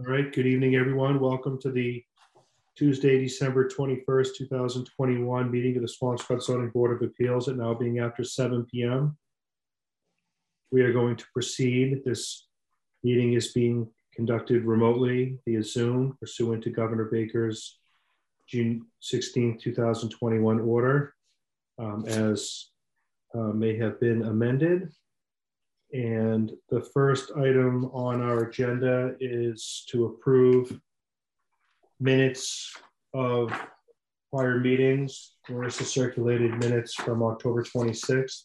All right, good evening, everyone. Welcome to the Tuesday, December 21st, 2021 meeting of the Swampscott Zoning Board of Appeals at now being after 7 PM. We are going to proceed. This meeting is being conducted remotely via Zoom pursuant to Governor Baker's June 16, 2021 order um, as uh, may have been amended. And the first item on our agenda is to approve minutes of prior meetings. Marissa circulated minutes from October 26th,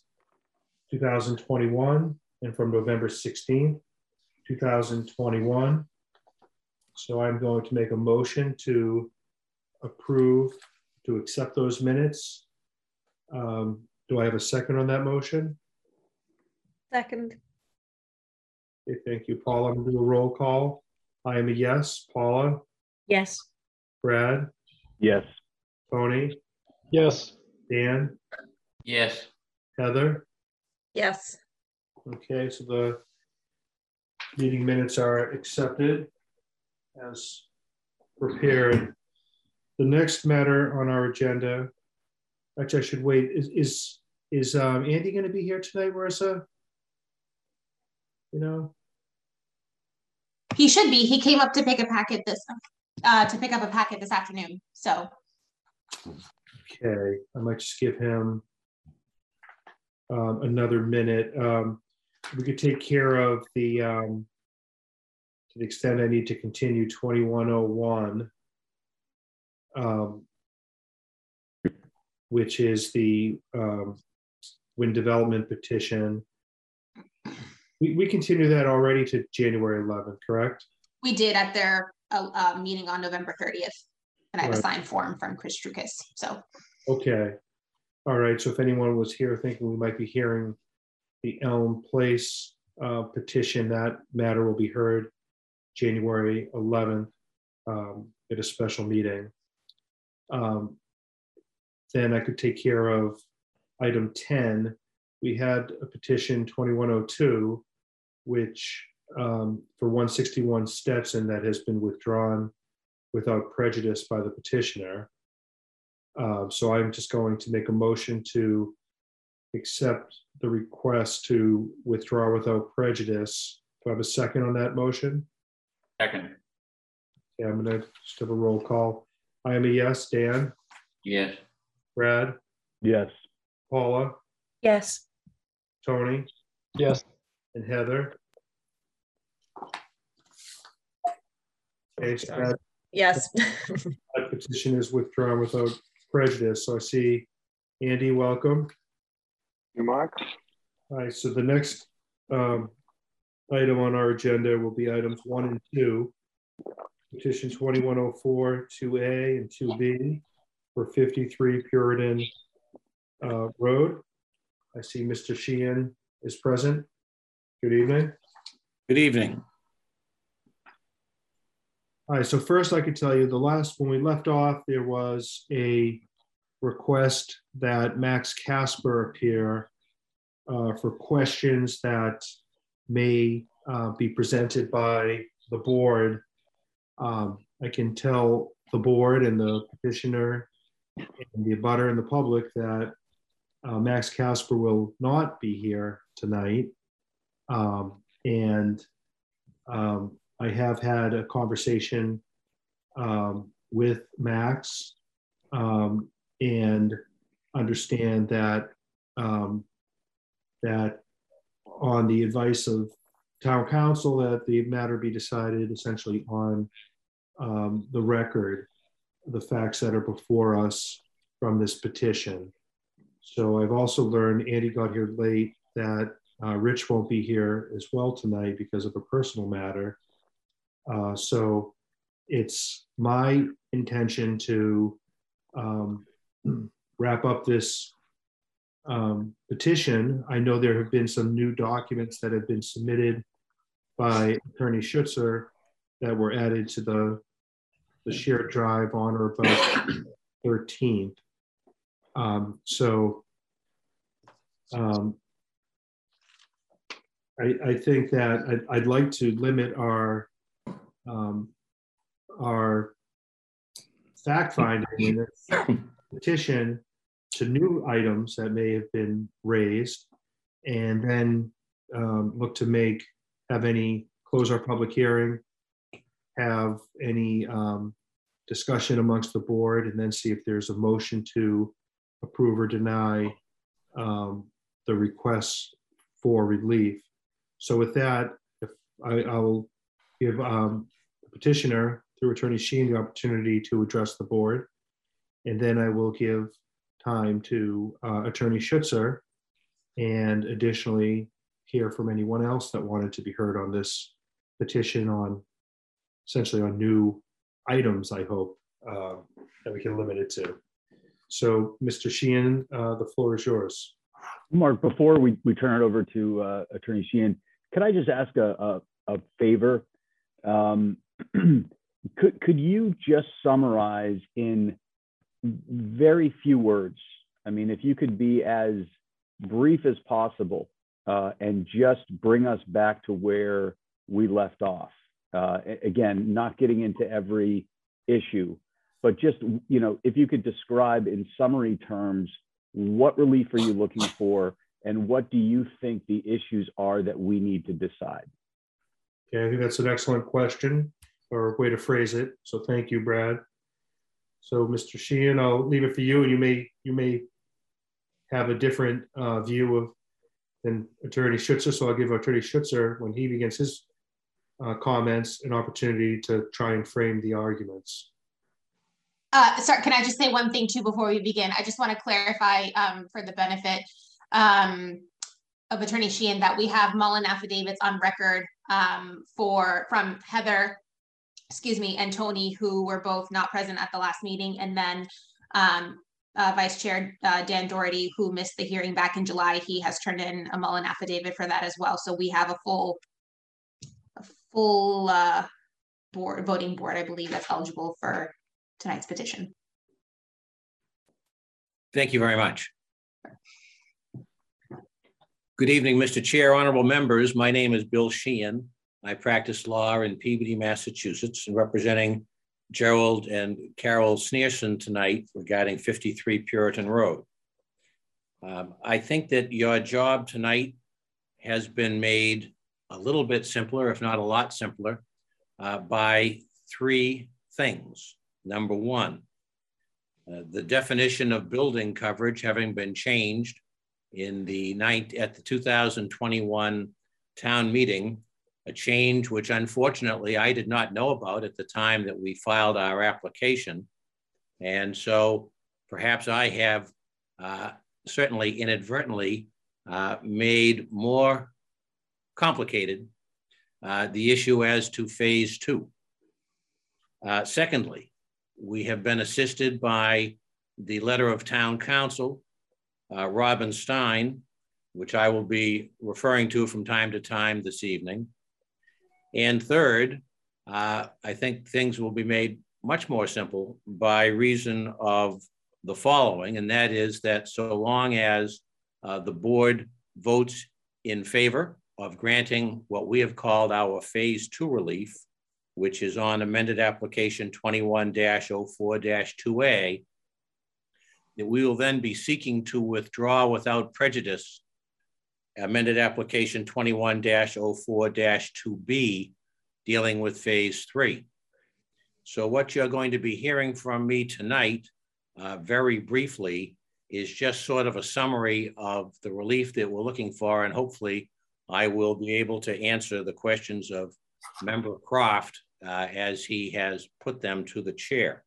2021, and from November 16th, 2021. So I'm going to make a motion to approve, to accept those minutes. Um, Do I have a second on that motion? Second, Okay, thank you, Paula. I'm gonna do a roll call. I am a yes. Paula, yes. Brad, Yes. Tony, Yes. Dan, Yes, Heather. Yes. Okay, so the meeting minutes are accepted as prepared. The next matter on our agenda, actually, I should wait, is, is, is um, Andy gonna be here tonight, Marissa? You know, He should be. He came up to pick a packet this, uh, to pick up a packet this afternoon. So okay, I might just give him um, another minute. Um, we could take care of the, um, to the extent I need to continue twenty-one oh one. Um, which is the, um, wind development petition. We, we continue that already to January eleventh, correct? we did at their, uh, uh, meeting on November thirtieth. And I have a signed form from Chris Trucas. So Okay. All right, so if anyone was here thinking we might be hearing the Elm Place uh, petition, that matter will be heard January 11th um, at a special meeting. Um, Then I could take care of item 10. We had a petition 2102, which um, for 161 Stetson that has been withdrawn without prejudice by the petitioner. Uh, So I'm just going to make a motion to accept the request to withdraw without prejudice. Do I have a second on that motion? second, Yeah, I'm gonna just have a roll call. I am a yes. Dan, yes, Brad, Yes. Paula, Yes. Tony, Yes. And Heather. Okay, so that Yes. that petition is withdrawn without prejudice. So I see Andy, welcome. You, Mark? All right, so the next um, item on our agenda will be items one and two. Petition 2104, 2A and 2B for 53 Puritan uh, Road. I see Mr. Sheehan is present. Good evening. good evening. All right, so first I could tell you, the last, when we left off, there was a request that Max Casper appear uh, for questions that may uh, be presented by the board. Um, I can tell the board and the petitioner and the abutter and the public that uh, Max Casper will not be here tonight. Um, And um, I have had a conversation um, with Max um, and understand that um, that on the advice of town counsel that the matter be decided essentially on um, the record, the facts that are before us from this petition. So I've also learned, Andy got here late, that uh, Rich won't be here as well tonight because of a personal matter. Uh, so it's my intention to um, wrap up this um, petition. I know there have been some new documents that have been submitted by Attorney Schutzer that were added to the, the shared drive on or about 13th. Um, so um, I, I think that I'd, I'd like to limit our um, our fact finding in this petition to new items that may have been raised, and then um, look to make, have any, close our public hearing, have any um, discussion amongst the board, and then see if there's a motion to approve or deny um, the requests for relief. So with that, if I, I will give um, the petitioner through Attorney Sheehan the opportunity to address the board. And then I will give time to uh, Attorney Schutzer and additionally hear from anyone else that wanted to be heard on this petition on essentially on new items, I hope, uh, that we can limit it to. So, Mr. Sheehan, uh, the floor is yours. Mark, before we, we turn it over to uh, Attorney Sheehan, could I just ask a, a, a favor? Um, could, could you just summarize in very few words? I mean, if you could be as brief as possible uh, and just bring us back to where we left off. Uh, again, not getting into every issue, but just, you know, if you could describe in summary terms what relief are you looking for and what do you think the issues are that we need to decide? Okay, I think that's an excellent question or way to phrase it. So thank you, Brad. So, Mr. Sheehan, I'll leave it for you, and you may you may have a different uh, view of than Attorney Schutzer. So I'll give Attorney Schutzer, when he begins his uh, comments, an opportunity to try and frame the arguments. Uh, sorry, can I just say one thing too before we begin? I just want to clarify um, for the benefit um, of Attorney Sheehan that we have Mullin affidavits on record um, for from Heather, excuse me, and Tony, who were both not present at the last meeting, and then um, uh, Vice Chair uh, Dan Doherty, who missed the hearing back in July, he has turned in a Mullin affidavit for that as well. So we have a full, a full uh, board voting board, I believe, that's eligible for tonight's petition. Thank you very much. Good evening, Mr. Chair, honorable members. My name is Bill Sheehan. I practice law in Peabody, Massachusetts, and representing Gerald and Carol Sneerson tonight regarding 53 Puritan Road. Um, I think that your job tonight has been made a little bit simpler, if not a lot simpler, uh, by three things. Number one, uh, the definition of building coverage having been changed in the night at the 2021 town meeting, a change which unfortunately I did not know about at the time that we filed our application. And so perhaps I have uh, certainly inadvertently uh, made more complicated uh, the issue as to phase two. Uh, secondly, we have been assisted by the letter of town counsel uh, Robin Stein, which I will be referring to from time to time this evening. And third, uh, I think things will be made much more simple by reason of the following, and that is that so long as uh, the board votes in favor of granting what we have called our phase two relief, which is on amended application 21-04-2A, that we will then be seeking to withdraw without prejudice amended application 21-04-2B dealing with phase three. So what you're going to be hearing from me tonight, uh, very briefly, is just sort of a summary of the relief that we're looking for, and hopefully I will be able to answer the questions of Member Croft uh, as he has put them to the chair.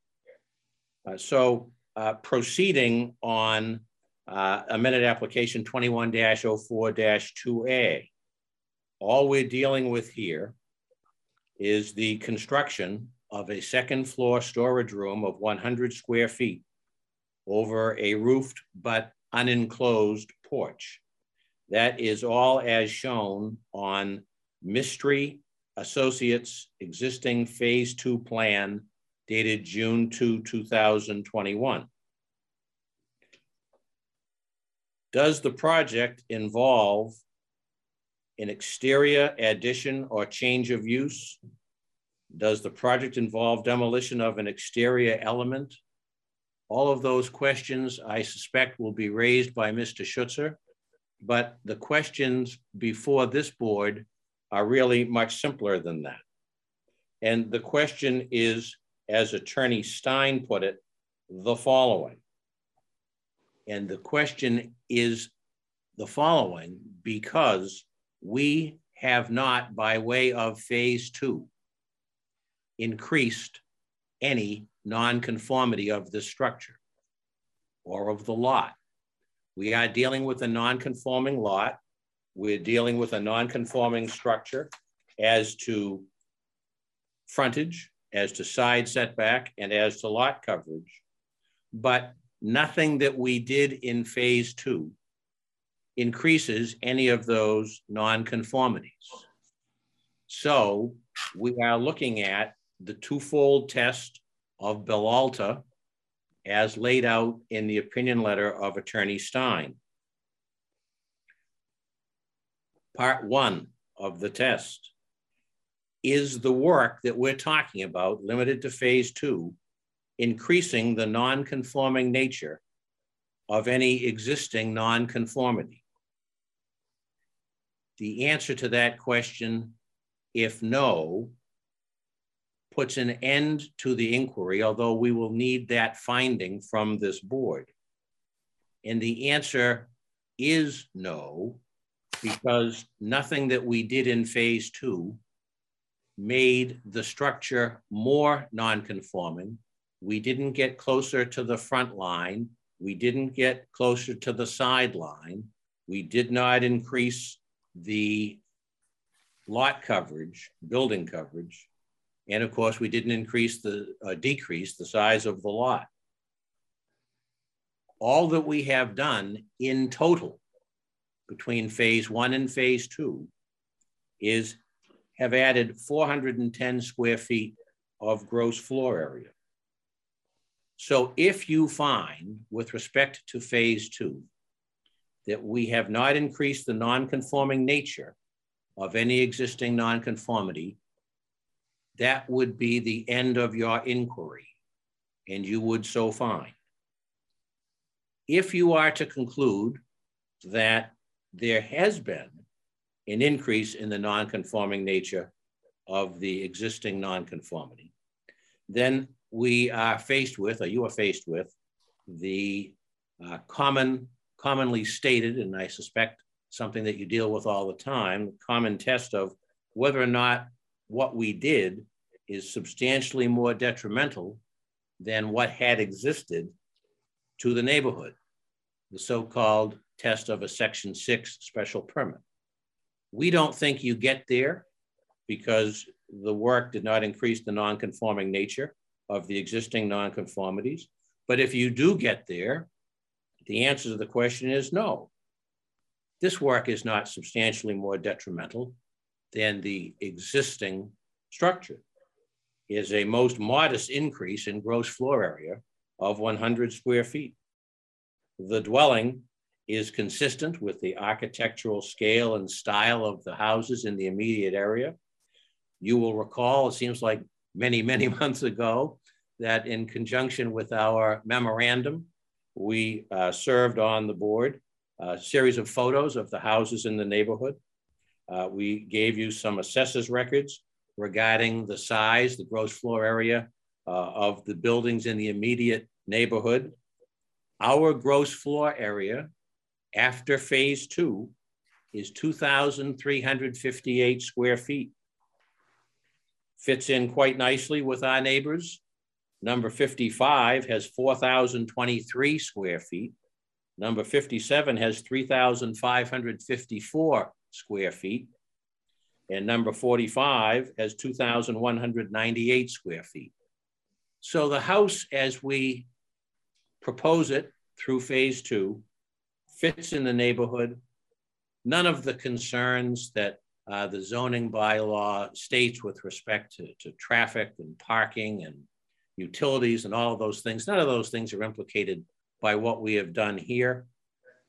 Uh, so uh, proceeding on uh, amended application 21-04-2A. All we're dealing with here is the construction of a second floor storage room of 100 square feet over a roofed but unenclosed porch. That is all as shown on Mystery Associates existing phase two plan dated June 2, 2021. Does the project involve an exterior addition or change of use? Does the project involve demolition of an exterior element? All of those questions, I suspect, will be raised by Mr. Schutzer, but the questions before this board are really much simpler than that. And the question is, as Attorney Stein put it, the following. And the question is the following because we have not, by way of phase two, increased any nonconformity of the structure or of the lot. We are dealing with a nonconforming lot. We're dealing with a nonconforming structure as to frontage, as to side setback, and as to lot coverage. But nothing that we did in phase two increases any of those nonconformities. So we are looking at the twofold test of Bellalta as laid out in the opinion letter of Attorney Stein. Part one of the test is the work that we're talking about, limited to phase two, increasing the non-conforming nature of any existing non-conformity? The answer to that question, if no, puts an end to the inquiry, although we will need that finding from this board. And the answer is no, because nothing that we did in phase two made the structure more non-conforming. We didn't get closer to the front line. We didn't get closer to the sideline. We did not increase the lot coverage, building coverage. And of course, we didn't increase the, uh, decrease the size of the lot. All that we have done in total between phase one and phase two is have added 410 square feet of gross floor area. So if you find, with respect to phase two, that we have not increased the non-conforming nature of any existing nonconformity, that would be the end of your inquiry, and you would so find. If you are to conclude that there has been an increase in the nonconforming nature of the existing nonconformity, then we are faced with, or you are faced with, the uh, common, commonly stated, and I suspect something that you deal with all the time, common test of whether or not what we did is substantially more detrimental than what had existed to the neighborhood, the so-called test of a section six special permit. We don't think you get there because the work did not increase the non-conforming nature of the existing nonconformities. But if you do get there, the answer to the question is no. This work is not substantially more detrimental than the existing structure is a most modest increase in gross floor area of 100 square feet. The dwelling is consistent with the architectural scale and style of the houses in the immediate area. You will recall, it seems like many, many months ago, that in conjunction with our memorandum, we uh, served on the board a series of photos of the houses in the neighborhood. Uh, we gave you some assessors records regarding the size, the gross floor area uh, of the buildings in the immediate neighborhood. Our gross floor area after phase two is 2,358 square feet. Fits in quite nicely with our neighbors. Number 55 has 4,023 square feet. Number 57 has 3,554 square feet. And number 45 has 2,198 square feet. So the house, as we propose it through phase two, fits in the neighborhood. None of the concerns that uh, the zoning bylaw states with respect to, to traffic and parking and utilities and all of those things, none of those things are implicated by what we have done here.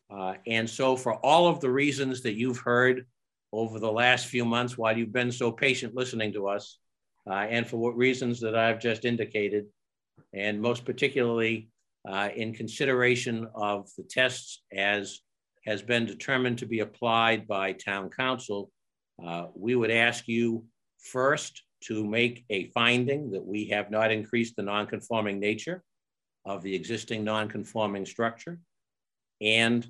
Uh, and so for all of the reasons that you've heard over the last few months while you've been so patient listening to us. uh, and for what reasons that I've just indicated, and most particularly uh, in consideration of the tests as has been determined to be applied by town counsel, uh, we would ask you first to make a finding that we have not increased the nonconforming nature of the existing nonconforming structure. And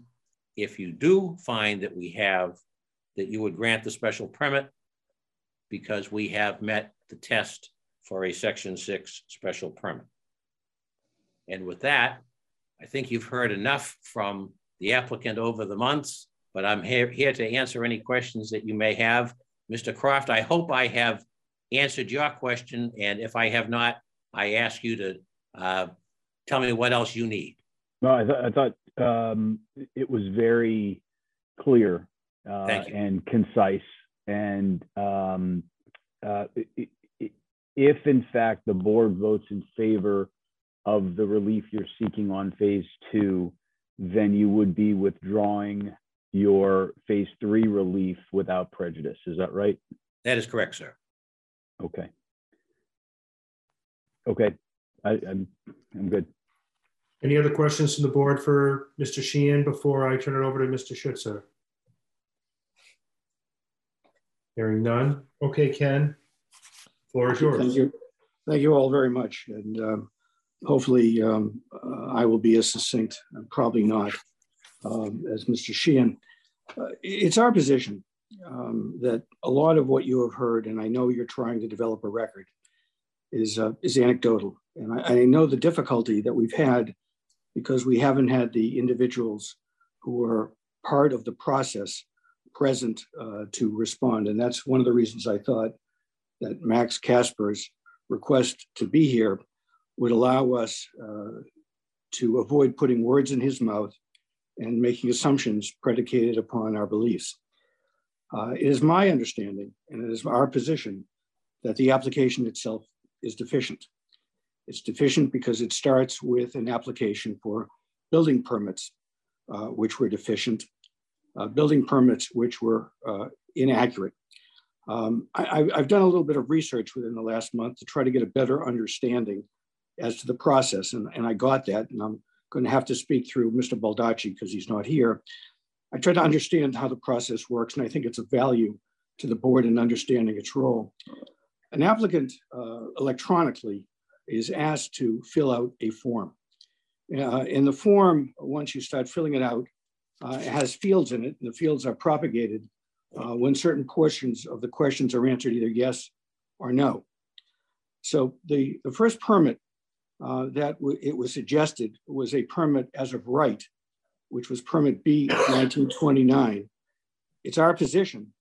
if you do find that we have, that you would grant the special permit because we have met the test for a section six special permit. And with that, I think you've heard enough from the applicant over the months, but I'm here, here to answer any questions that you may have. Mr. Croft, I hope I have answered your question. And if I have not, I ask you to uh, tell me what else you need. No, I, th I thought um, it was very clear uh, and concise. And um, uh, i- i- if in fact the board votes in favor of the relief you're seeking on phase two, then you would be withdrawing your phase three relief without prejudice. Is that right? That is correct, sir. Okay. Okay, I, I'm, I'm good. Any other questions from the board for Mr. Sheehan before I turn it over to Mr. Schutzer? Hearing none. Okay, Ken. Floor is yours. Thank you. Thank you all very much. And um, hopefully um, uh, I will be as succinct, probably not, um, as Mr. Sheehan. Uh, It's our position um, that a lot of what you have heard, and I know you're trying to develop a record, is, uh, is anecdotal. And I, I know the difficulty that we've had because we haven't had the individuals who are part of the process present uh, to respond. And that's one of the reasons I thought that Max Casper's request to be here would allow us uh, to avoid putting words in his mouth and making assumptions predicated upon our beliefs. Uh, it is my understanding, and it is our position, that the application itself is deficient. It's deficient because it starts with an application for building permits, uh, which were deficient, uh, building permits which were uh, inaccurate. Um, I, I've done a little bit of research within the last month to try to get a better understanding as to the process, and, and I got that, and I'm going to have to speak through Mr. Baldacci because he's not here. I try to understand how the process works, and I think it's of value to the board in understanding its role. An applicant uh, electronically is asked to fill out a form. Uh, in the form, once you start filling it out, uh, it has fields in it, and the fields are propagated uh, when certain portions of the questions are answered either yes or no. So the, the first permit uh, that it was suggested was a permit as of right, which was permit B 1929. It's our position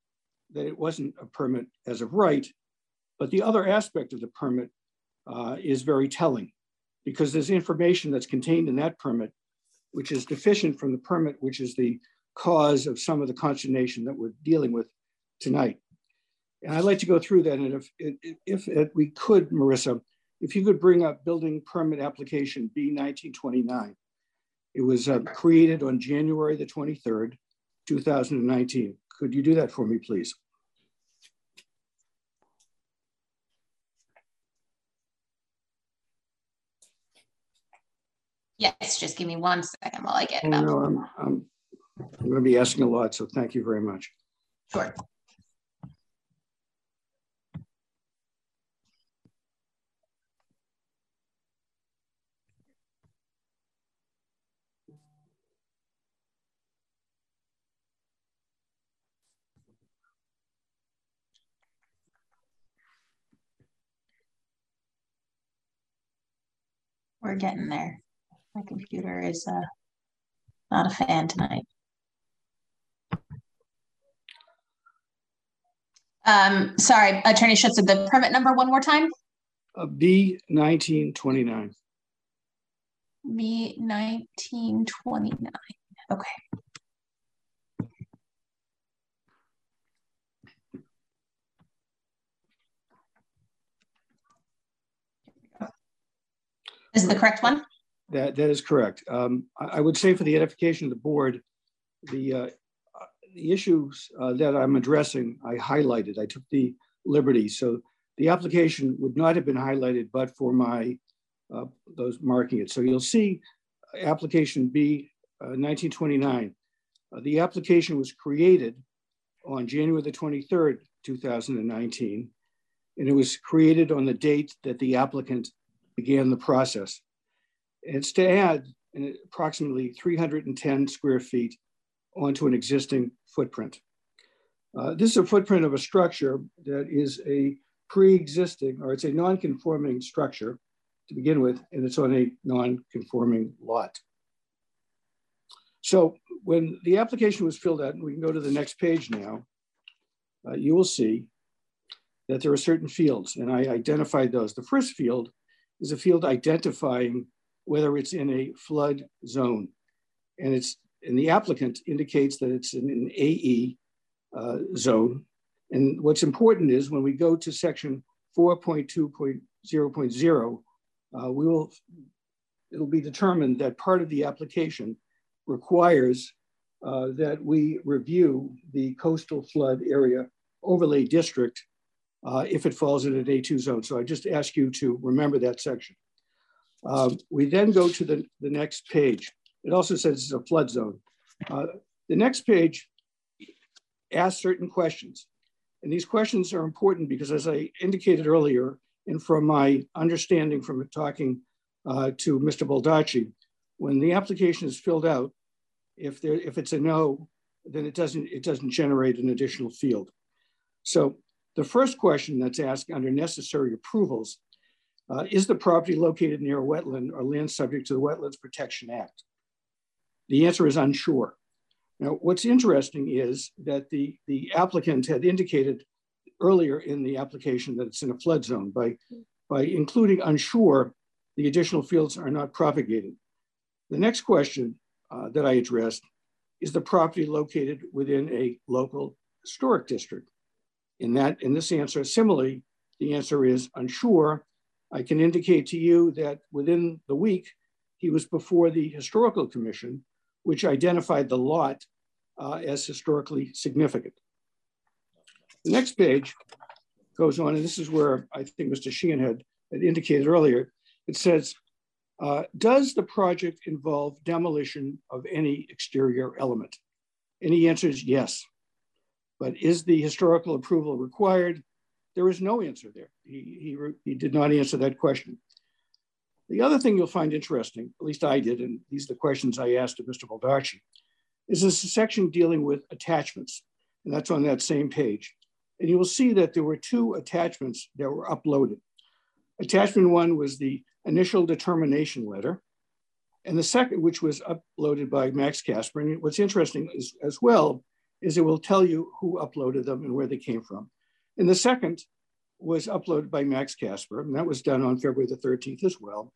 that it wasn't a permit as of right, but the other aspect of the permit uh, is very telling because there's information that's contained in that permit which is deficient from the permit, which is the cause of some of the consternation that we're dealing with tonight. And I'd like to go through that. And if, if, if we could, Marissa, if you could bring up building permit application B 1929. It was uh, created on January the 23rd, 2019. Could you do that for me, please? Yes, just give me one second while I get Oh, no, I'm, I'm, I'm going to be asking a lot, so thank you very much. Sure. We're getting there. My computer is uh, not a fan tonight. Um, sorry, Attorney Schutzer, the permit number one more time? Uh, B 1929. B nineteen twenty-nine. Okay. Is the correct one? That, that is correct. Um, I, I would say for the edification of the board, the, uh, the issues uh, that I'm addressing, I highlighted. I took the liberty. So the application would not have been highlighted but for my uh, those marking it. So you'll see application B uh, 1929. Uh, the application was created on January the 23rd, 2019, and it was created on the date that the applicant began the process. It's to add approximately 310 square feet onto an existing footprint. Uh, this is a footprint of a structure that is a pre-existing, or it's a non-conforming structure to begin with, and it's on a non-conforming lot. So when the application was filled out, and we can go to the next page now, uh, you will see that there are certain fields, and I identified those. The first field is a field identifying whether it's in a flood zone, and it's and the applicant indicates that it's in an AE uh, zone. And what's important is when we go to section 4.2.0.0, uh, we will it'll be determined that part of the application requires uh, that we review the coastal flood area overlay district uh, if it falls in an AE zone. So I just ask you to remember that section. Uh, we then go to the, the next page. It also says it's a flood zone. Uh, the next page asks certain questions. And these questions are important because as I indicated earlier, and from my understanding from talking uh, to Mr. Baldacci, when the application is filled out, if there if it's a no, then it doesn't it doesn't generate an additional field. So the first question that's asked under necessary approvals uh, is the property located near a wetland or land subject to the Wetlands Protection Act? The answer is unsure. Now, what's interesting is that the, the applicant had indicated earlier in the application that it's in a flood zone. By, by including unsure, the additional fields are not propagated. The next question uh, that I addressed is the property located within a local historic district. In that, in this answer, similarly, the answer is unsure. I can indicate to you that within the week, he was before the Historical Commission, which identified the lot uh, as historically significant. The next page goes on, and this is where I think Mr. Sheehan had, had indicated earlier. It says, uh, does the project involve demolition of any exterior element? And the answer is yes. But is the historical approval required? There is no answer there. He, he, he did not answer that question. The other thing you'll find interesting, at least I did, and these are the questions I asked of Mr. Baldacci, is this section dealing with attachments. And that's on that same page. And you will see that there were two attachments that were uploaded. Attachment one was the initial determination letter. And the second, which was uploaded by Max Casper. And what's interesting is, as well is it will tell you who uploaded them and where they came from. And the second was uploaded by Max Casper, and that was done on February the 13th as well.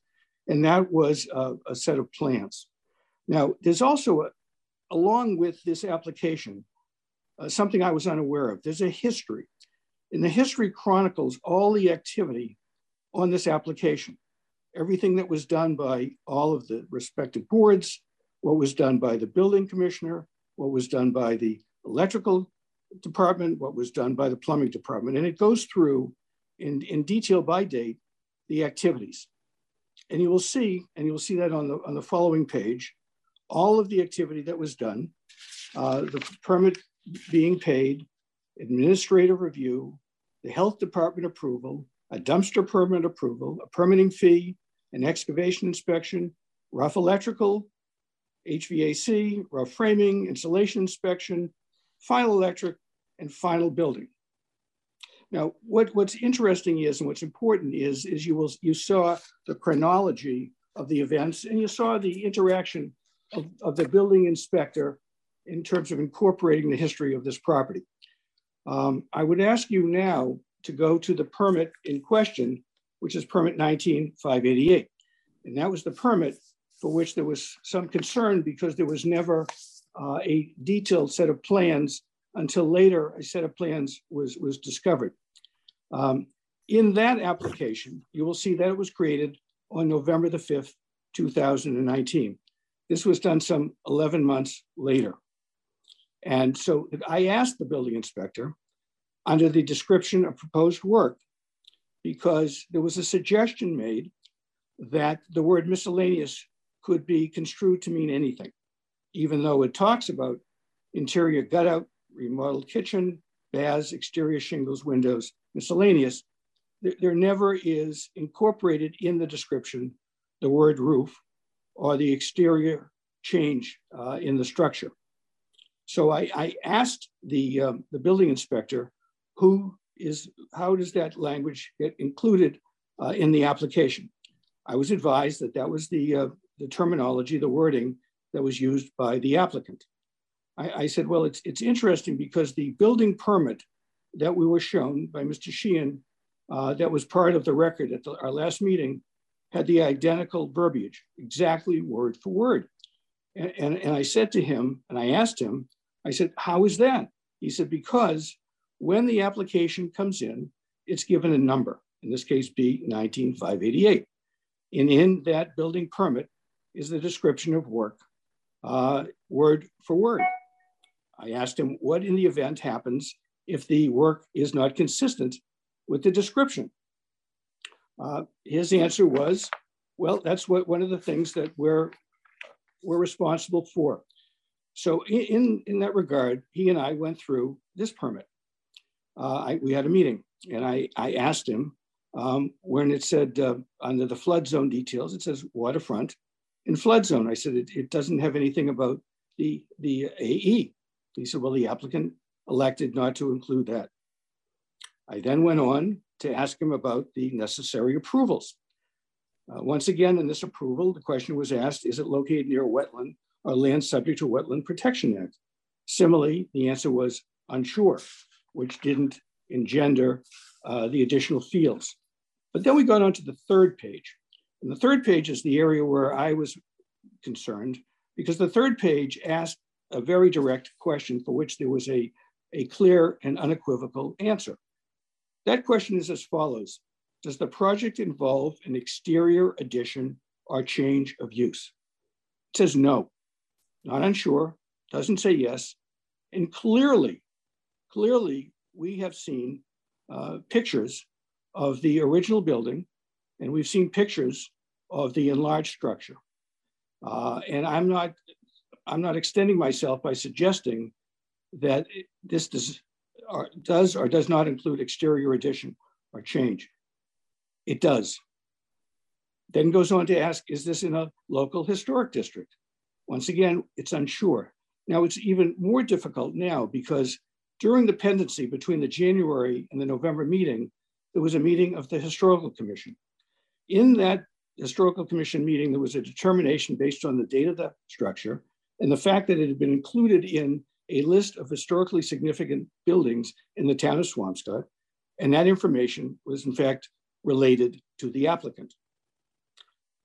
And that was a, a set of plans. Now, there's also, a, along with this application, uh, something I was unaware of. There's a history. And the history chronicles all the activity on this application. Everything that was done by all of the respective boards, what was done by the building commissioner, what was done by the electrical department, what was done by the plumbing department. And it goes through in, in detail by date the activities. And you will see, and you will see that on the, on the following page, all of the activity that was done, uh, the permit being paid, administrative review, the health department approval, a dumpster permit approval, a permitting fee, an excavation inspection, rough electrical, HVAC, rough framing, insulation inspection, final electric, and final building. Now, what, what's interesting is, and what's important is, is you will you saw the chronology of the events, and you saw the interaction of, of the building inspector in terms of incorporating the history of this property. Um, I would ask you now to go to the permit in question, which is permit 19588. And that was the permit for which there was some concern because there was never uh, a detailed set of plans until later a set of plans was, was discovered. Um, in that application, you will see that it was created on November the 5th, 2019. This was done some 11 months later. And so I asked the building inspector under the description of proposed work because there was a suggestion made that the word miscellaneous could be construed to mean anything, even though it talks about interior gut out, remodeled kitchen, baths, exterior shingles, windows, miscellaneous. There, there never is incorporated in the description the word roof or the exterior change uh, in the structure. So I, I asked the, um, the building inspector, who is, how does that language get included uh, in the application? I was advised that that was the, uh, the terminology, the wording that was used by the applicant. I, I, said, well, it's, it's interesting because the building permit that we were shown by Mr. Sheehan uh, that was part of the record at the, our last meeting had the identical verbiage, exactly word for word. And, and, and I said to him, and I asked him, I said, how is that? He said, because when the application comes in, it's given a number, in this case, B 19588. And in that building permit is the description of work, uh, word for word. I asked him what in the event happens if the work is not consistent with the description. Uh, his answer was, well, that's what one of the things that we're, we're responsible for. So in, in that regard, he and I went through this permit. Uh, I, we had a meeting and I, I asked him um, when it said uh, under the flood zone details, it says waterfront in flood zone. I said, it, it doesn't have anything about the, the AE. He said, well, the applicant elected not to include that. I then went on to ask him about the necessary approvals. Uh, once again, in this approval, the question was asked, is it located near a wetland or land subject to Wetland Protection Act? Similarly, the answer was unsure, which didn't engender uh, the additional fields. But then we got on to the third page. And the third page is the area where I was concerned because the third page asked a very direct question for which there was a, a clear and unequivocal answer. That question is as follows. Does the project involve an exterior addition or change of use? It says no, not unsure, doesn't say yes. And clearly, clearly, we have seen uh, pictures of the original building, and we've seen pictures of the enlarged structure. Uh, and I'm not, I'm not extending myself by suggesting that this does or, does or does not include exterior addition or change. It does. Then goes on to ask, is this in a local historic district? Once again, it's unsure. Now it's even more difficult now because during the pendency between the January and the November meeting, there was a meeting of the Historical Commission. In that Historical Commission meeting, there was a determination based on the date of the structure and the fact that it had been included in a list of historically significant buildings in the town of Swampscott. And that information was in fact related to the applicant.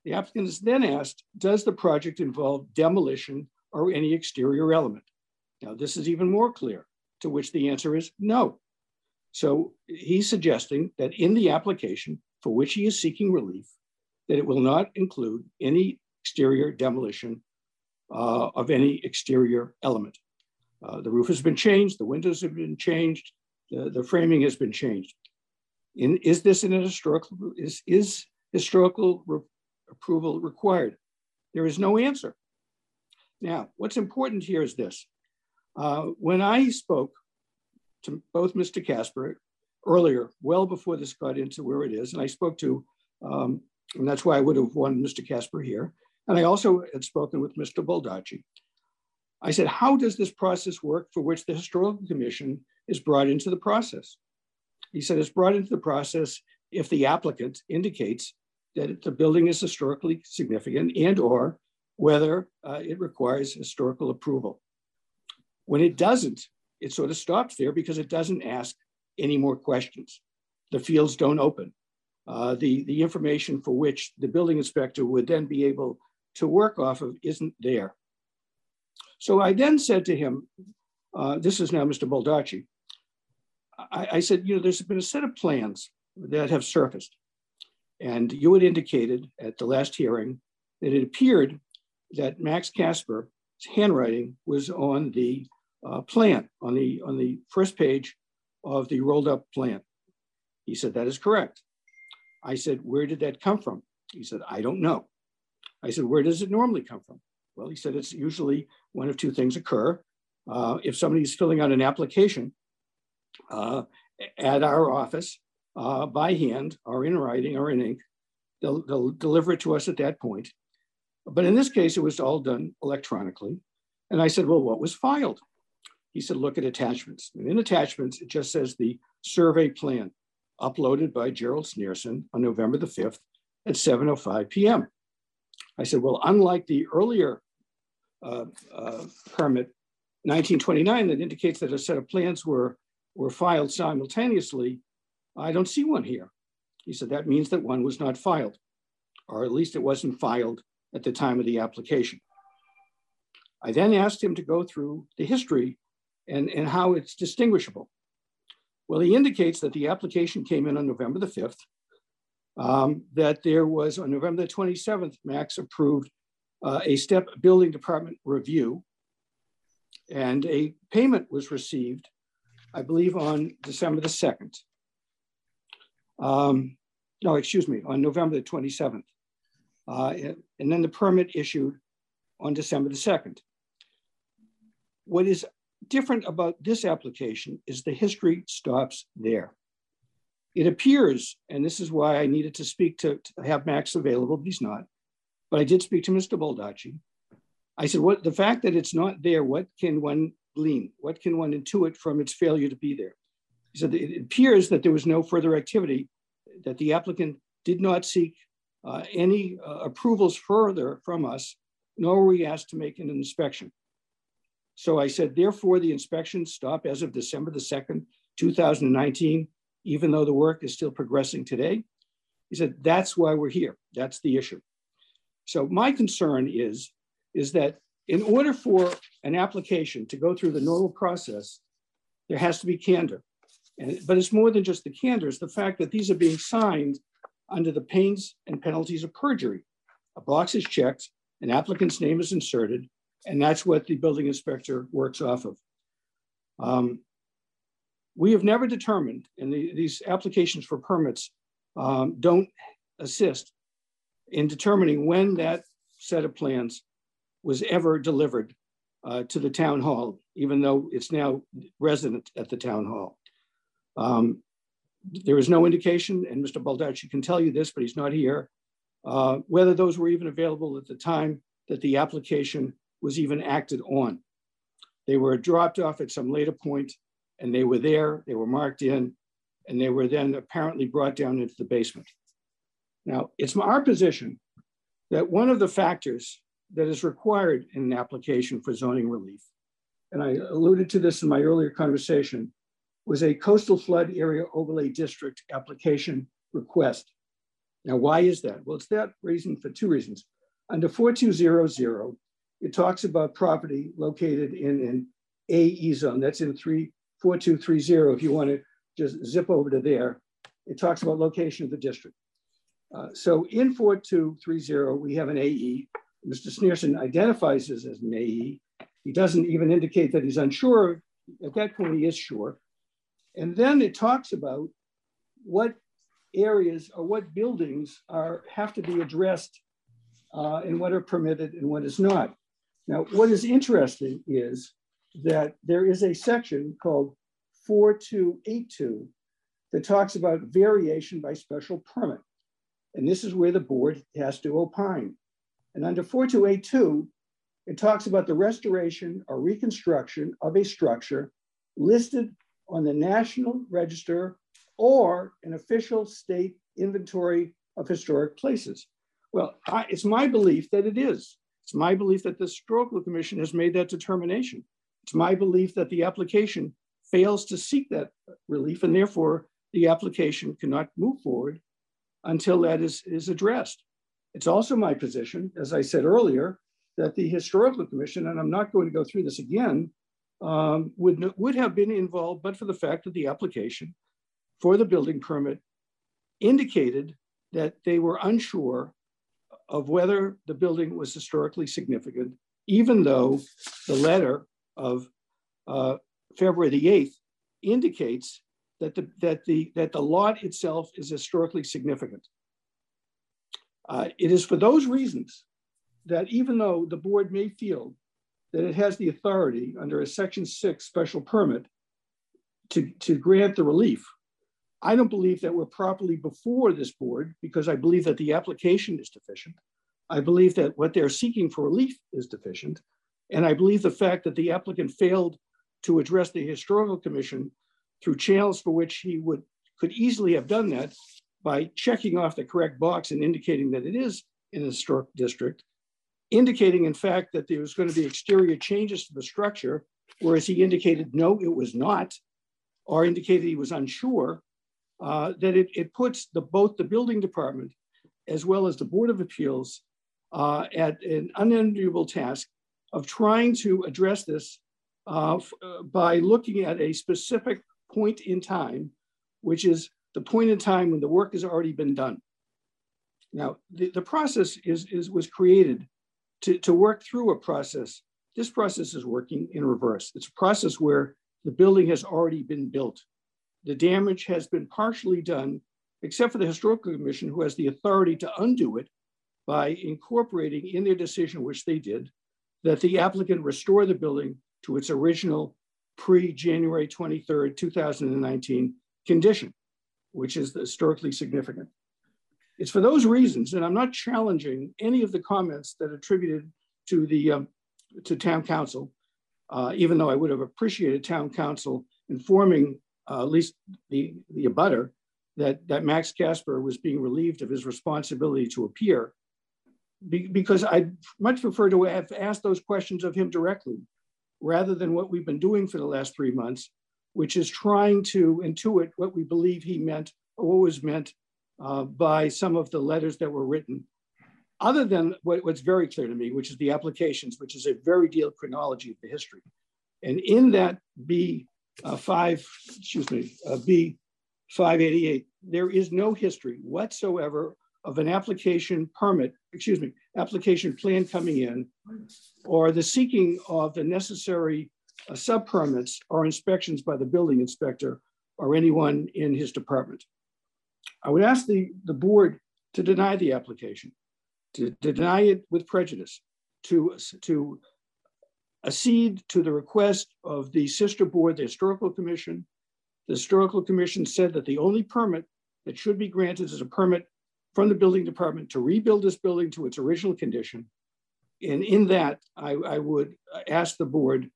The applicant is then asked, does the project involve demolition or any exterior element? Now, this is even more clear, to which the answer is no. So he's suggesting that in the application for which he is seeking relief, that it will not include any exterior demolition uh, of any exterior element. Uh, the roof has been changed, the windows have been changed, the, the framing has been changed. In, is this an historical, is, is historical re approval required? There is no answer. Now, what's important here is this. Uh, when I spoke to both Mr. Casper earlier, well before this got into where it is, and I spoke to, um, and that's why I would have wanted Mr. Casper here, and I also had spoken with Mr. Baldacci. I said, how does this process work for which the Historical Commission is brought into the process? He said, it's brought into the process if the applicant indicates that the building is historically significant and or whether uh, it requires historical approval. When it doesn't, it sort of stops there because it doesn't ask any more questions. The fields don't open. Uh, the, the information for which the building inspector would then be able to work off of isn't there. So I then said to him, uh, this is now Mr. Baldacci, I, I, said, you know, there's been a set of plans that have surfaced. And you had indicated at the last hearing that it appeared that Max Casper's handwriting was on the uh, plan, on the, on the first page of the rolled up plan. He said, that is correct. I said, where did that come from? He said, I don't know. I said, where does it normally come from? Well, he said, it's usually one of two things occur. Uh, if somebody's filling out an application uh, at our office uh, by hand or in writing or in ink, they'll, they'll deliver it to us at that point. But in this case, it was all done electronically. And I said, well, what was filed? He said, look at attachments. And in attachments, it just says the survey plan uploaded by Gerald Sneerson on November the 5th at 7.05 p.m. I said, well, unlike the earlier uh, uh, permit, 1929, that indicates that a set of plans were, were filed simultaneously, I don't see one here. He said, that means that one was not filed, or at least it wasn't filed at the time of the application. I then asked him to go through the history and, and how it's distinguishable. Well, he indicates that the application came in on November the 5th, um, that there was on November the 27th, Max approved uh, a step building department review and a payment was received, I believe on December the 2nd. Um, no, excuse me, on November the 27th. Uh, and then the permit issued on December the 2nd. What is different about this application is the history stops there. It appears, and this is why I needed to speak to, to have Max available, he's not. But I did speak to Mr. Baldacci. I said, what the fact that it's not there, what can one glean? What can one intuit from its failure to be there? He said, it appears that there was no further activity, that the applicant did not seek uh, any uh, approvals further from us, nor were we asked to make an inspection. So I said, therefore, the inspection stop as of December the 2nd, 2019, even though the work is still progressing today. He said, that's why we're here. That's the issue. So my concern is, is that in order for an application to go through the normal process, there has to be candor. And, but it's more than just the candor, it's the fact that these are being signed under the pains and penalties of perjury. A box is checked, an applicant's name is inserted, and that's what the building inspector works off of. Um, we have never determined, and the, these applications for permits um, don't assist in determining when that set of plans was ever delivered uh, to the town hall, even though it's now resident at the town hall. Um, there is no indication, and Mr. Baldacci can tell you this, but he's not here, uh, whether those were even available at the time that the application was even acted on. They were dropped off at some later point and they were there, they were marked in, and they were then apparently brought down into the basement. Now, it's our position that one of the factors that is required in an application for zoning relief, and I alluded to this in my earlier conversation, was a coastal flood area overlay district application request. Now, why is that? Well, it's that reason for two reasons. Under 4200, it talks about property located in an AE zone. That's in 34230. If you want to just zip over to there, it talks about location of the district. Uh, so in 4230, we have an AE. Mr. Sneerson identifies this as an AE. He doesn't even indicate that he's unsure. At that point, he is sure. And then it talks about what areas or what buildings are have to be addressed uh, and what are permitted and what is not. Now, what is interesting is that there is a section called 4282 that talks about variation by special permit. And this is where the board has to opine. And under 4282, it talks about the restoration or reconstruction of a structure listed on the National Register or an official state inventory of historic places. Well, I, it's my belief that it is. It's my belief that the Historical Commission has made that determination. It's my belief that the application fails to seek that relief and therefore the application cannot move forward until that is, is addressed. It's also my position, as I said earlier, that the Historical Commission, and I'm not going to go through this again, um, would, would have been involved, but for the fact that the application for the building permit indicated that they were unsure of whether the building was historically significant, even though the letter of uh, February the 8th indicates that the, that, the, that the lot itself is historically significant. Uh, it is for those reasons that even though the board may feel that it has the authority under a section six special permit to, to grant the relief, I don't believe that we're properly before this board because I believe that the application is deficient. I believe that what they're seeking for relief is deficient. And I believe the fact that the applicant failed to address the historical commission through channels for which he would could easily have done that by checking off the correct box and indicating that it is in a historic district, indicating in fact that there was going to be exterior changes to the structure, whereas he indicated no, it was not, or indicated he was unsure, uh, that it, it puts the, both the building department as well as the Board of Appeals uh, at an unenviable task of trying to address this uh, uh, by looking at a specific point in time, which is the point in time when the work has already been done. Now, the, the process is, is, was created to, to work through a process. This process is working in reverse. It's a process where the building has already been built. The damage has been partially done, except for the Historical Commission, who has the authority to undo it by incorporating in their decision, which they did, that the applicant restore the building to its original pre-January 23rd, 2019 condition, which is historically significant. It's for those reasons, and I'm not challenging any of the comments that attributed to the um, to town counsel, uh, even though I would have appreciated town counsel informing uh, at least the the abutter that that Max Casper was being relieved of his responsibility to appear, be, because I'd much prefer to have asked those questions of him directly rather than what we've been doing for the last three months, which is trying to intuit what we believe he meant or what was meant uh, by some of the letters that were written. Other than what, what's very clear to me, which is the applications, which is a very detailed chronology of the history. And in that B uh, 5, excuse me, uh, B 588, there is no history whatsoever of an application permit, excuse me, application plan coming in, or the seeking of the necessary uh, sub-permits or inspections by the building inspector or anyone in his department. I would ask the, the board to deny the application, to, to deny it with prejudice, to, to accede to the request of the sister board, the Historical Commission. The Historical Commission said that the only permit that should be granted is a permit from the building department to rebuild this building to its original condition. And in that, I, I would ask the board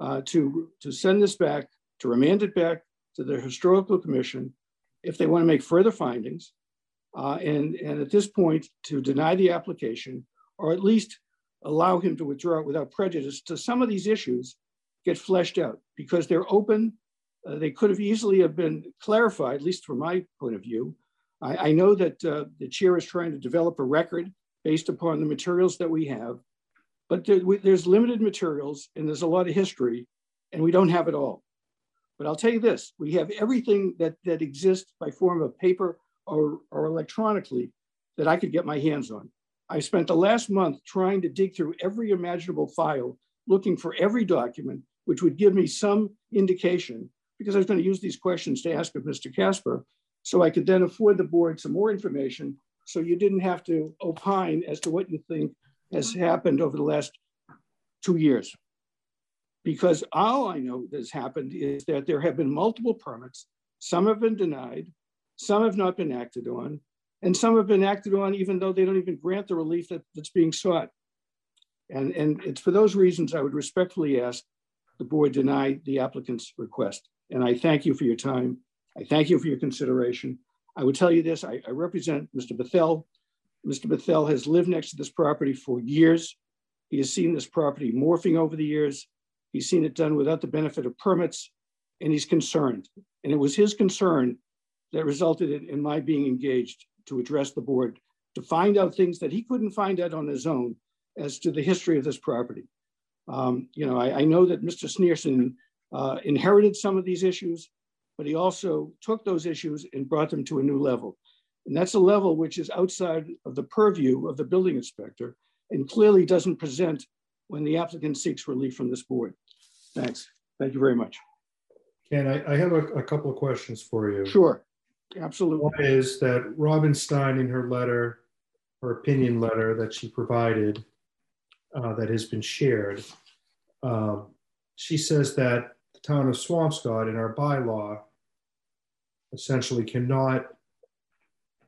uh, to, to send this back, to remand it back to the Historical Commission if they want to make further findings. Uh, and, and at this point, to deny the application, or at least allow him to withdraw it without prejudice to some of these issues get fleshed out because they're open. Uh, they could have easily have been clarified, at least from my point of view, I, I know that uh, the chair is trying to develop a record based upon the materials that we have, but there, we, there's limited materials and there's a lot of history and we don't have it all. But I'll tell you this, we have everything that, that exists by form of paper or, or electronically that I could get my hands on. I spent the last month trying to dig through every imaginable file, looking for every document, which would give me some indication, because I was going to use these questions to ask of Mr. Casper, so I could then afford the board some more information so you didn't have to opine as to what you think has happened over the last two years. Because all I know that's happened is that there have been multiple permits. Some have been denied, some have not been acted on, and some have been acted on even though they don't even grant the relief that, that's being sought. And, and it's for those reasons I would respectfully ask the board deny the applicant's request. And I thank you for your time I thank you for your consideration. I would tell you this, I, I represent Mr. Bethel. Mr. Bethel has lived next to this property for years. He has seen this property morphing over the years. He's seen it done without the benefit of permits, and he's concerned. And it was his concern that resulted in, in my being engaged to address the board, to find out things that he couldn't find out on his own as to the history of this property. Um, you know, I, I, know that Mr. Sneerson uh, inherited some of these issues but he also took those issues and brought them to a new level. And that's a level which is outside of the purview of the building inspector and clearly doesn't present when the applicant seeks relief from this board. Thanks. Thank you very much. Ken, I, I have a, a couple of questions for you. Sure, absolutely. One is that Robin Stein in her letter her opinion letter that she provided uh, that has been shared. Um, She says that the town of Swampscott in our bylaw essentially cannot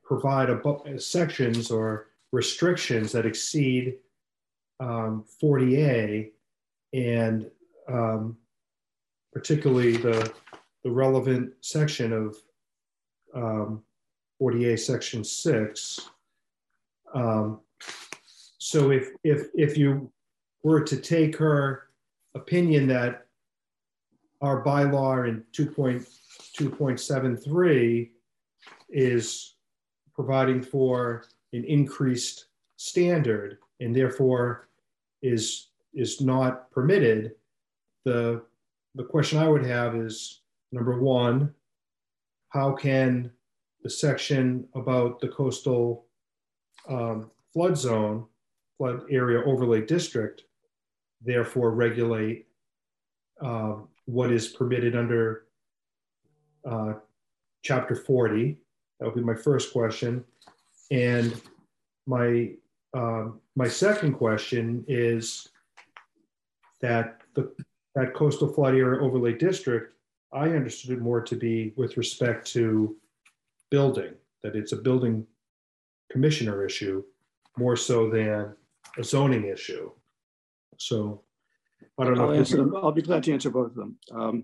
provide abo- sections or restrictions that exceed um, 40A and um, particularly the, the relevant section of um, 40A section six. Um, so if, if, if you were to take her opinion that our bylaw in 2.2.73 is providing for an increased standard and therefore is, is not permitted, the, the question I would have is, number one, how can the section about the coastal um, flood zone, flood area overlay district, therefore regulate um, what is permitted under uh, chapter 40? That would be my first question. And my um, my second question is that the that coastal flood area overlay district, I understood it more to be with respect to building, that it's a building commissioner issue more so than a zoning issue. So I don't know. I'll answer them. I'll be glad to answer both of them. Um,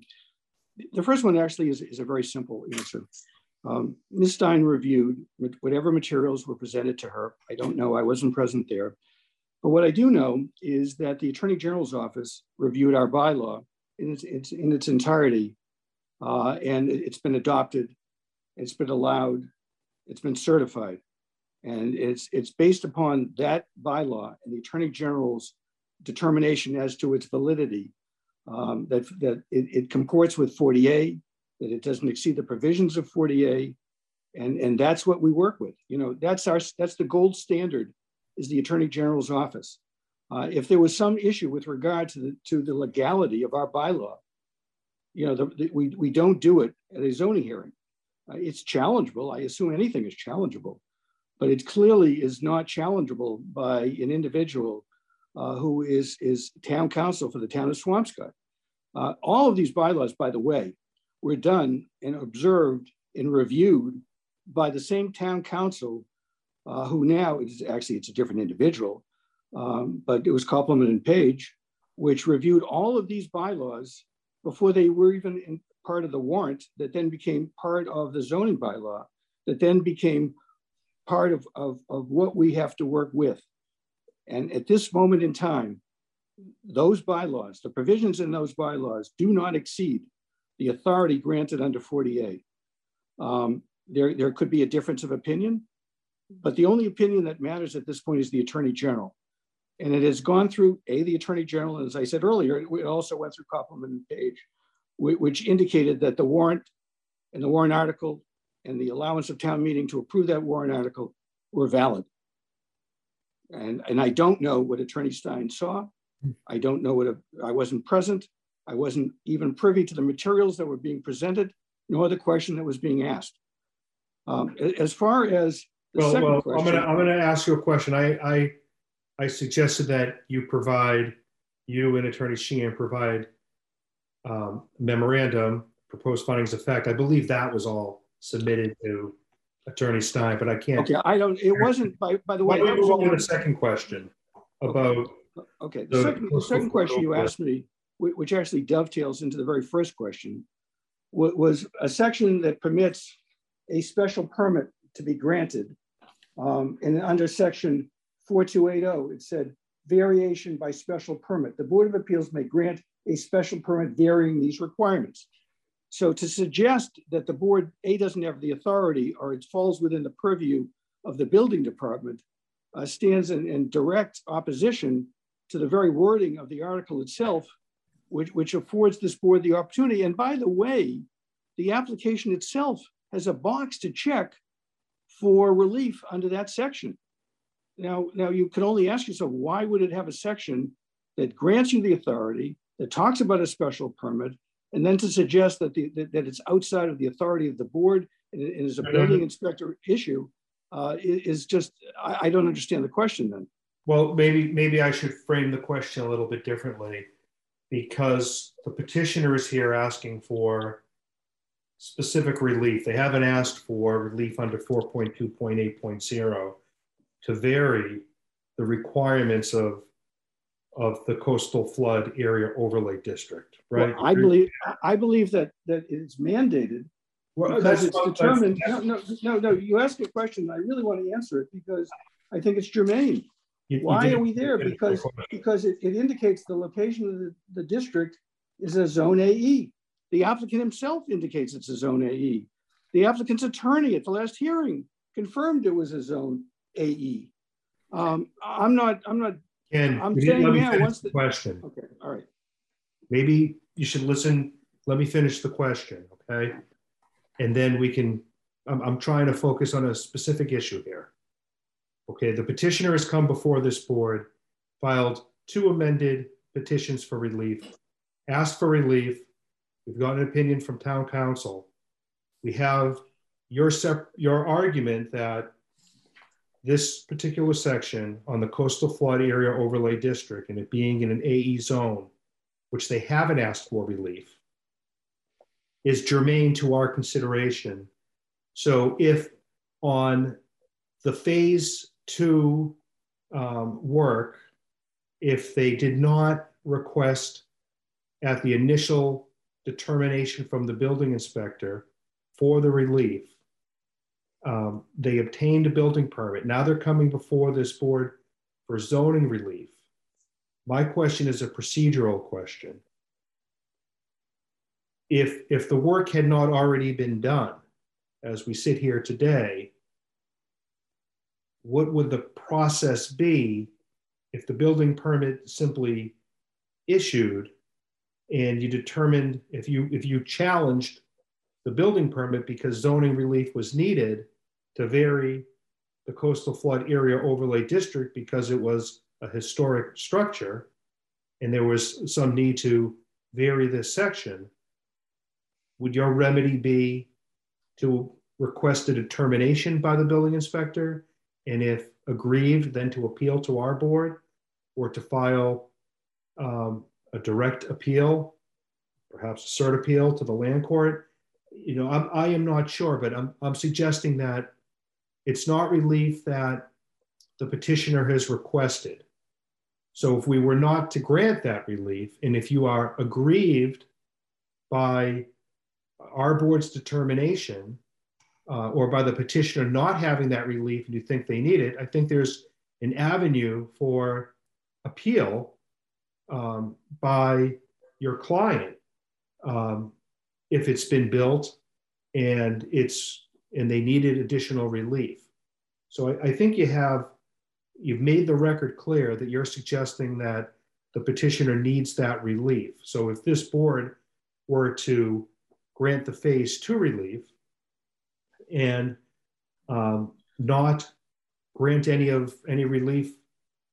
the first one actually is, is a very simple answer. Um, Ms. Stein reviewed whatever materials were presented to her. I don't know, I wasn't present there. But what I do know is that the Attorney General's office reviewed our bylaw in its, its in its entirety, uh, and it- it's been adopted, it's been allowed, it's been certified. And it's, it's based upon that bylaw and the Attorney General's determination as to its validity, um, that, that it, it comports with 40A, that it doesn't exceed the provisions of 40A. And, and that's what we work with. You know, that's our, that's the gold standard is the Attorney General's office. Uh, if there was some issue with regard to the, to the legality of our bylaw, you know, the, the- we, we don't do it at a zoning hearing. Uh, it's challengeable. I assume anything is challengeable, but it clearly is not challengeable by an individual uh, who is, is town counsel for the town of Swampscott. Uh, all of these bylaws, by the way, were done and observed and reviewed by the same town counsel uh, who now is actually it's a different individual, um, but it was Kopelman and Paige, which reviewed all of these bylaws before they were even part of the warrant that then became part of the zoning bylaw, that then became part of, of, of what we have to work with. And at this moment in time, those bylaws, the provisions in those bylaws do not exceed the authority granted under 40A. Um, there, there could be a difference of opinion, but the only opinion that matters at this point is the Attorney General. And it has gone through, A, the Attorney General, and as I said earlier, it also went through Kopelman and Paige, which indicated that the warrant and the warrant article and the allowance of town meeting to approve that warrant article were valid. And, and I don't know what Attorney Stein saw. I don't know what, a- I wasn't present. I wasn't even privy to the materials that were being presented, nor the question that was being asked. Um, as far as the Well, well, I'm question. gonna, I'm gonna ask you a question. I, I, I suggested that you provide, you and Attorney Sheehan provide um, memorandum, proposed findings of fact. I believe that was all submitted to Attorney Stein, but I can't. Okay, I don't, it wasn't, by, by the Why way. don't we move on to the second question about, Okay, the the second, the second question you asked me, which actually dovetails into the very first question, was a section that permits a special permit to be granted. Um, and under section 4280, it said variation by special permit. The Board of Appeals may grant a special permit varying these requirements. So to suggest that the board, A, doesn't have the authority or it falls within the purview of the building department uh, stands in, in direct opposition to the very wording of the article itself, which, which affords this board the opportunity. And by the way, the application itself has a box to check for relief under that section now, now you can only ask yourself, why would it have a section that grants you the authority, that talks about a special permit, and then to suggest that, the, that, that it's outside of the authority of the board and, and is a building inspector issue uh, is just, I, I don't understand the question then. Well, maybe, maybe I should frame the question a little bit differently because the petitioner is here asking for specific relief. They haven't asked for relief under 4.2.8.0 to vary the requirements of, of the coastal flood area overlay district, right? Well, I believe, I- believe that, that it's mandated Well, because it's determined, no, no, no, no, you asked a question, I really want to answer it because I think it's germane. you- you Why did- are we there? Because, because it, it indicates the location of the, the district is a zone AE. The applicant himself indicates it's a zone AE. The applicant's attorney at the last hearing confirmed it was a zone AE. Um, I'm not, I'm not, Ken, I'm you didn't saying let me now, finish the the- question. okay, all right. maybe you should listen, let me finish the question, okay? And then we can, I'm, I'm trying to focus on a specific issue here. Okay, the petitioner has come before this board, filed two amended petitions for relief, asked for relief. We've got an opinion from town counsel. We have your sep, your argument that this particular section on the coastal flood area overlay district and it being in an AE zone which they haven't asked for relief, is germane to our consideration. So if on the phase two um, work, if they did not request at the initial determination from the building inspector for the relief, um, they obtained a building permit. Now they're coming before this board for zoning relief. My question is a procedural question. If, if the work had not already been done, as we sit here today, what would the process be if the building permit simply issued and you determined if you, if you challenged the building permit because zoning relief was needed to vary the coastal flood area overlay district because it was a historic structure and there was some need to vary this section, would your remedy be to request a determination by the building inspector? And if aggrieved, then to appeal to our board or to file um, a direct appeal, perhaps a cert appeal to the land court? You know, I'm, I am not sure, but I'm, I'm suggesting that it's not relief that the petitioner has requested. So if we were not to grant that relief, and if you are aggrieved by our board's determination uh, or by the petitioner not having that relief and you think they need it, I think there's an avenue for appeal um, by your client um, if it's been built and it's and they needed additional relief. So I, I think you have you've made the record clear that you're suggesting that the petitioner needs that relief. So if this board were to grant the phase two relief and um, not grant any of any relief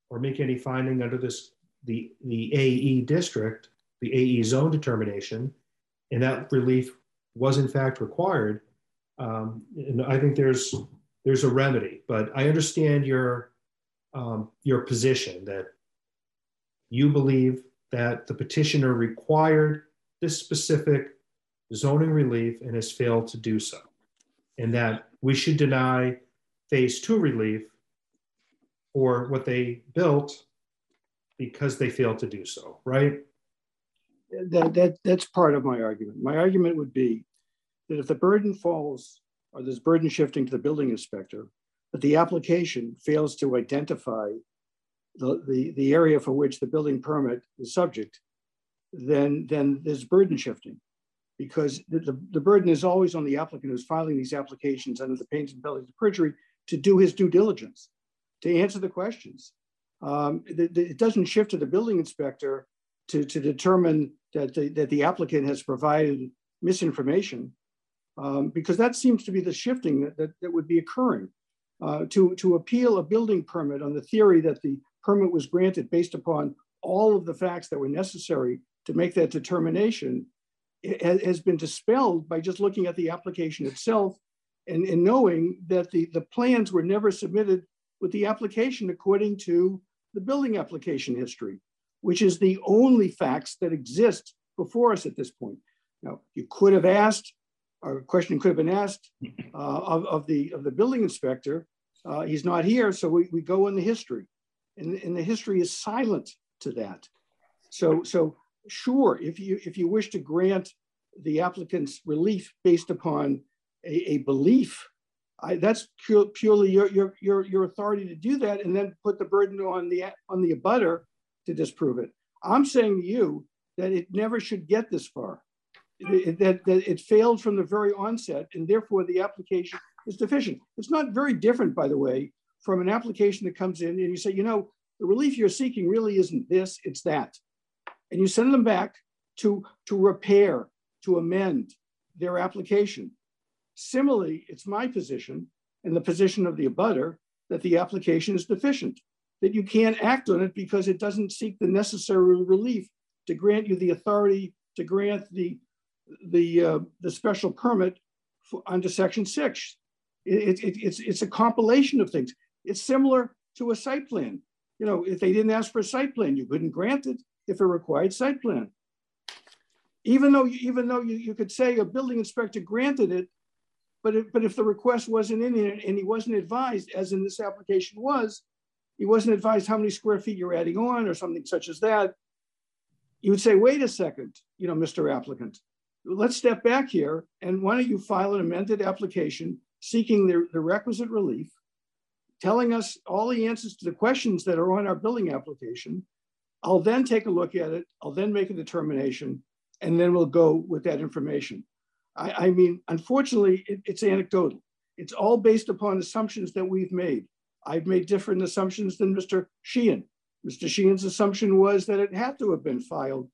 or make any finding under this the the AE district, the AE zone determination, and that relief was in fact required, um, and I think there's there's a remedy. But I understand your um, your position that you believe that the petitioner required this specific zoning relief and has failed to do so, and that we should deny phase two relief for what they built because they failed to do so, right? That, that, that's part of my argument. My argument would be that if the burden falls, or there's burden shifting to the building inspector, but the application fails to identify the, the, the area for which the building permit is subject, then, then there's burden shifting. Because the, the, the burden is always on the applicant who's filing these applications under the pains and penalties of perjury to do his due diligence, to answer the questions. Um, it, it doesn't shift to the building inspector to, to determine that the, that the applicant has provided misinformation, um, because that seems to be the shifting that, that, that would be occurring. Uh, to, to appeal a building permit on the theory that the permit was granted based upon all of the facts that were necessary to make that determination has been dispelled by just looking at the application itself and, and knowing that the, the plans were never submitted with the application according to the building application history, which is the only facts that exist before us at this point. Now, you could have asked, a question could have been asked uh, of, of, the, of the building inspector. Uh, he's not here, so we, we go in the history. And, and the history is silent to that. So, so sure, if you, if you wish to grant the applicant's relief based upon a, a belief, I, that's pure, purely your, your, your, your authority to do that and then put the burden on the, on the abutter to disprove it. I'm saying to you that it never should get this far, that, that it failed from the very onset and therefore the application is deficient. It's not very different, by the way, from an application that comes in and you say, you know, the relief you're seeking really isn't this, it's that. And you send them back to, to repair, to amend their application. Similarly, it's my position and the position of the abutter that the application is deficient, that you can't act on it because it doesn't seek the necessary relief to grant you the authority to grant the, the, uh, the special permit for, under section six. It, it, it's, it's a compilation of things. It's similar to a site plan. You know, if they didn't ask for a site plan, you couldn't grant it if it required site plan. Even though, even though you, you could say a building inspector granted it, but but if the request wasn't in it and he wasn't advised, as in this application was, he wasn't advised how many square feet you're adding on or something such as that, you would say, wait a second, you know, Mr. Applicant, let's step back here and why don't you file an amended application seeking the, the requisite relief, telling us all the answers to the questions that are on our building application. I'll then take a look at it. I'll then make a determination and then we'll go with that information. I, I mean, unfortunately, it, it's anecdotal. It's all based upon assumptions that we've made. I've made different assumptions than Mr. Sheehan. Mr. Sheehan's assumption was that it had to have been filed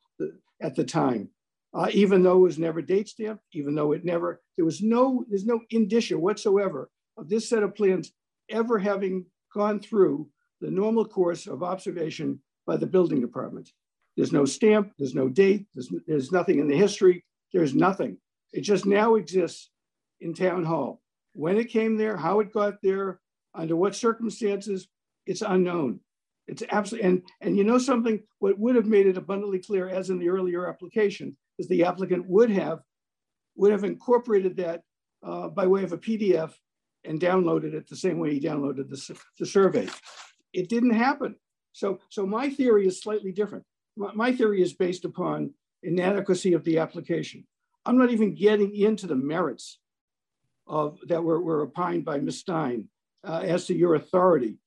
at the time, uh, even though it was never date stamped, even though it never, there was no, there's no indicia whatsoever of this set of plans ever having gone through the normal course of observation by the building department. There's no stamp, there's no date, there's, there's nothing in the history, there's nothing. It just now exists in town hall. When it came there, how it got there, under what circumstances, it's unknown. It's absolutely, and, and you know something, what would have made it abundantly clear, as in the earlier application, is the applicant would have, would have incorporated that uh, by way of a PDF and downloaded it the same way he downloaded the, the survey. It didn't happen. So, so my theory is slightly different. My, my theory is based upon inadequacy of the application. I'm not even getting into the merits of that were, were opined by Ms. Stein uh, as to your authority.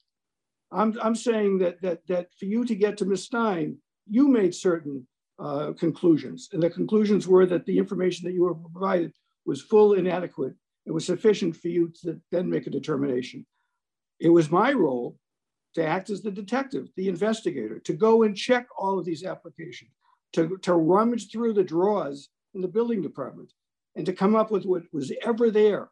I'm, I'm saying that, that, that for you to get to Ms. Stein, you made certain uh, conclusions. And the conclusions were that the information that you were provided was full and adequate. It was sufficient for you to then make a determination. It was my role to act as the detective, the investigator, to go and check all of these applications, to, to rummage through the drawers in the building department and to come up with what was ever there.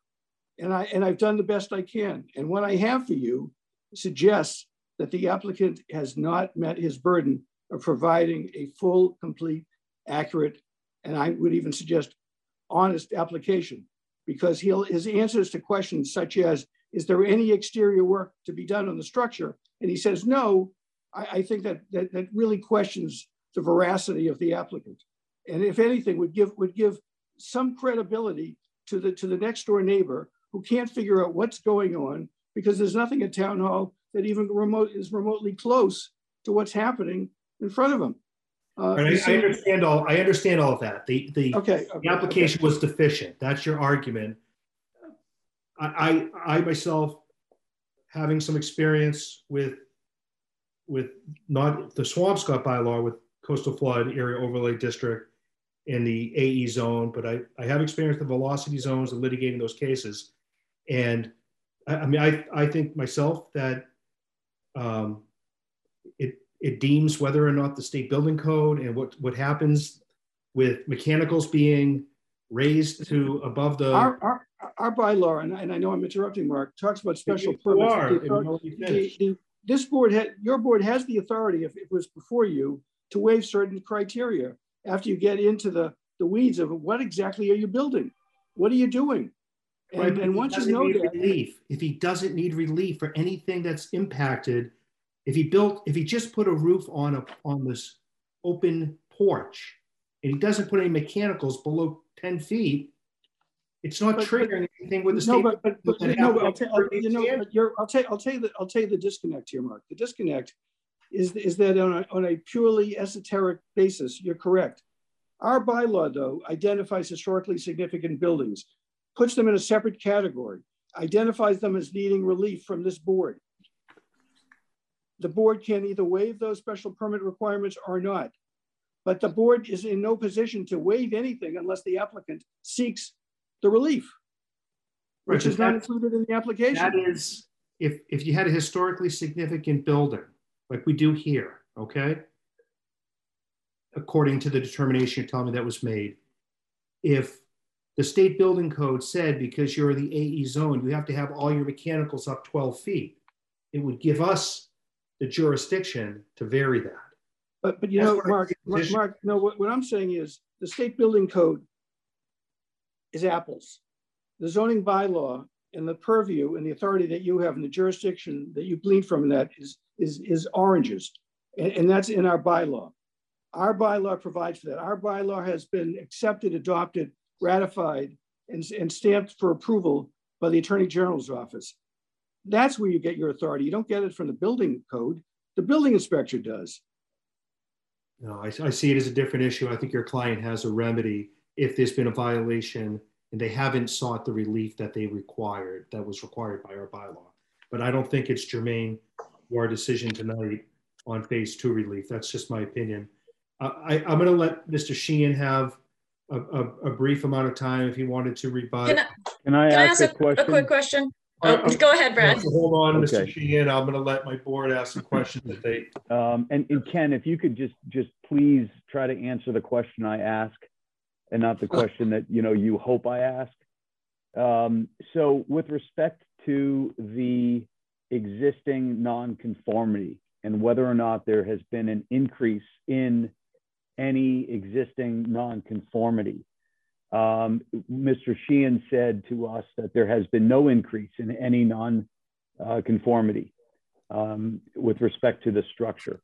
And, I, and I've done the best I can. And what I have for you suggests that the applicant has not met his burden of providing a full, complete, accurate, and I would even suggest honest application. Because he'll, his answers to questions such as, is there any exterior work to be done on the structure? And he says, no, I, I think that, that, that really questions the veracity of the applicant. And if anything would give would give some credibility to the to the next door neighbor who can't figure out what's going on because there's nothing at town hall that even remote is remotely close to what's happening in front of them. Uh, I, I, understand all. I understand all of that. The the, okay, okay the application okay. was deficient. That's your argument. I, I I myself, having some experience with with not the Swampscott bylaw with coastal flood area overlay district in the AE zone, but I, I have experienced the velocity zones and litigating those cases. And I, I mean, I, I think myself that um, it, deems whether or not the state building code and what, what happens with mechanicals being raised to above the. Our, our, our bylaw, and I, and I know I'm interrupting Mark, talks about special permits. The, the, this board, had, your board has the authority, if it was before you, to waive certain criteria after you get into the, the weeds of what exactly are you building? What are you doing? Right, And, but and once you know that, Relief, if he doesn't need relief for anything that's impacted, if he built, if he just put a roof on a, on this open porch, and he doesn't put any mechanicals below ten feet, it's not But- but- triggering anything with the no, state. but, but, but, no, but I'll tell, I'll- you know, I'll tell, I'll tell you the, I'll tell you the disconnect here, Mark. The disconnect is, is that on a, on a purely esoteric basis, you're correct. Our bylaw, though, identifies historically significant buildings, puts them in a separate category, identifies them as needing relief from this board. The board can either waive those special permit requirements or not. But the board is in no position to waive anything unless the applicant seeks the relief, which but is not included in the application. is, if, if you had a historically significant building, like we do here, okay? According to the determination you're telling me that was made, if the state building code said because you're the AE zone, you have to have all your mechanicals up 12 feet, it would give us the jurisdiction to vary that. But, but you That's know, Mark, Mark, Mark, no, what, what I'm saying is the state building code is apples. The zoning bylaw and the purview and the authority that you have and the jurisdiction that you glean from that is, is, is oranges. And, and that's in our bylaw. Our bylaw provides for that. Our bylaw has been accepted, adopted, ratified, and, and stamped for approval by the Attorney General's office. That's where you get your authority. You don't get it from the building code. The building inspector does. No, I, I see it as a different issue. I think your client has a remedy if there's been a violation and they haven't sought the relief that they required, that was required by our bylaw. But I don't think it's germane to our decision tonight on phase two relief. That's just my opinion. Uh, I, I'm gonna let Mr. Sheehan have a, a, a brief amount of time if he wanted to rebut. Can I, Can I can I ask ask a a, a question? Quick question? Uh, Oh, go ahead, Brad. so Hold on, Mr. Sheehan. I'm gonna let my board ask some questions that they, Um, and, and Ken, if you could just, just please try to answer the question I ask and not the question that, you know, you hope I ask. Um, so with respect to the existing nonconformity and whether or not there has been an increase in any existing nonconformity, um, Mr. Sheehan said to us that there has been no increase in any non-conformity um, with respect to the structure.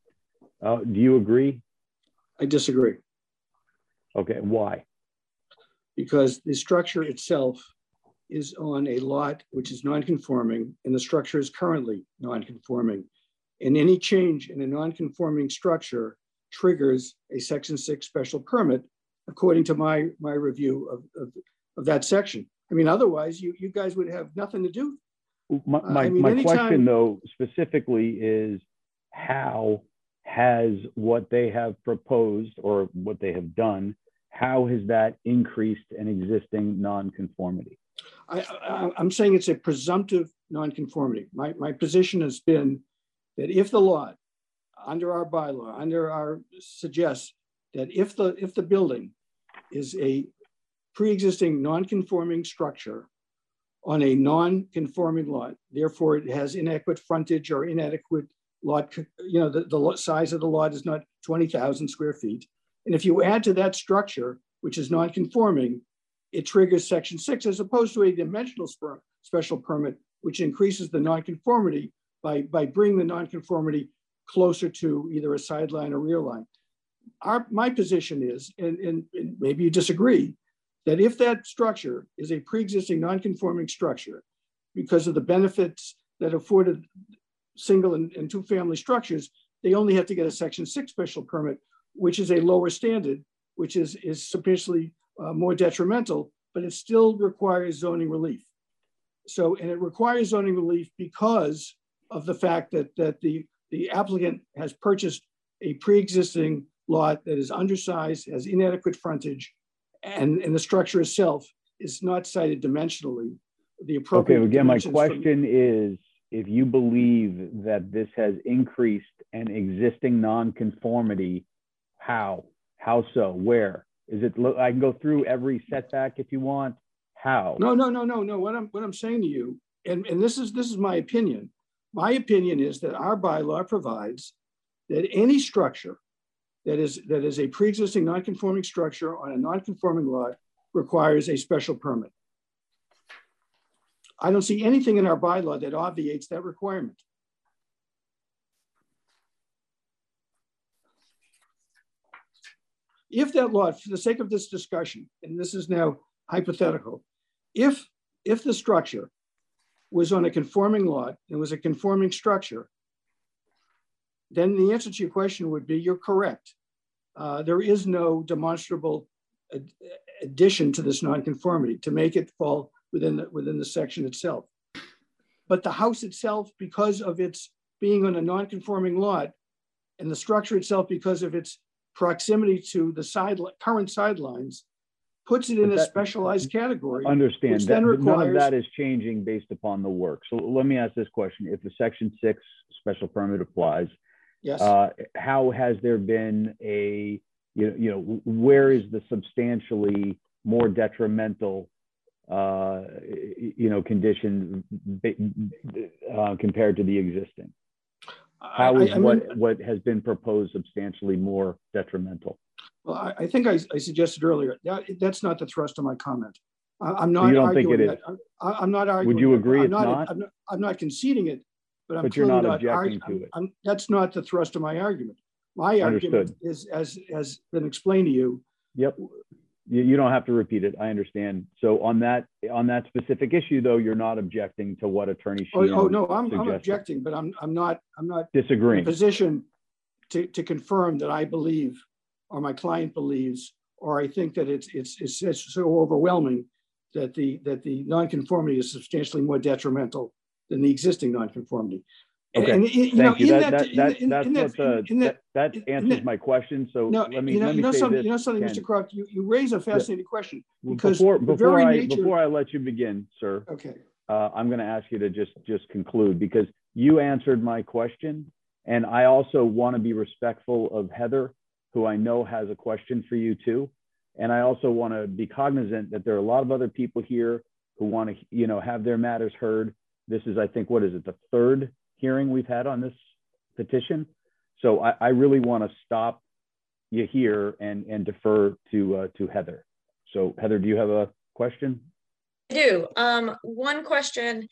Uh, do you agree? I disagree Okay, why? because the structure itself is on a lot which is non-conforming and the structure is currently non-conforming. And any change in a non-conforming structure triggers a section six special permit according to my, my review of, of, of that section. I mean, otherwise you, you guys would have nothing to do. My, uh, I my, mean, my anytime- question though specifically is how has what they have proposed or what they have done, how has that increased an existing nonconformity? I, I, I'm saying it's a presumptive nonconformity. My, my position has been that if the lot, under our bylaw, under our suggests that if the, if the building is a pre-existing non-conforming structure on a non-conforming lot, therefore it has inadequate frontage or inadequate lot, you know, the, the size of the lot is not 20,000 square feet. And if you add to that structure, which is non-conforming, it triggers section six as opposed to a dimensional special permit, which increases the nonconformity by, by bringing the nonconformity closer to either a sideline or rear line. Our, my position is, and, and, and maybe you disagree, that if that structure is a pre-existing non-conforming structure because of the benefits that afforded single and, and two-family structures, they only have to get a section six special permit, which is a lower standard, which is, is sufficiently uh, more detrimental, but it still requires zoning relief. So, and it requires zoning relief because of the fact that, that the, the applicant has purchased a pre-existing lot that is undersized, has inadequate frontage, and, and the structure itself is not sited dimensionally. The appropriate. Okay, again, my question is, if you believe that this has increased an existing nonconformity, how? How so? Where? Is it, I can go through every setback if you want. How? No, no, no, no, no. What I'm, what I'm saying to you, and, and this is, this is my opinion. My opinion is that our bylaw provides that any structure that is, that is a pre-existing non-conforming structure on a non-conforming lot requires a special permit. I don't see anything in our bylaw that obviates that requirement. If that lot, for the sake of this discussion, and this is now hypothetical, if, if the structure was on a conforming lot, it was a conforming structure, then the answer to your question would be, you're correct. Uh, there is no demonstrable ad- addition to this nonconformity to make it fall within the, within the section itself. But the house itself, because of its being on a nonconforming lot, and the structure itself, because of its proximity to the side, current sidelines, puts it in But a specialized category. Understand that then but none of that is changing based upon the work. So let me ask this question. If the section six special permit applies, Yes, uh, how has there been a, you know, you know, where is the substantially more detrimental, uh, you know, condition uh, compared to the existing? How is I- I mean- what, what has been proposed substantially more detrimental? Well, I, I think I, I suggested earlier, that, that's not the thrust of my comment. I, I'm So not you don't think it that. I'm- I, I'm not arguing. Would you that. agree I'm it's not? I'm not, I'm not conceding it, but I'm But you're not objecting to it. I'm- That's not the thrust of my argument. My argument is, as, has been explained to you, Yep. You, you don't have to repeat it. I understand. So on that, on that specific issue, though, you're not objecting to what Attorney oh, oh, no, I'm, I'm objecting, but I'm, I'm not, I'm not in a disagreeing. position to, to confirm that I believe, or my client believes, or I think that it's, it's, it's it's so overwhelming that the, that the nonconformity is substantially more detrimental than the existing nonconformity. Okay, and, you know, Thank you. That, that, that, in- that's in what the, that, that in- in answers my question. So No, let me, you know, let you me know say something, this. you know something, Ken. Mr. Croft, you, you raise a fascinating question. Because Before, before very I, nature- before I let you begin, sir, Okay, uh, I'm going to ask you to just, just conclude because you answered my question. And I also want to be respectful of Heather, who I know has a question for you too. And I also want to be cognizant that there are a lot of other people here who want to, you know, have their matters heard. This is, I think, what is it, the third hearing we've had on this petition? So I, I really want to stop you here and, and defer to, uh, to Heather. So Heather, do you have a question? I do. Um, one question,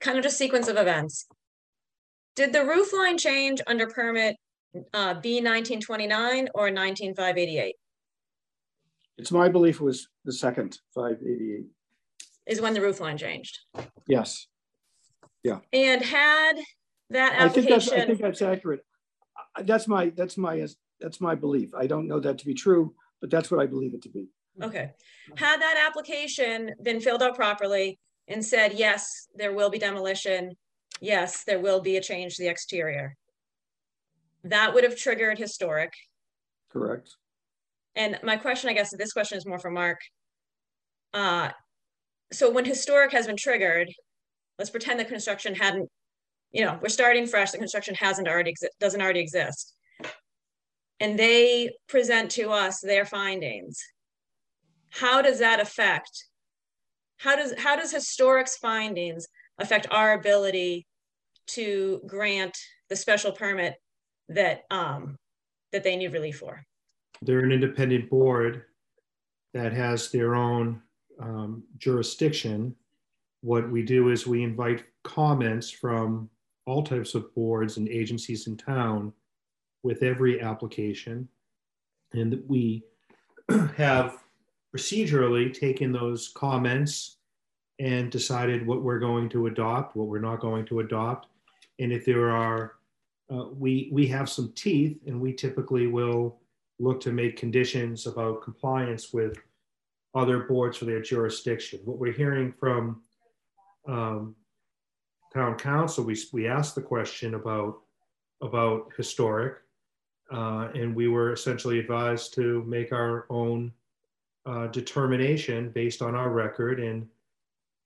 kind of just sequence of events. Did the roof line change under permit uh B nineteen twenty-nine or nineteen five eighty-eight? it's my belief it was the second, five eighty-eight, Is when the roof line changed? yes. And had that I think that's, I think that's accurate. That's my, that's my, that's my belief. I don't know that to be true, but that's what I believe it to be. okay, had that application been filled out properly and said, yes, there will be demolition, yes, there will be a change to the exterior. That would have triggered historic. Correct. And my question, I guess, this question is more for Mark. Uh, so when historic has been triggered, let's pretend the construction hadn't, you know, we're starting fresh, the construction hasn't already, exi- doesn't already exist. And they present to us their findings. How does that affect? How does, how does historic's findings affect our ability to grant the special permit that, um, that they need relief for? They're an independent board that has their own um, jurisdiction. What we do is we invite comments from all types of boards and agencies in town with every application. And we have procedurally taken those comments and decided what we're going to adopt, what we're not going to adopt. And if there are, uh, we, we have some teeth and we typically will look to make conditions about compliance with other boards for their jurisdiction. What we're hearing from um, town counsel, we, we asked the question about, about historic. uh, and we were essentially advised to make our own uh, determination based on our record and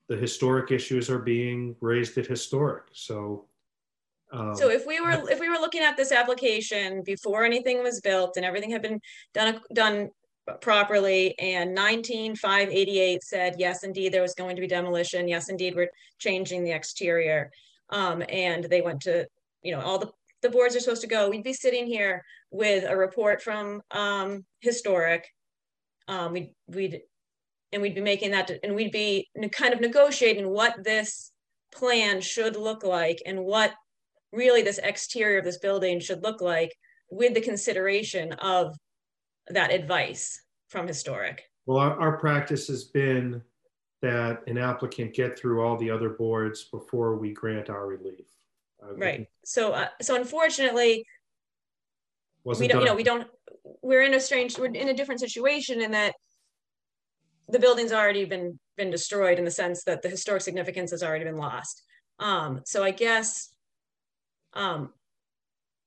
the historic issues are being raised at historic. So um, So if we were, if we were looking at this application before anything was built and everything had been done, done properly and nineteen five eighty-eight said, yes, indeed, there was going to be demolition. Yes, indeed, we're changing the exterior. Um, and they went to, you know, all the, the boards are supposed to go. We'd be sitting here with a report from, um, historic. Um, we, we'd, and we'd be making that, and we'd be kind of negotiating what this plan should look like and what really this exterior of this building should look like with the consideration of that advice from historic. Well, our, our practice has been that an applicant get through all the other boards before we grant our relief. Uh, Right. So, uh, so unfortunately, we don't, you know, we don't, we're in a strange, we're in a different situation in that the building's already been, been destroyed in the sense that the historic significance has already been lost. Um, so I guess, um,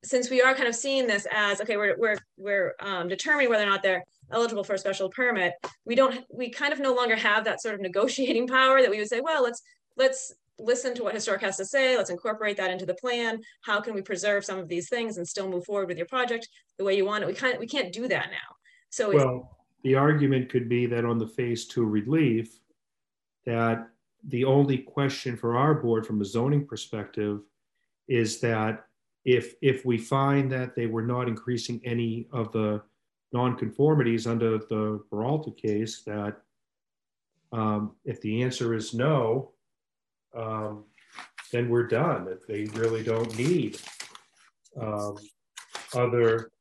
since we are kind of seeing this as, okay, we're, we're, we're, um, determining whether or not they're eligible for a special permit, we don't, we kind of no longer have that sort of negotiating power that we would say, well, let's, let's listen to what historic has to say, let's incorporate that into the plan. How can we preserve some of these things and still move forward with your project the way you want it? We can't, we can't do that now. So Well, the argument could be that on the phase two relief, that the only question for our board from a zoning perspective is that if, if we find that they were not increasing any of the nonconformities under the Peralta case, that um, if the answer is no, um, then we're done. That they really don't need um, other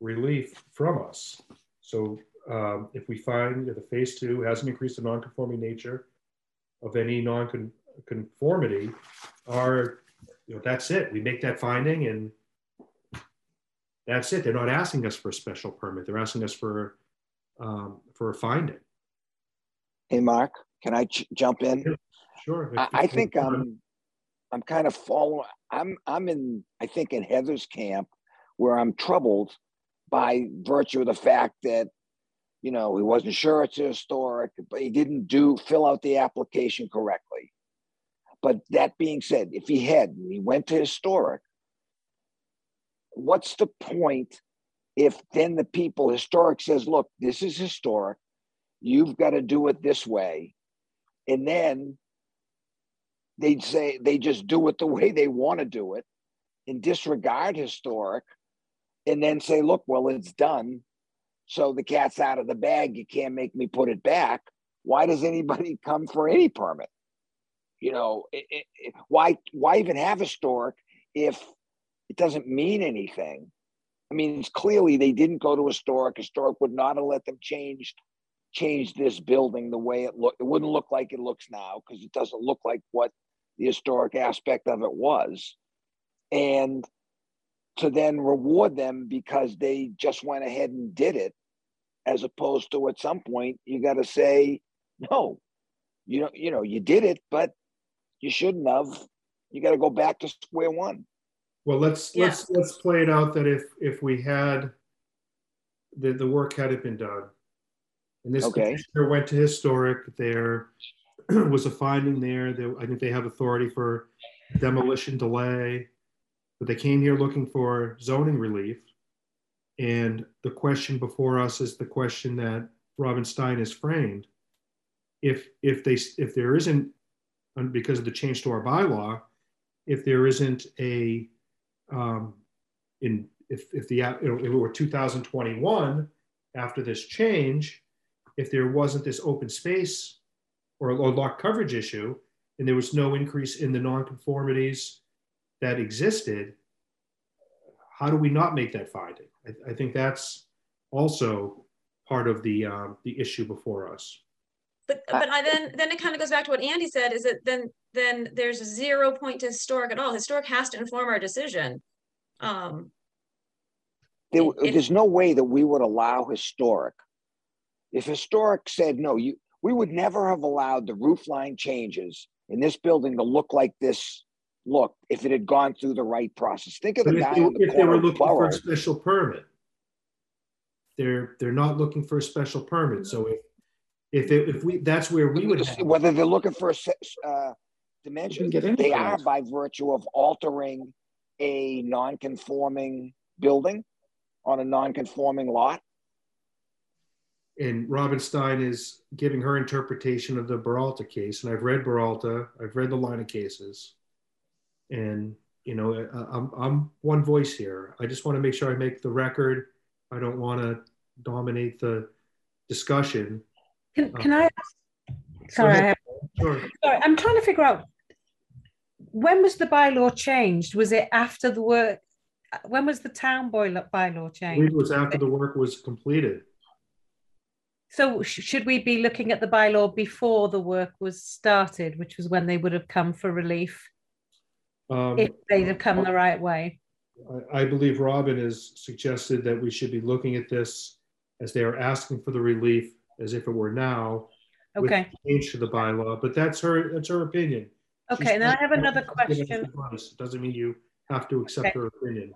relief from us. So um, if we find that the phase two hasn't increased the non-conforming nature of any non-conformity, our, you know, that's it. We make that finding and that's it. They're not asking us for a special permit. They're asking us for, um, for a finding. Hey, Mark, can I jump in? Sure. I, I think I'm, I'm kind of following, I'm, I'm in, I think in Heather's camp where I'm troubled by virtue of the fact that, you know, he wasn't sure it's historic, but he didn't do, fill out the application correctly. But that being said, if he had, he went to historic, what's the point if then the people, historic says, look, this is historic, you've got to do it this way. And then they'd say they just do it the way they want to do it and disregard historic and then say, look, well, it's done. So the cat's out of the bag. You can't make me put it back. Why does anybody come for any permit? You know, it, it, why why even have a historic if it doesn't mean anything? I mean, it's clearly they didn't go to historic. Historic would not have let them change change this building the way it look. It wouldn't look like it looks now because it doesn't look like what the historic aspect of it was. And to then reward them because they just went ahead and did it, as opposed to at some point you got to say, no, you know, you know, you did it, but you shouldn't have. You got to go back to square one. Well, let's, Yeah. let's, let's play it out that if, if we had, the, the work hadn't been done. And this Okay. petitioner went to historic, there was a finding there, that I think they have authority for demolition delay. But they came here looking for zoning relief. And the question before us is the question that Robin Stein has framed. If, if they, if there isn't, and because of the change to our bylaw, if there isn't a, um, in, if, if the, you know, if it were 2021, after this change, if there wasn't this open space or a lot coverage issue, and there was no increase in the nonconformities that existed, how do we not make that finding? I, I think that's also part of the, um, the issue before us. But, but I then, then it kind of goes back to what Andy said, is that then, then there's zero point to historic at all. Historic has to inform our decision. Um, There, If- there's no way that we would allow historic. If historic said no, you we would never have allowed the roof line changes in this building to look like this look if it had gone through the right process. Think of the But if they, on the if they were of looking for a special permit, they're, they're not looking for a special permit. So if, if, it- if we, that's where we would. Whether they're looking for a uh, dimension, they are by virtue of altering a non-conforming building on a non-conforming lot. And Robin Stein is giving her interpretation of the Peralta case. And I've read Peralta, I've read the line of cases. And, you know, I'm, I'm one voice here. I just want to make sure I make the record. I don't want to dominate the discussion. Can, can I? Sorry, I have, Sure. sorry, I'm trying to figure out when was the bylaw changed? Was it after the work? When was the town boiler bylaw changed? it was after the work was completed. So sh- should we be looking at the bylaw before the work was started, which was when they would have come for relief, Um, if they'd have come the right way? I believe Robin has suggested that we should be looking at this as they are asking for the relief as if it were now. with Okay, Change to the bylaw, but that's her, that's her opinion. okay, and I have another She's giving us question. advice. Doesn't mean you have to accept Okay. her opinion.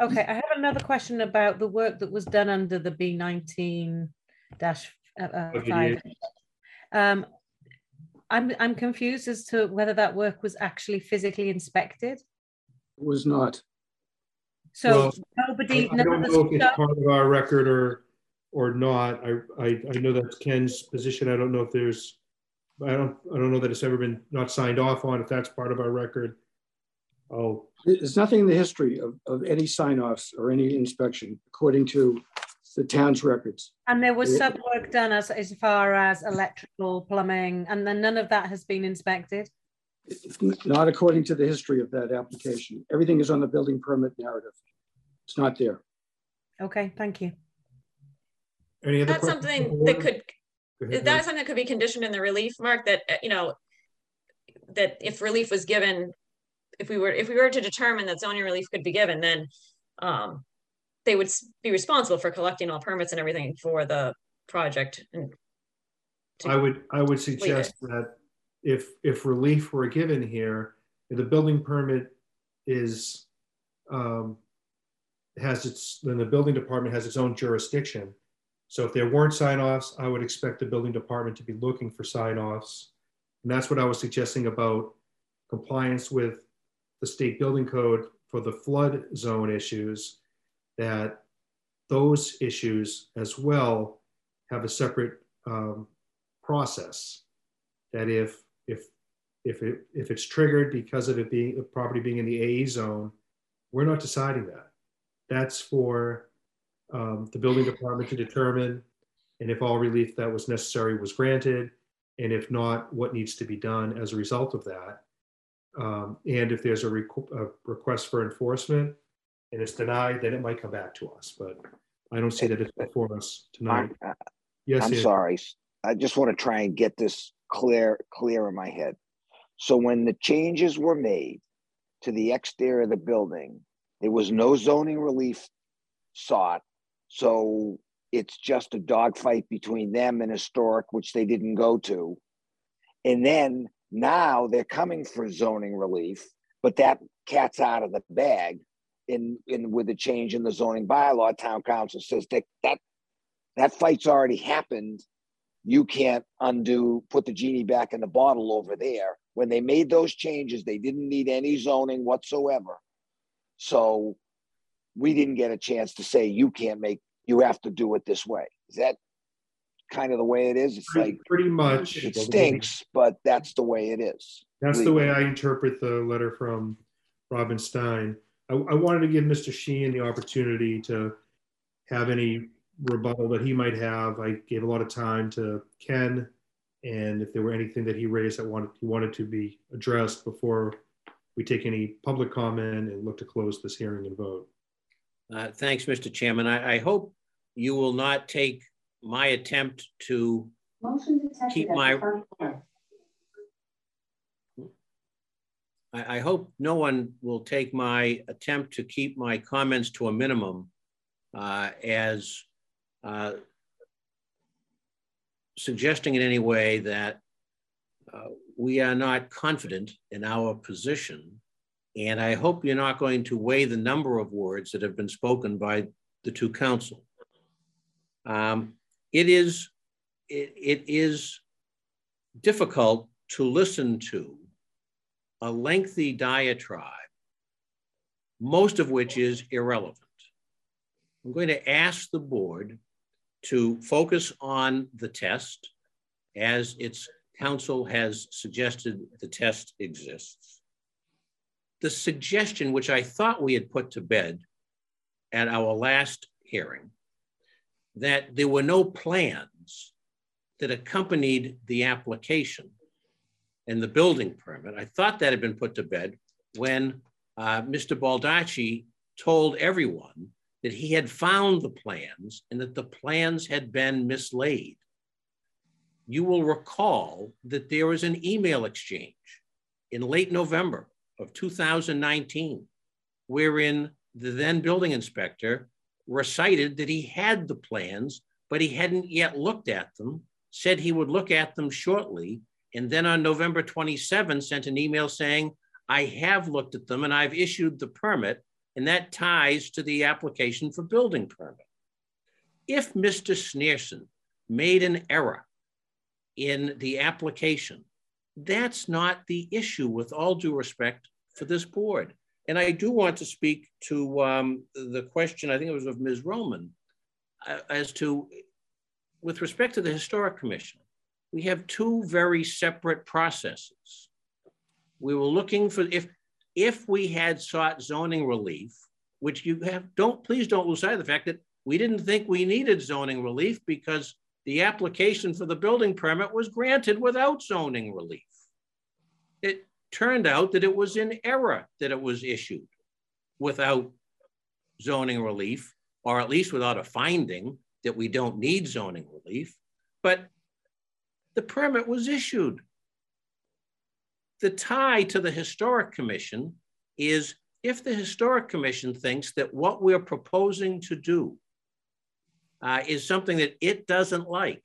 Okay, I have another question about the work that was done under the B nineteen dash uh, uh, Five five. Um, I'm, I'm confused as to whether that work was actually physically inspected. It was not. So Well, I nobody, I none don't know if it's stuff, part of our record or, or not. I, I, I know that's Ken's position. I don't know if there's, I don't, I don't know that it's ever been not signed off on, if that's part of our record. Oh, There's nothing in the history of, of any sign-offs or any inspection, according to the town's records. and there was Yeah. some work done as, as far as electrical, plumbing, and then none of that has been inspected. Not according to the history of that application. Everything is on the building permit narrative. It's not there. Okay, thank you. Any other That's questions? something the that board? could, Go ahead, that Mike. something that could be conditioned in the relief, Mark, that, uh, you know, that if relief was given, if we were, if we were to determine that zoning relief could be given, then um, they would s- be responsible for collecting all permits and everything for the project and I would, I would suggest that if, if relief were given here, the building permit is, um, has its, then the building department has its own jurisdiction. So if there weren't sign offs, I would expect the building department to be looking for sign offs. And that's what I was suggesting about compliance with the state building code for the flood zone issues, that those issues as well have a separate um, process. That if, if, if it, if it's triggered because of it being, the property being in the AE zone, we're not deciding that. That's for um, the building department to determine, and if all relief that was necessary was granted, and if not, what needs to be done as a result of that. Um, And if there's a requ- a request for enforcement and it's denied, then it might come back to us, but I don't see that it's before us tonight. Mark, I- Yes, I'm sorry. I just want to try and get this clear, clear in my head. So when the changes were made to the exterior of the building, there was no zoning relief sought. So it's just a dogfight between them and historic, which they didn't go to. And then now they're coming for zoning relief, but that cat's out of the bag. In, in with the change in the zoning bylaw, town counsel says that that that fight's already happened. You can't undo, put the genie back in the bottle over there. When they made those changes, they didn't need any zoning whatsoever. So we didn't get a chance to say, you can't make, you have to do it this way. Is that kind of the way it is? It's like, Pretty pretty much. it stinks, but that's the way it is. That's the way I interpret the letter from Robin Stein. I, I wanted to give Mr. Sheehan the opportunity to have any rebuttal that he might have. I gave a lot of time to Ken. And if there were anything that he raised that wanted, he wanted to be addressed before we take any public comment and look to close this hearing and vote. Uh, Thanks, Mr. Chairman. I, I hope you will not take my attempt to keep my, I, I hope no one will take my attempt to keep my comments to a minimum uh, as uh, suggesting in any way that uh, we are not confident in our position. And I hope you're not going to weigh the number of words that have been spoken by the two counsel. Um, it is it, it is difficult to listen to a lengthy diatribe, most of which is irrelevant. I'm going to ask the board to focus on the test as its counsel has suggested the test exists. The suggestion, which I thought we had put to bed at our last hearing, that there were no plans that accompanied the application and the building permit. I thought that had been put to bed when uh, Mr. Baldacci told everyone that he had found the plans and that the plans had been mislaid. You will recall that there was an email exchange in late November of 2019, wherein the then building inspector recited that he had the plans, but he hadn't yet looked at them, said he would look at them shortly, and then on November 27 sent an email saying, I have looked at them and I've issued the permit, and that ties to the application for building permit. If Mr. Sneerson made an error in the application, that's not the issue with all due respect for this board. And I do want to speak to um, the question, I think it was of Ms. Roman, uh, as to, with respect to the Historic Commission, we have two very separate processes. We were looking for, if, if we had sought zoning relief, which you have, don't, please don't lose sight of the fact that we didn't think we needed zoning relief because the application for the building permit was granted without zoning relief. It turned out that it was in error that it was issued without zoning relief, or at least without a finding that we don't need zoning relief. But the permit was issued. The tie to the Historic Commission is if the Historic Commission thinks that what we're proposing to do uh, is something that it doesn't like,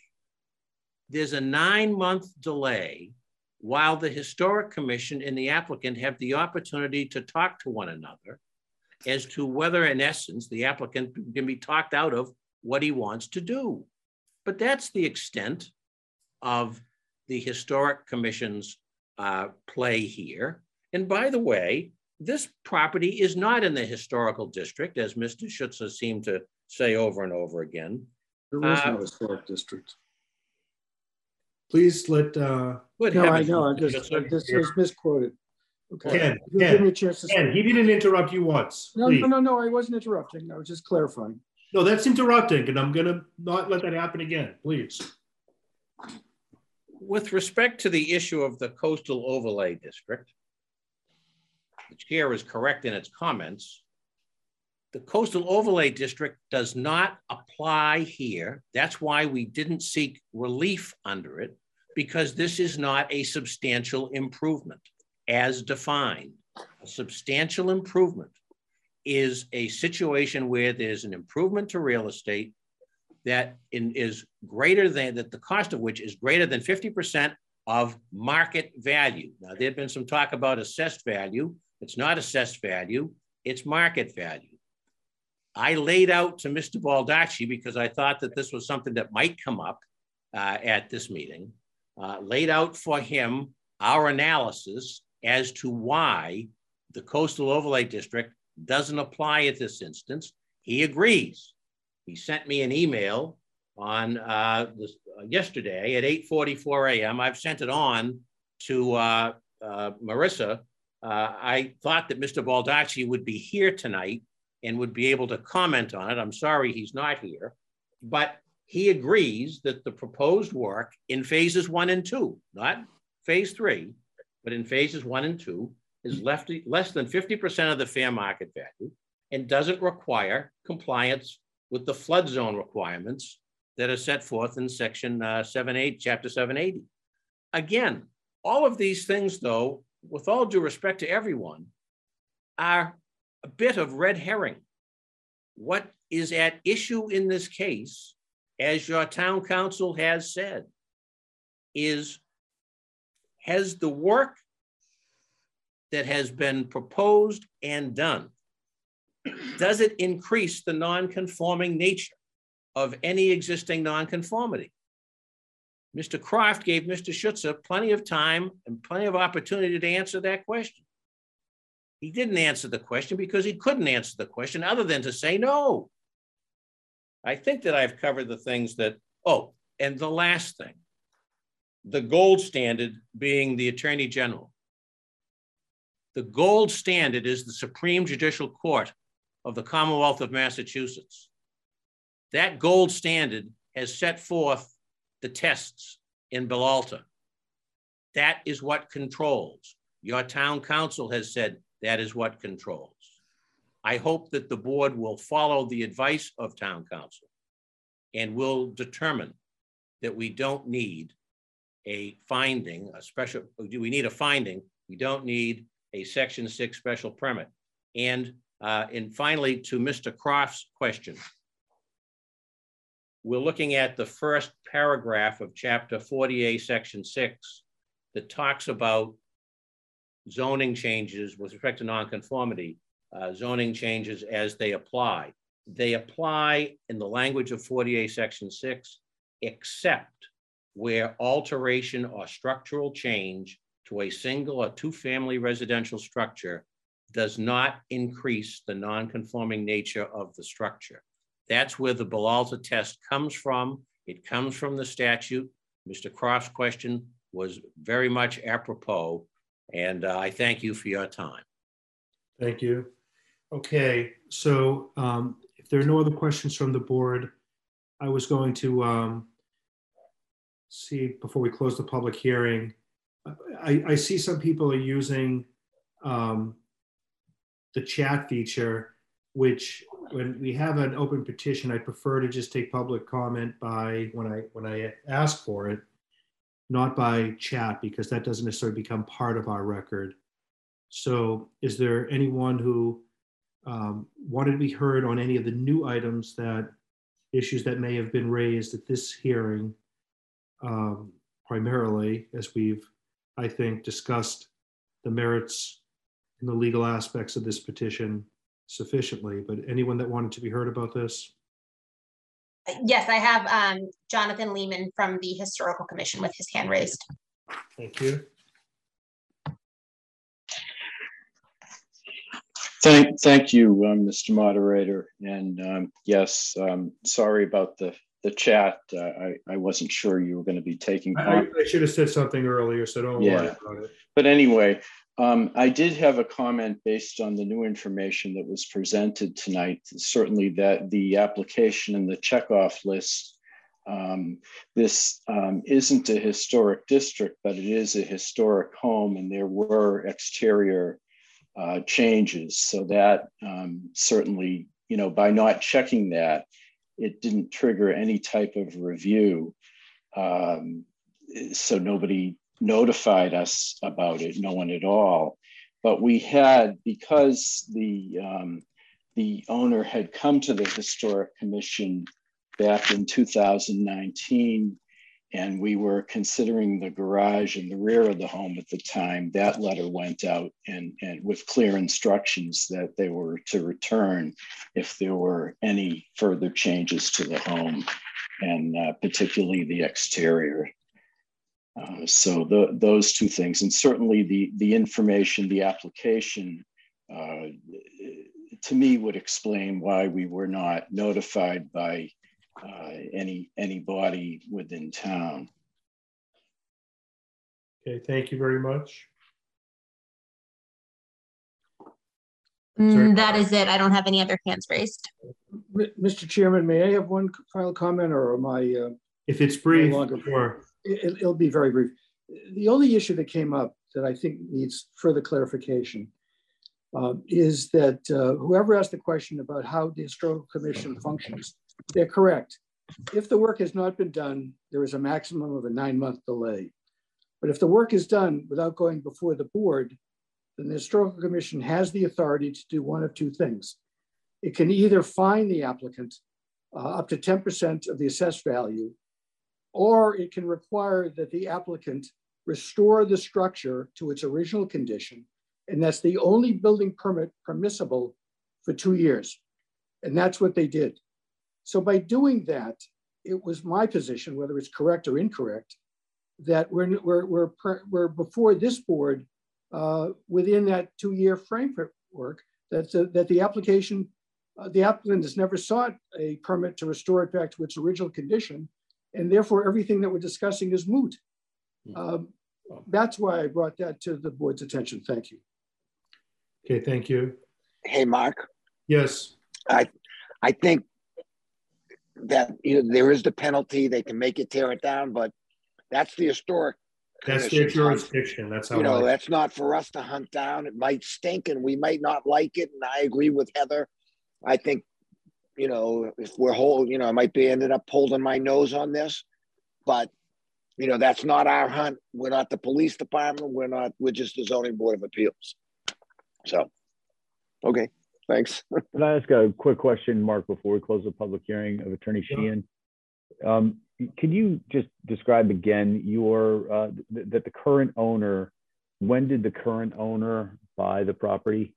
there's a nine month delay while the Historic Commission and the applicant have the opportunity to talk to one another as to whether, in essence, the applicant can be talked out of what he wants to do. But that's the extent of the Historic Commission's uh, play here. And by the way, this property is not in the historical district, as Mr. Schutzer seemed to say over and over again. There was Uh, no historic district. Please let, uh, What No, I know, I Mr. just, Schutzer? this is misquoted. Okay. Ken, You Give me a chance to. Ken, say- he didn't interrupt you once, No, please. no, no, no, I wasn't interrupting. I was just clarifying. No, that's interrupting, and I'm gonna not let that happen again, please. With respect to the issue of the coastal overlay district, the chair is correct in its comments. The coastal overlay district does not apply here. That's why we didn't seek relief under it, because this is not a substantial improvement as defined. A substantial improvement is a situation where there's an improvement to real estate that in, is greater than, that the cost of which is greater than 50% of market value. Now, there'd been some talk about assessed value. It's not assessed value, it's market value. I laid out to Mr. Baldacci because I thought that this was something that might come up uh, at this meeting, uh, laid out for him our analysis as to why the coastal overlay district doesn't apply at this instance. He agrees. He sent me an email on uh, this, uh, yesterday at 8:44 a.m. I've sent it on to uh, uh, Marissa. I thought that Mr. Baldacci would be here tonight and would be able to comment on it. I'm sorry he's not here, but he agrees that the proposed work in phases one and two, not phase three, but in phases one and two, is left less than 50% of the fair market value and doesn't require compliance with the flood zone requirements that are set forth in section uh, 78, chapter 780. Again, all of these things, though, with all due respect to everyone, are a bit of red herring. What is at issue in this case, as your town counsel has said, is has the work that has been proposed and done, does it increase the non-conforming nature of any existing non-conformity? Mr. Croft gave Mr. Schutzer plenty of time and plenty of opportunity to answer that question. He didn't answer the question because he couldn't answer the question other than to say no. I think that I've covered the things that, oh, and the last thing, the gold standard being the Attorney General. The gold standard is the Supreme Judicial Court of the Commonwealth of Massachusetts. That gold standard has set forth the tests in Bellalta. That is what controls. Your town counsel has said that is what controls. I hope that the board will follow the advice of town counsel and will determine that we don't need a finding, a special, do we need a finding? We don't need a section six special permit. And, uh, and finally, to Mr. Croft's question, we're looking at the first paragraph of chapter 40A, section six, that talks about zoning changes with respect to nonconformity, uh, zoning changes as they apply. They apply in the language of 40A, section six, except where alteration or structural change to a single or two-family residential structure does not increase the non-conforming nature of the structure. That's where the Bellalta test comes from. It comes from the statute. Mr. Croft's question was very much apropos, and uh, I thank you for your time. Thank you. Okay, so um, if there are no other questions from the board, I was going to um, see before we close the public hearing. I, I see some people are using um, the chat feature, which when we have an open petition, I prefer to just take public comment by when I when I ask for it, not by chat because that doesn't necessarily become part of our record. So, is there anyone who um, wanted to be heard on any of the new items that issues that may have been raised at this hearing? Um, primarily, as we've, I think, discussed the merits and the legal aspects of this petition sufficiently, but anyone that wanted to be heard about this? Yes, I have um, Jonathan Lehman from the Historical Commission with his hand raised. Thank you. Thank, thank you, um, Mr. Moderator. And um, yes, um, sorry about the the chat. Uh, I, I wasn't sure you were going to be taking. I, I, should have said something earlier, so don't yeah. worry about it. But anyway, um, I did have a comment based on the new information that was presented tonight. Certainly, that the application and the checkoff list. Um, this um, isn't a historic district, but it is a historic home, and there were exterior uh, changes. So that um, certainly, you know, by not checking that, it didn't trigger any type of review. Um, so nobody notified us about it, no one at all. But we had, because the, um, the owner had come to the Historic Commission back in 2019, and we were considering the garage in the rear of the home at the time, that letter went out and, and with clear instructions that they were to return if there were any further changes to the home and uh, particularly the exterior. Uh, so the, those two things, and certainly the, the information, the application, uh, to me would explain why we were not notified by uh, any any body within town. Okay, thank you very much. Mm, that is it. I don't have any other hands raised. Mr. Chairman, may I have one final comment or am I? Uh, if it's brief, no longer, sure it, will be very brief. The only issue that came up that I think needs further clarification uh, is that uh, whoever asked the question about how the historical commission functions, they're correct. If the work has not been done, there is a maximum of a nine month delay. But if the work is done without going before the board, then the historical commission has the authority to do one of two things. It can either fine the applicant uh, up to 10% of the assessed value or it can require that the applicant restore the structure to its original condition. And that's the only building permit permissible for two years. And that's what they did. So by doing that, it was my position, whether it's correct or incorrect, that we're, we're, we're, we're before this board uh, within that two-year framework that the, that the application, uh, the applicant has never sought a permit to restore it back to its original condition and therefore everything that we're discussing is moot. Hmm. Um, that's why I brought that to the board's attention. Thank you. Okay, thank you. Hey, Mark. Yes. I, I think that you know there is the penalty. They can make it tear it down, but that's the historic. That's their commission's jurisdiction. That's how. You know, that's not for us to hunt down. It might stink, and we might not like it. And I agree with Heather. I think, you know, if we're whole, you know, I might be ended up holding my nose on this, but you know, that's not our hunt. We're not the police department. We're not. We're just the zoning board of appeals. So, okay, thanks. Can I ask a quick question, Mark, before we close the public hearing of Attorney. Sheehan? Um, Can you just describe again your, uh, th- that the current owner, when did the current owner buy the property?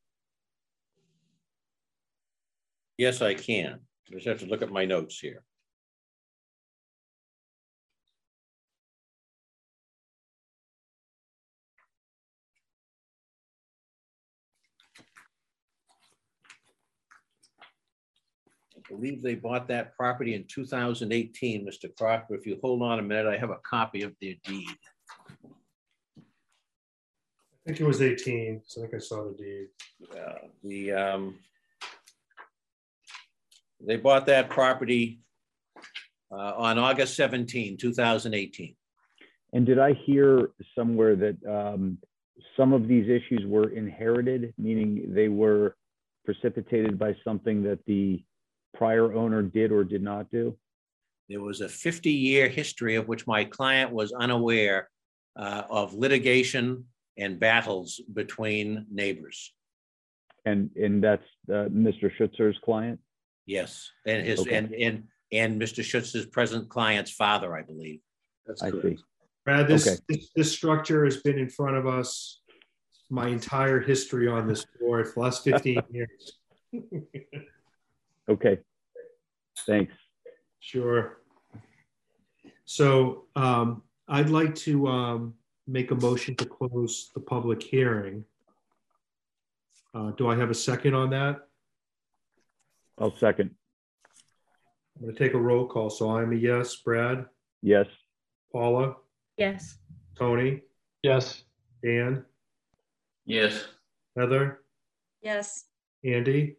Yes, I can. I just have to look at my notes here. I believe they bought that property in 2018, Mr. Crocker. If you hold on a minute, I have a copy of their deed. I think it was 18. So I think I saw the deed. Uh, The, um, they bought that property uh, on August 17, 2018. And did I hear somewhere that um, some of these issues were inherited, meaning they were precipitated by something that the prior owner did or did not do? There was a 50-year history of which my client was unaware uh, of litigation and battles between neighbors. And, and that's uh, Mr. Schutzer's client? Yes, and his, Okay. and, and, and Mr. Schutz's present client's father, I believe. That's I correct. see. Brad, this, Okay. this this structure has been in front of us my entire history on this board for the last 15 years. Okay. Thanks. Sure. So um, I'd like to um, make a motion to close the public hearing. Uh, Do I have a second on that? I'll second. I'm going to take a roll call. So I'm a yes. Brad, Yes. Paula, Yes. Tony, Yes. Dan, Yes. Heather, Yes, Andy?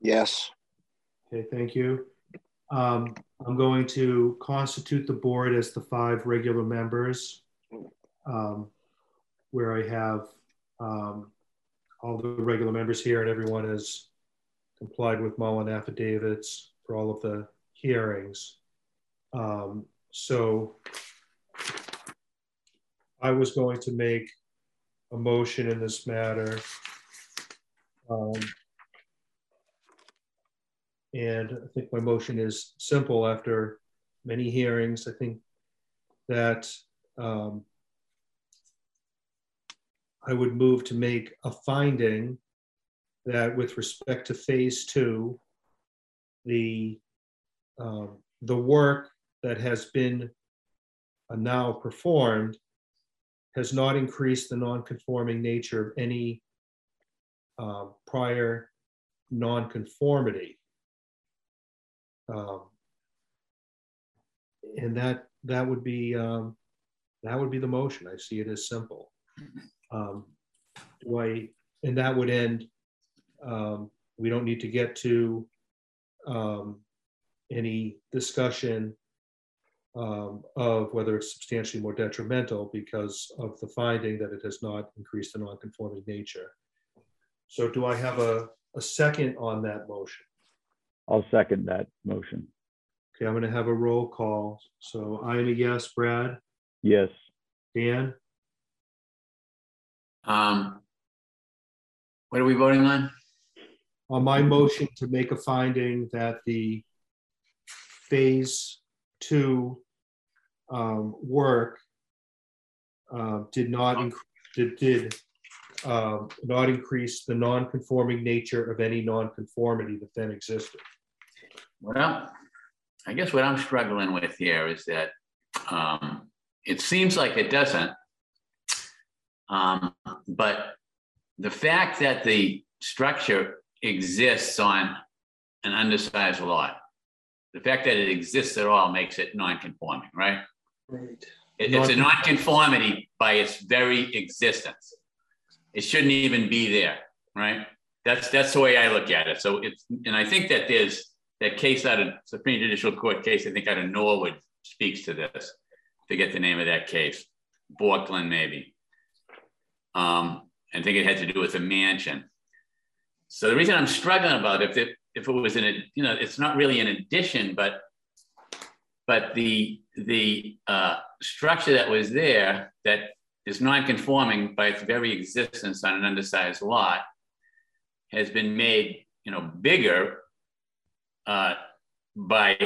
Yes. Okay, thank you. Um, I'm going to constitute the board as the five regular members. um, Where I have um, all the regular members here and everyone has complied with Mullin affidavits for all of the hearings. Um, So I was going to make a motion in this matter. Um, and I think my motion is simple after many hearings. I think that um, I would move to make a finding that with respect to phase two, the, um, the work that has been uh, now performed has not increased the non-conforming nature of any uh, prior non-conformity. Um, and that that would be um, that would be the motion. I see it as simple. Um, do I and that would end. Um, we don't need to get to um, any discussion um, of whether it's substantially more detrimental because of the finding that it has not increased the non-conforming nature. So do I have a, a second on that motion? I'll second that motion. Okay, I'm gonna have a roll call. So I am a yes, Brad, Yes. Dan, Um, what are we voting on? On my motion to make a finding that the phase two um, work uh, did not, inc- did, did um, not increase the non-conforming nature of any non-conformity that then existed. Well, I guess what I'm struggling with here is that um, it seems like it doesn't. Um, but the fact that the structure exists on an undersized lot, the fact that it exists at all makes it non-conforming, right? Right. It- It's a nonconformity by its very existence. It shouldn't even be there, right? That's, that's the way I look at it. So it's, and I think that there's, that case out of Supreme Judicial Court case, I think out of Norwood speaks to this. Forget the name of that case, Bjorklund maybe. Um, I think it had to do with a mansion. So the reason I'm struggling about it, if it, if it was in a, you know, it's not really an addition, but but the the uh, structure that was there that is non-conforming by its very existence on an undersized lot has been made, you know, bigger uh, by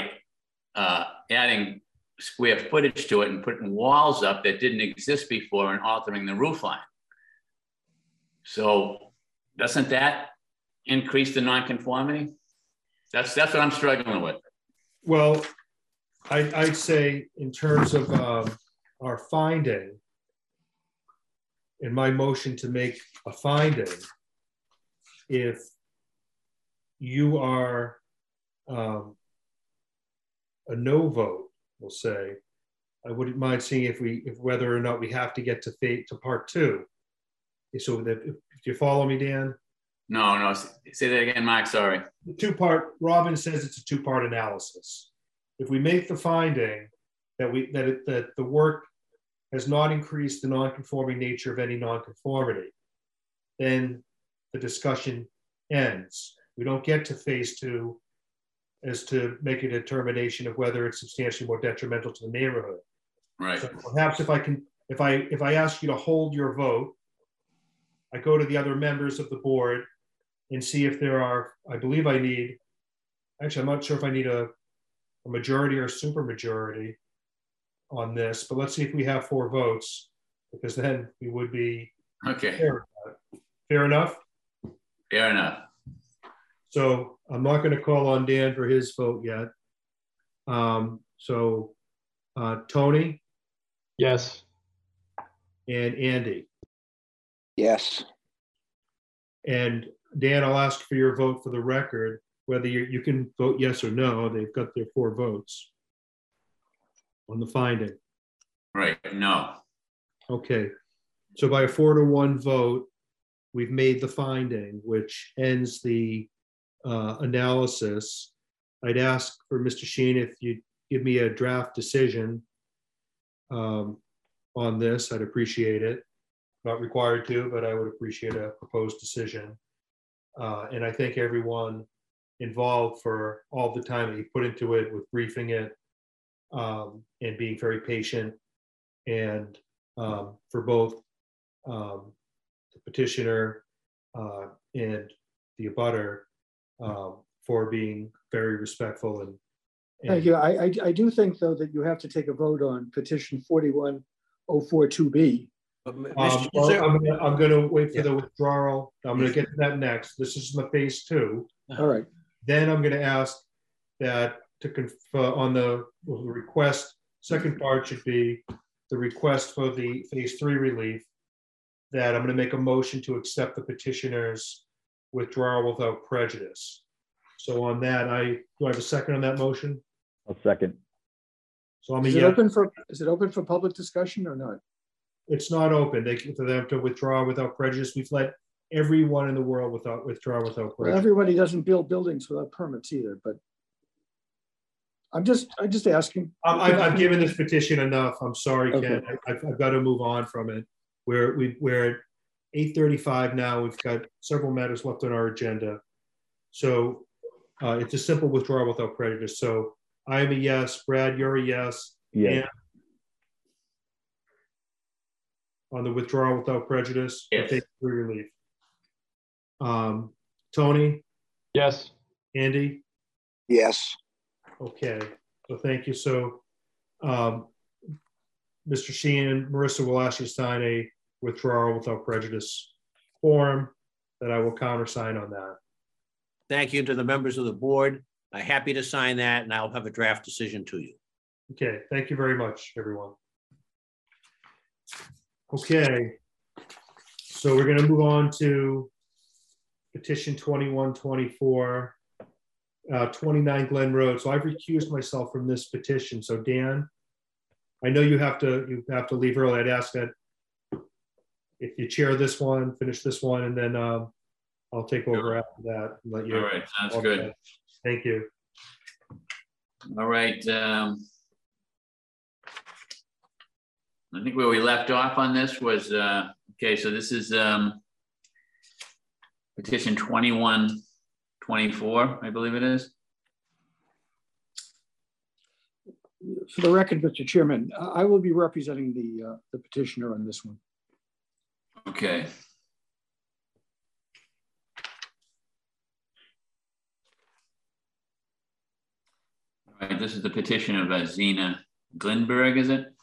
uh, adding square footage to it and putting walls up that didn't exist before and altering the roof line. So doesn't that increase the nonconformity? That's that's what I'm struggling with. Well, I, I'd say in terms of um, our finding, in my motion to make a finding, if you are um, a no vote, we'll say, I wouldn't mind seeing if we, if whether or not we have to get to fate to part two. So if you follow me, Dan, No, no, say that again, Mike. Sorry. the two part, Robin says it's a two part analysis. If we make the finding that we, that it, that the work has not increased the non-conforming nature of any non-conformity, then the discussion ends. We don't get to phase two as to make a determination of whether it's substantially more detrimental to the neighborhood. Right. So perhaps if I can, if I, if I ask you to hold your vote, I go to the other members of the board and see if there are, I believe I need, actually, I'm not sure if I need a, a majority or a supermajority on this, but let's see if we have four votes, because then we would be Okay. fair. Fair enough? Fair enough. So I'm not going to call on Dan for his vote yet. Um, so uh, Tony Yes. and Andy. Yes. And Dan, I'll ask for your vote for the record, whether you, you can vote yes or no. They've got their four votes on the finding. Right. No. Okay. So by a four to one vote, we've made the finding, which ends the uh, analysis. I'd ask for Mr. Sheen if you'd give me a draft decision um, on this. I'd appreciate it. Not required to, but I would appreciate a proposed decision. Uh, And I thank everyone involved for all the time that you put into it with briefing it um, and being very patient and um, for both um, the petitioner uh, and the abutter um, for being very respectful and. and- Thank you. I, I, I do think, though, that you have to take a vote on petition 41042B. But, Um, well, there- I'm gonna, I'm gonna wait for the withdrawal. I'm gonna get to that next. This is the phase two. All right. Then I'm gonna ask that to confer on the request, second part should be the request for the phase three relief. That I'm gonna make a motion to accept the petitioner's withdrawal without prejudice. So on that, I, do I have a second on that motion? I'll second. So I'm a Is it yes. open for, is it open for public discussion or not? It's not open. They, for them to withdraw without prejudice. We've let everyone in the world without, withdraw without Well, prejudice. everybody doesn't build buildings without permits either, but I'm just, I'm just asking. I'm, I've, I've given this petition enough. I'm sorry, Ken. Okay. I- I've, I've got to move on from it. We're, we, we're at eight thirty-five now. We've got several matters left on our agenda. So, uh, it's a simple withdrawal without prejudice. So I am a yes. Brad, you're a yes. Yeah, And On the withdrawal without prejudice. or Yes. take free relief. Um, Tony, Yes. Andy? Yes. Okay, so thank you. So, um, Mr. Sheehan, Marissa will ask you to sign a withdrawal without prejudice form that I will countersign on that. Thank you to the members of the board. I'm happy to sign that and I'll have a draft decision to you. Okay, thank you very much, everyone. Okay, so we're gonna move on to petition twenty-one twenty-four, uh, twenty-nine Glen Road. So I've recused myself from this petition. So Dan, I know you have to, you have to leave early. I'd ask that if you chair this one, finish this one, and then, um, I'll take over after that and let you. All right. Sounds good. Thank you. All right. Um, I think where we left off on this was, uh, okay, so this is um, petition 2124, I believe it is. For the record, Mr. Chairman, I will be representing the, uh, the petitioner on this one. Okay. All right, this is the petition of uh, Zena Glinberg, is it?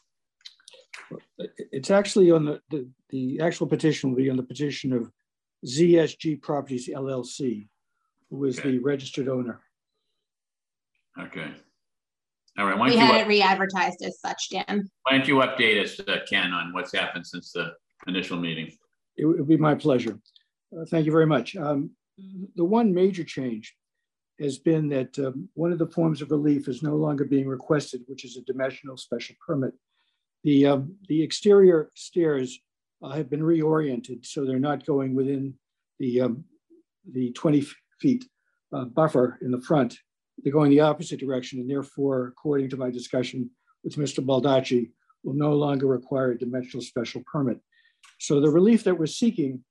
It's actually on the, the, the actual petition will be on the petition of ZSG Properties LLC, who is Okay. the registered owner. Okay. All right, why We don't you, had it up- re-advertised as such, Dan. why don't you update us, uh, Ken, on what's happened since the initial meeting? It would be my pleasure. Uh, Thank you very much. Um, The one major change has been that um, one of the forms of relief is no longer being requested, which is a dimensional special permit. The, um, the exterior stairs uh, have been reoriented, so they're not going within the, um, the 20 feet uh, buffer in the front. They're going the opposite direction, and therefore, according to my discussion with Mr. Baldacci, will no longer require a dimensional special permit. So the relief that we're seeking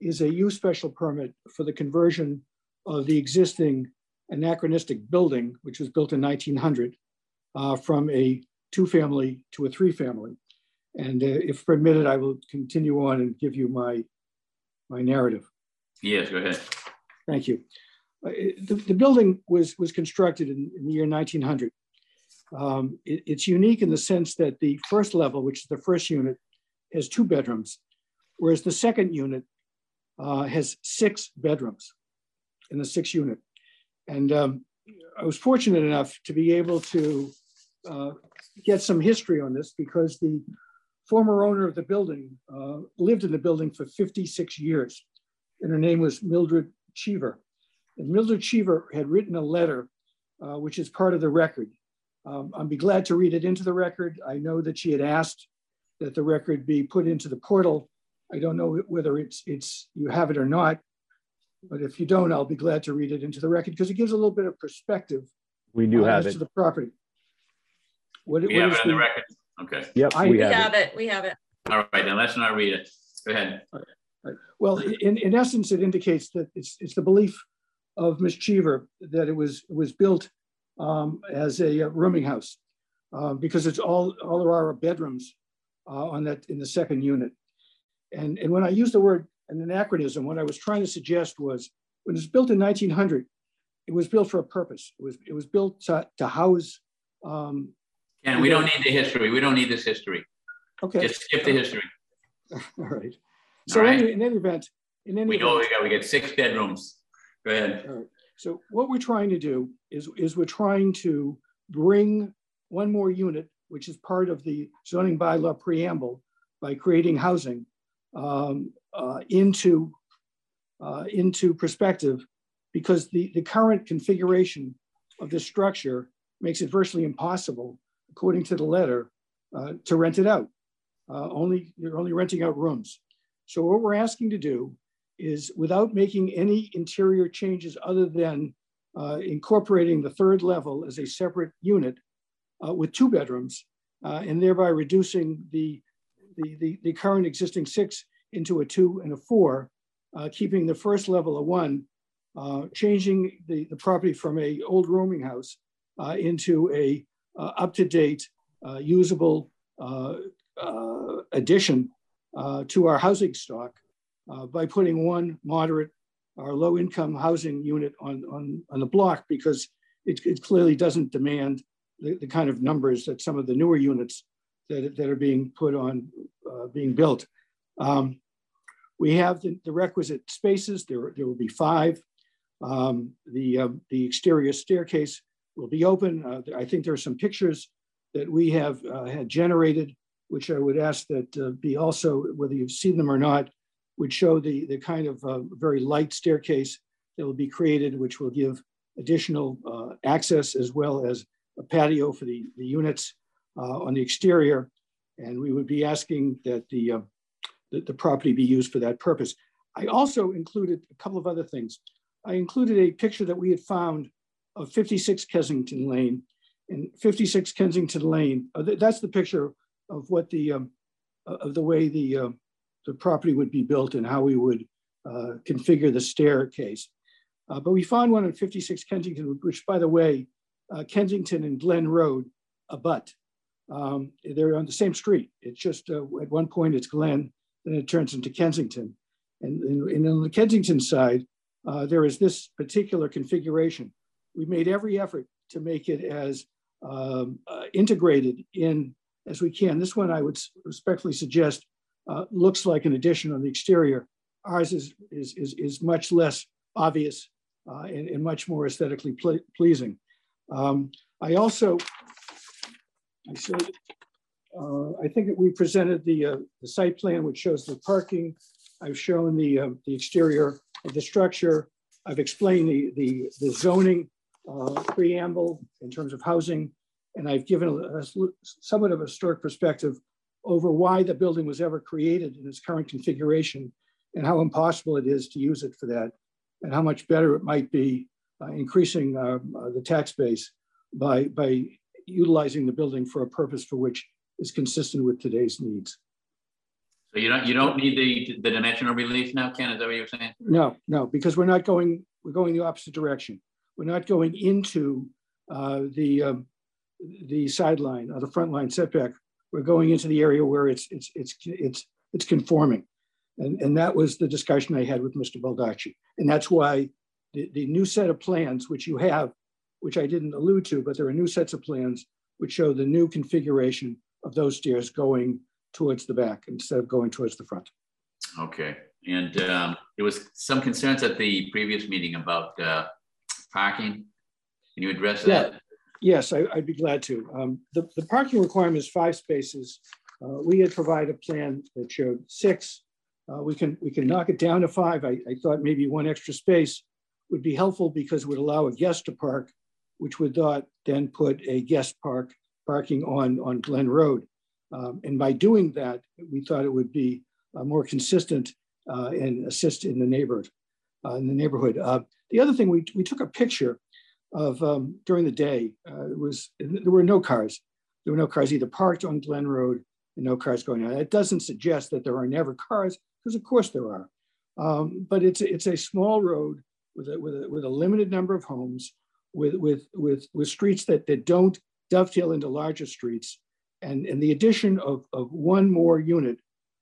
is a use special permit for the conversion of the existing anachronistic building, which was built in 1900, uh, from a two-family to a three-family. And uh, if permitted, I will continue on and give you my, my narrative. Yes, go ahead. Thank you. Uh, The, the building was, was constructed in, in the year 1900. Um, it- it's unique in the sense that the first level, which is the first unit, has two bedrooms, whereas the second unit uh, has six bedrooms in the sixth unit. And um, I was fortunate enough to be able to uh, get some history on this because the former owner of the building uh, lived in the building for 56 years. And her name was Mildred Cheever. And Mildred Cheever had written a letter, uh, which is part of the record. Um, I'd be glad to read it into the record. I know that she had asked that the record be put into the portal. I don't know whether it's, it's you have it or not, but if you don't, I'll be glad to read it into the record because it gives a little bit of perspective We do uh, have it. to the property. What, We what have is it on the the- record. Okay. Yep, I- we We have have it. it, we have it. All right, then let's not read it. Go ahead. Well, in, in essence, it indicates that it's, it's the belief of Ms. Cheever that it was, was built um, as a uh, rooming house uh, because it's all, all there are are bedrooms uh, on that, in the second unit. And, and when I use the word an anachronism, what I was trying to suggest was when it was built in 1900, it was built for a purpose. It was, it was built to, to house. Um, Ken, we don't need the history. We don't need this history. okay, Just skip the history. all right. So All right. any- in any event, in any We event. know we got, we got six bedrooms. Go ahead. All right. So what we're trying to do is, is we're trying to bring one more unit, which is part of the zoning bylaw preamble by creating housing um, uh, into, uh, into perspective because the, the current configuration of this structure makes it virtually impossible, according to the letter, uh, to rent it out. Uh, only, you're only renting out rooms. So what we're asking to do is without making any interior changes other than uh, incorporating the third level as a separate unit uh, with two bedrooms uh, and thereby reducing the, the, the, the current existing six into a two and a four, uh, keeping the first level a one, changing the, the property from a old rooming house into a up-to-date, uh, usable uh, uh, addition uh, to our housing stock uh, by putting one moderate or low income housing unit on, on, on the block because it, it clearly doesn't demand the, the kind of numbers that some of the newer units that, that are being put on, uh, being built. Um, we have the, the requisite spaces. There, there will be five. Um, the, uh, the exterior staircase will be open. Uh, I think there are some pictures that we have uh, had generated, which I would ask that uh, be also, whether you've seen them or not, would show the, the kind of uh, very light staircase that will be created, which will give additional uh, access as well as a patio for the, the units uh, on the exterior. And we would be asking that the, the, the property be used for that purpose. I also included a couple of other things. I included a picture that we had found of 56 Kensington Lane. And 56 Kensington Lane. Uh, th- that's the picture of what the um, of the way the uh, the property would be built and how we would uh, configure the staircase. Uh, but we found one at 56 Kensington, which, by the way, uh, Kensington and Glen Road abut. Um, they're on the same street. It's just uh, at one point it's Glen, then it turns into Kensington. And, and, and on the Kensington side, uh, there is this particular configuration. We made every effort to make it as um, uh, integrated in as we can. This one I would respectfully suggest uh, looks like an addition on the exterior. Ours is, is, is, is much less obvious uh, and, and, much more aesthetically ple pleasing. Um, I also, I said, uh, I think that we presented the, uh, the site plan which shows the parking. I've shown the, uh, the exterior of the structure. I've explained the, the, the zoning uh, preamble in terms of housing, and I've given a, a somewhat of a historic perspective over why the building was ever created in its current configuration and how impossible it is to use it for that and how much better it might be uh, increasing uh, uh, the tax base by, by utilizing the building for a purpose for which is consistent with today's needs. So you don't you don't need the the dimensional relief now, Ken? Is that what you're saying? No, no, because we're not going we're going the opposite direction. We're not going into uh, the um, the sideline or the front line setback. We're going into the area where it's it's it's it's it's conforming, and and that was the discussion I had with Mr. Baldacci, and that's why the, the new set of plans which you have, which I didn't allude to, but there are new sets of plans which show the new configuration of those stairs going towards the back instead of going towards the front. Okay, and um, there was some concerns at the previous meeting about uh, parking. Can you address that? Yeah. Yes, I, would be glad to. Um, the, the parking requirement is five spaces. Uh, we had provided a plan that showed six. Uh, we can we can knock it down to five. I, I, thought maybe one extra space would be helpful because it would allow a guest to park, which would not then put a guest park parking on, on Glen Road. Um, and by doing that, we thought it would be uh, more consistent uh, and assist in the neighborhood. Uh, in the neighborhood. Uh, the other thing, we, we took a picture of um, during the day. Uh, it was there were no cars. There were no cars either parked on Glen Road and no cars going on. It doesn't suggest that there are never cars, because of course there are. Um, but it's it's a small road with a, with a, with a limited number of homes, with with with with streets that that don't dovetail into larger streets, and and the addition of of one more unit,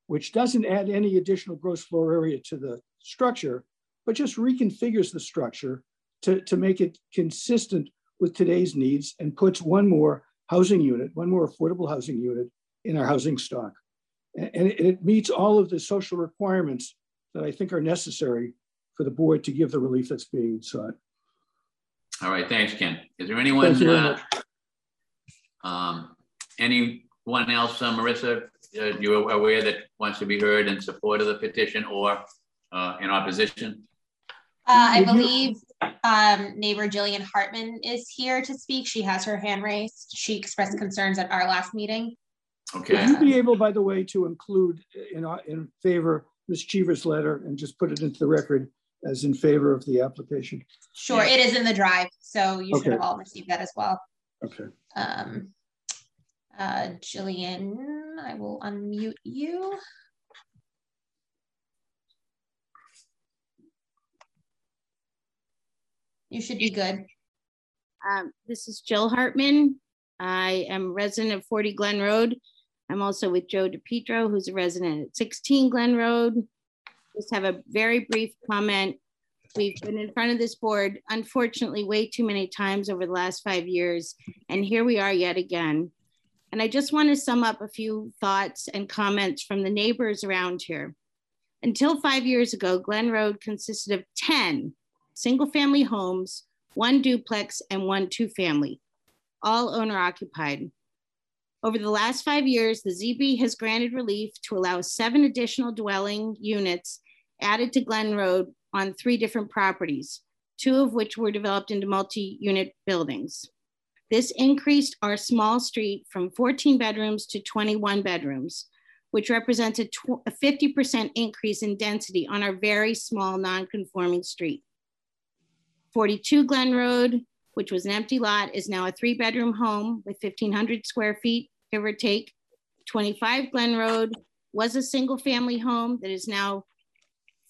which doesn't add any additional gross floor area to the structure, but just reconfigures the structure to, to make it consistent with today's needs and puts one more housing unit, one more affordable housing unit in our housing stock. And it, it meets all of the social requirements that I think are necessary for the board to give the relief that's being sought. All right, thanks, Ken. Is there anyone, uh, um, anyone else, uh, Marissa, uh, you're aware that wants to be heard in support of the petition or uh, in opposition? Uh, I believe um, neighbor Jillian Hartman is here to speak. She has her hand raised. She expressed concerns at our last meeting. Okay. Would you be able, by the way, to include in, in favor Ms. Cheever's letter and just put it into the record as in favor of the application? Sure, it is in the drive, so you should have all received that as well. Okay. Um, uh, Jillian, I will unmute you. You should be good. Um, this is Jill Hartman. I am resident of 40 Glen Road. I'm also with Joe DePietro, who's a resident at 16 Glen Road. Just have a very brief comment. We've been in front of this board, unfortunately, way too many times over the last five years. And here we are yet again. And I just want to sum up a few thoughts and comments from the neighbors around here. Until five years ago, Glen Road consisted of 10 single family homes, one duplex, and one two family, all owner occupied. Over the last five years, the ZB has granted relief to allow seven additional dwelling units added to Glen Road on three different properties, two of which were developed into multi unit buildings. This increased our small street from 14 bedrooms to 21 bedrooms, which represents a, a 50% increase in density on our very small non conforming street. 42 Glen Road which was an empty lot, is now a three bedroom home with 1,500 square feet, give or take. 25 Glen Road was a single family home that is now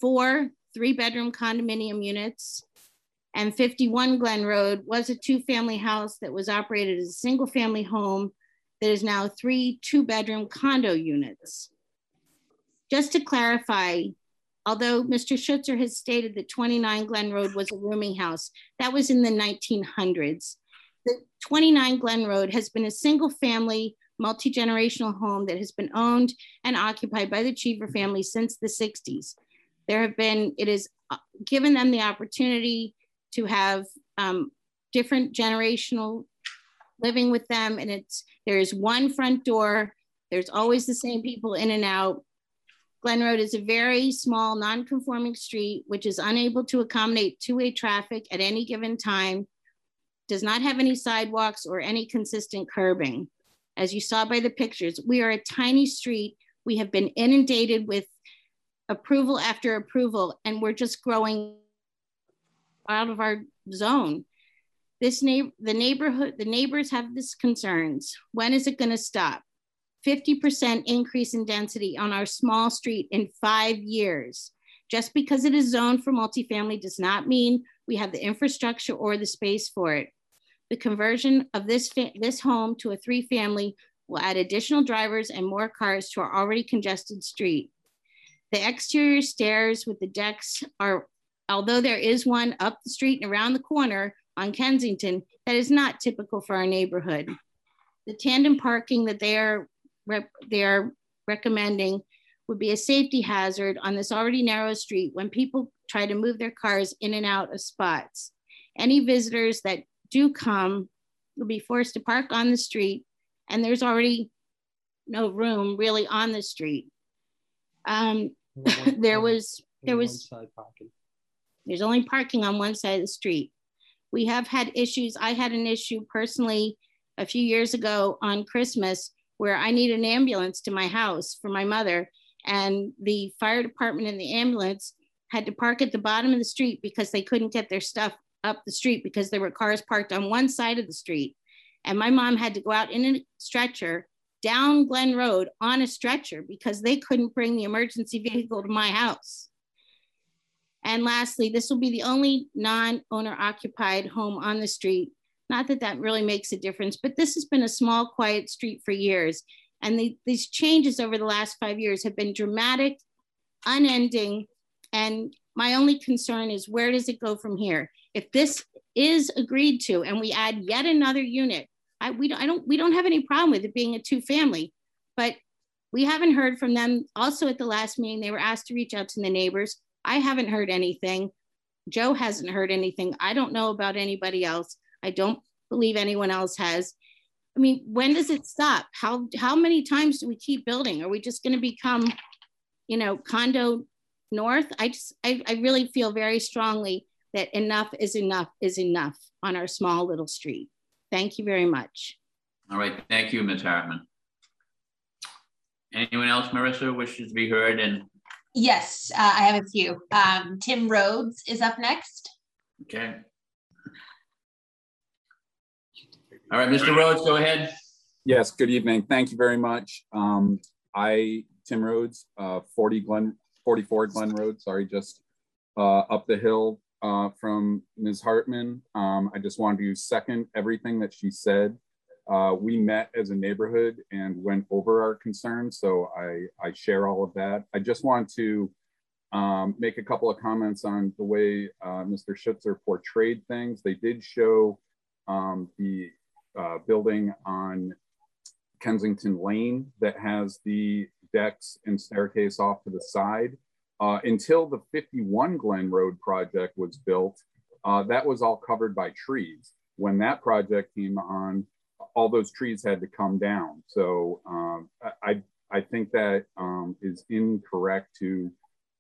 four three bedroom condominium units. And 51 Glen Road was a two family house that was operated as a single family home that is now three two bedroom condo units. Just to clarify, although Mr. Schutzer has stated that 29 Glen Road was a rooming house, that was in the 1900s. The 29 Glen Road has been a single family, multi generational home that has been owned and occupied by the Cheever family since the 60s. There have been, it has uh, given them the opportunity to have um, different generational living with them. And it's, there is one front door. There's always the same people in and out. Glen Road is a very small, non-conforming street, which is unable to accommodate two-way traffic at any given time, does not have any sidewalks or any consistent curbing. As you saw by the pictures, we are a tiny street. We have been inundated with approval after approval, and we're just growing out of our zone. This neighbor, the neighborhood, the neighbors have these concerns. When is it going to stop? 50% increase in density on our small street in five years. Just because it is zoned for multifamily does not mean we have the infrastructure or the space for it. The conversion of this, this home to a three family will add additional drivers and more cars to our already congested street. The exterior stairs with the decks are, although there is one up the street and around the corner on Kensington, that is not typical for our neighborhood. The tandem parking that they are they are recommending would be a safety hazard on this already narrow street when people try to move their cars in and out of spots. Any visitors that do come will be forced to park on the street, and there's already no room really on the street. Um, there was there was there's only parking on one side of the street. We have had issues. I had an issue personally a few years ago on Christmas where I need an ambulance to my house for my mother. And the fire department and the ambulance had to park at the bottom of the street because they couldn't get their stuff up the street because there were cars parked on one side of the street. And my mom had to go out in a stretcher down Glen Road on a stretcher because they couldn't bring the emergency vehicle to my house. And lastly, this will be the only non owner occupied home on the street not that that really makes a difference, but this has been a small, quiet street for years. And the, these changes over the last five years have been dramatic, unending. And my only concern is where does it go from here? If this is agreed to and we add yet another unit, I, we, don't, I don't, we don't have any problem with it being a two family, but we haven't heard from them. Also at the last meeting, they were asked to reach out to the neighbors. I haven't heard anything. Joe hasn't heard anything. I don't know about anybody else. I don't believe anyone else has. I mean, when does it stop? How how many times do we keep building? Are we just going to become, you know, condo north? I just I, I really feel very strongly that enough is enough is enough on our small little street. Thank you very much. All right, thank you, Ms. Hartman. Anyone else, Marissa, wishes to be heard? And yes, uh, I have a few. Um, Tim Rhodes is up next. Okay. All right, Mr. Rhodes, go ahead. Yes, good evening. Thank you very much. Um, I, Tim Rhodes, uh, 40 Glen, 44 Glen Road, sorry, just uh, up the hill uh, from Ms. Hartman. Um, I just wanted to second everything that she said. Uh, we met as a neighborhood and went over our concerns, so I, I share all of that. I just want to um, make a couple of comments on the way uh, Mr. Schutzer portrayed things. They did show um, the uh, building on Kensington Lane that has the decks and staircase off to the side. Uh, until the 51 Glen Road project was built, uh, that was all covered by trees. When that project came on, all those trees had to come down. So um, I, I think that um, is incorrect to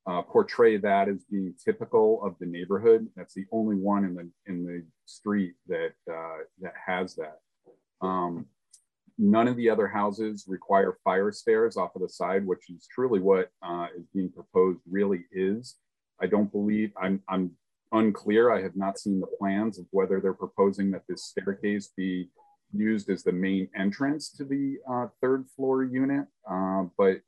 uh, portray that as being typical of the neighborhood. That's the only one in the in the street that uh, that has that. Um, none of the other houses require fire stairs off of the side, which is truly what uh, is being proposed. Really is. I don't believe I'm I'm unclear. I have not seen the plans of whether they're proposing that this staircase be used as the main entrance to the uh, third floor unit, uh, but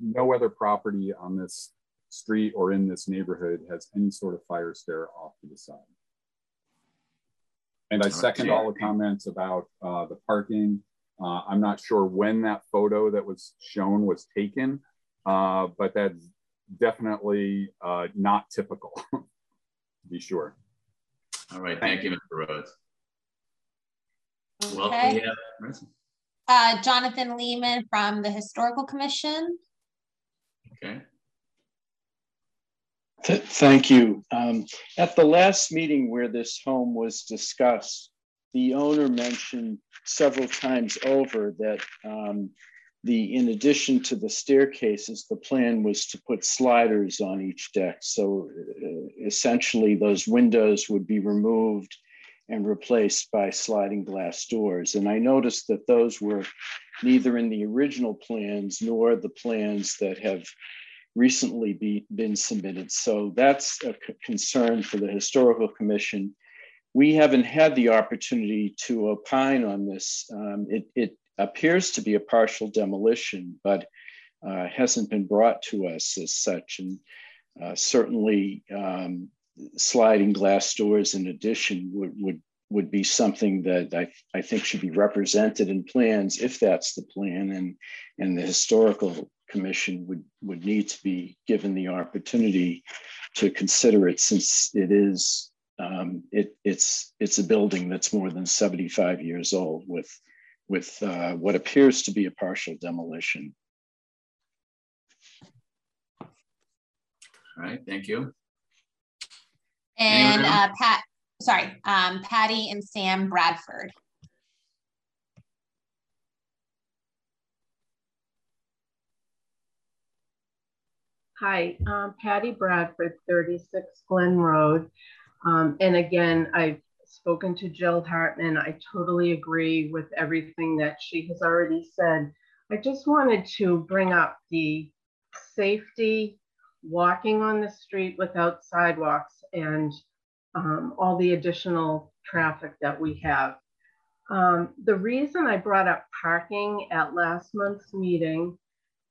no other property on this street or in this neighborhood has any sort of fire stair off to the side. And I second all the comments about uh, the parking. Uh, I'm not sure when that photo that was shown was taken, uh, but that's definitely uh, not typical, to be sure. All right, thank you, Mr. Rhodes. Well, Okay. yeah, Uh, Jonathan Lehman from the Historical Commission. okay. Th- Thank you. Um, At the last meeting where this home was discussed, the owner mentioned several times over that um, the, in addition to the staircases, the plan was to put sliders on each deck. So uh, essentially, those windows would be removed and replaced by sliding glass doors. And I noticed that those were neither in the original plans nor the plans that have recently be, been submitted. So that's a concern for the Historical Commission. We haven't had the opportunity to opine on this. Um, it, it appears to be a partial demolition, but uh, hasn't been brought to us as such. And uh, certainly um, sliding glass doors in addition would, would, would be something that I, I think should be represented in plans if that's the plan and, and the historical commission would, would need to be given the opportunity to consider it since it is um, it, it's it's a building that's more than 75 years old with with uh, what appears to be a partial demolition. All right, thank you. And uh, Pat, sorry, um, Patty and Sam Bradford. Hi, um, Patty Bradford, 36 Glen Road. Um, and again, I've spoken to Jill Hartman. I totally agree with everything that she has already said. I just wanted to bring up the safety, walking on the street without sidewalks, and um, all the additional traffic that we have. Um, the reason I brought up parking at last month's meeting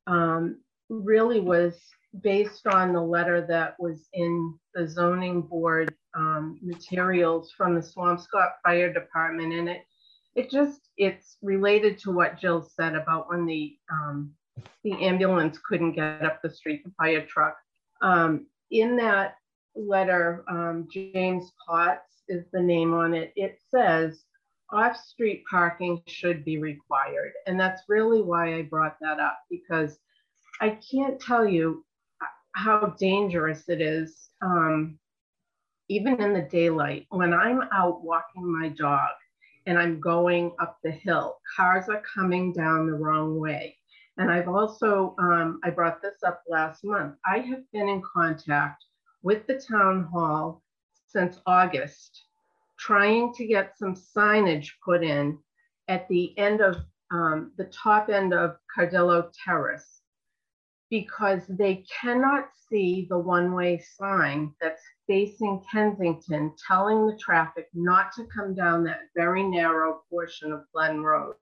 um, really was based on the letter that was in the zoning board um, materials from the Swampscott Fire Department. And it, it just, it's related to what Jill said about when the, um, the ambulance couldn't get up the street, the fire truck. Um, in that letter, um, James Potts is the name on it. It says off-street parking should be required. And that's really why I brought that up because I can't tell you how dangerous it is, um, even in the daylight. When I'm out walking my dog and I'm going up the hill, cars are coming down the wrong way. And I've also, um, I brought this up last month. I have been in contact with the town hall since August, trying to get some signage put in at the end of um, the top end of Cardillo Terrace because they cannot see the one-way sign that's facing Kensington, telling the traffic not to come down that very narrow portion of Glen Road.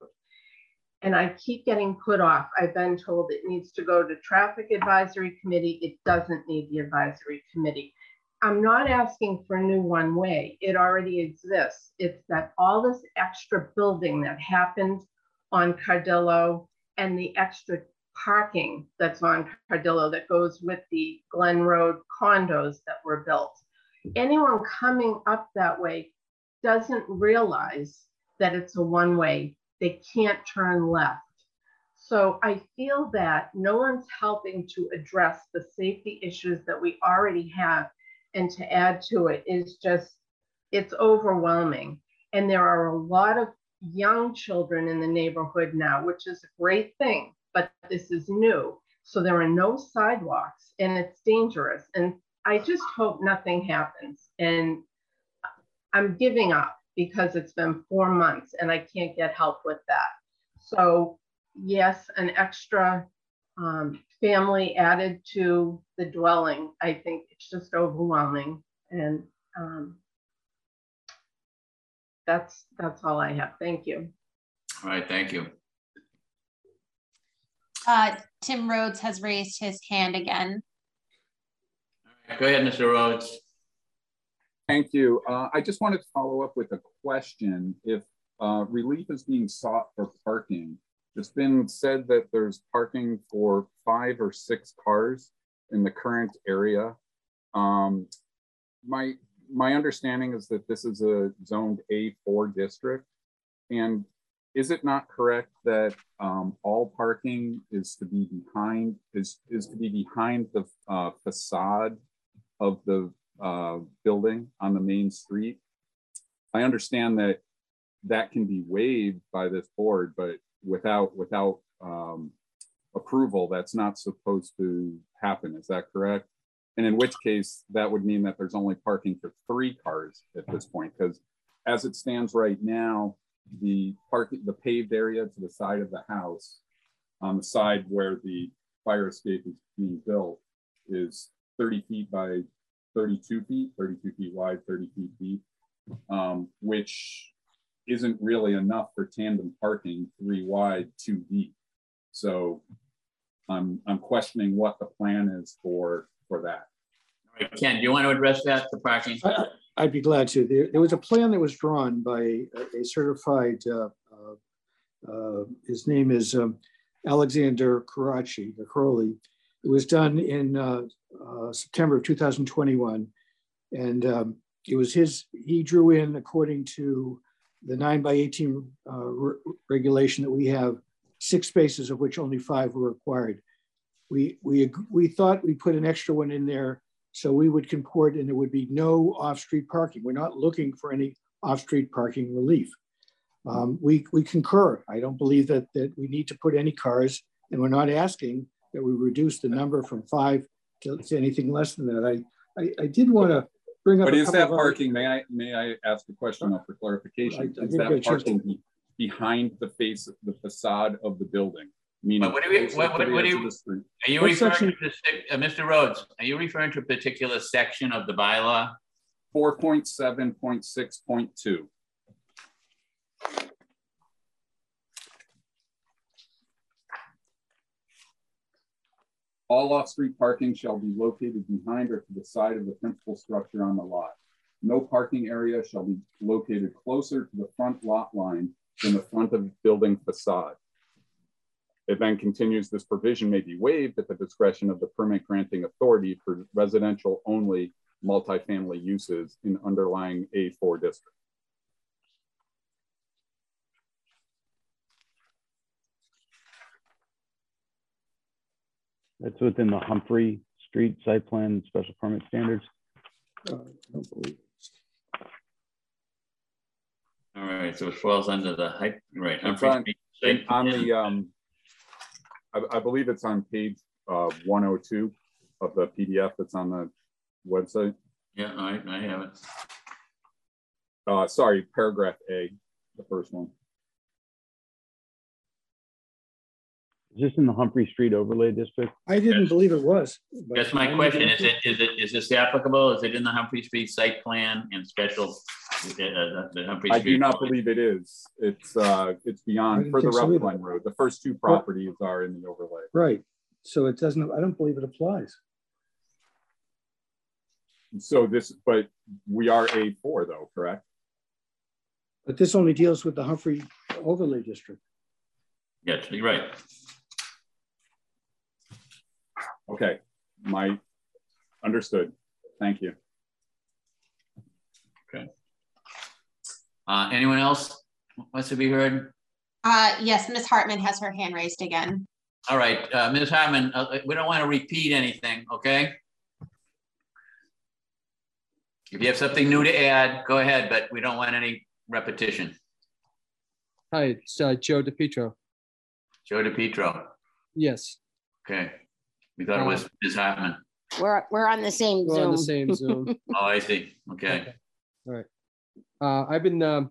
And I keep getting put off. I've been told it needs to go to traffic advisory committee. It doesn't need the advisory committee. I'm not asking for a new one way. It already exists. It's that all this extra building that happened on Cardillo and the extra parking that's on Cardillo that goes with the Glen Road condos that were built. Anyone coming up that way doesn't realize that it's a one way. They can't turn left. So I feel that no one's helping to address the safety issues that we already have. And to add to it is just, it's overwhelming. And there are a lot of young children in the neighborhood now, which is a great thing but this is new. So there are no sidewalks and it's dangerous. And I just hope nothing happens. And I'm giving up because it's been four months and I can't get help with that. So, yes, an extra um, family added to the dwelling. I think it's just overwhelming. And Um, that's that's all I have. Thank you. All right, thank you. Uh, Tim Rhodes has raised his hand again. Go ahead, Mr. Rhodes. Thank you. Uh, I just wanted to follow up with a question. If uh, relief is being sought for parking, it's been said that there's parking for five or six cars in the current area. Um, my my understanding is that this is a zoned A4 district. And is it not correct that um, all parking is to be behind is is to be behind the uh, facade of the uh, building on the main street? I understand that that can be waived by this board, but without without um, approval, that's not supposed to happen. Is that correct? And in which case, that would mean that there's only parking for three cars at this point, because as it stands right now, the parking, the paved area to the side of the house, on the side where the fire escape is being built, is 30 feet by 32 feet, 32 feet wide, 30 feet deep, um, which isn't really enough for tandem parking, three wide, two deep. So I'm I'm questioning what the plan is for for that. All right, Ken, do you want to address that, the parking? I'd be glad to. There, there was a plan that was drawn by a, a certified, uh, uh, uh, his name is um, Alexander Karachi, the Crowley. It was done in uh, uh, September of 2021. And um, it was his, he drew in according to the nine by 18 uh, re regulation that we have six spaces of which only five were required. We, we, we thought we put an extra one in there so we would comport and there would be no off-street parking. We're not looking for any off-street parking relief. Um, we, we concur. I don't believe that, that we need to put any cars and we're not asking that we reduce the number from five to, to anything less than that. I, I, I did want to bring up. But is that parking? May I may I ask a question for clarification? I, is that parking be, behind the face, the facade of the building? Meaning, what, do you, what, what, what do you, are you referring section? to, uh, Mr. Rhodes, are you referring to a particular section of the bylaw? 4.7.6.2. All off-street parking shall be located behind or to the side of the principal structure on the lot. No parking area shall be located closer to the front lot line than the front of the building facade. It then continues this provision may be waived at the discretion of the permit granting authority for residential only multifamily uses in underlying A4 district. That's within the Humphrey Street site plan special permit standards. Uh, All right, so it falls under the height, right? Humphrey on, Street. on the um, I, I believe it's on page uh, 102 of the PDF that's on the website. Yeah, I, I have it. Uh, sorry, paragraph A, the first one. Is this in the Humphrey Street overlay district? I didn't Yes. believe it was. but That's my question. Is it, is it, is this applicable? Is it in the Humphrey Street site plan and special? The the Humphrey I do not believe it is. It's uh, it's beyond didn't further think so up either. Glen Road. The first two properties are in the overlay. Right. So it doesn't, I don't believe it applies. So this, but we are A4 though, correct? But this only deals with the Humphrey overlay district. Yes, you're right. Okay, my understood. Thank you. Uh, anyone else wants to be heard? Uh, yes, Ms. Hartman has her hand raised again. All right, uh, Ms. Hartman, uh, we don't want to repeat anything, okay? If you have something new to add, go ahead, but we don't want any repetition. Hi, it's uh, Joe DePietro. Joe DePietro, Yes, okay. We thought it was Ms. Hartman. We're, we're on the same we're Zoom. on the same Zoom. Oh, I see, okay. All right. Uh, I've been, um,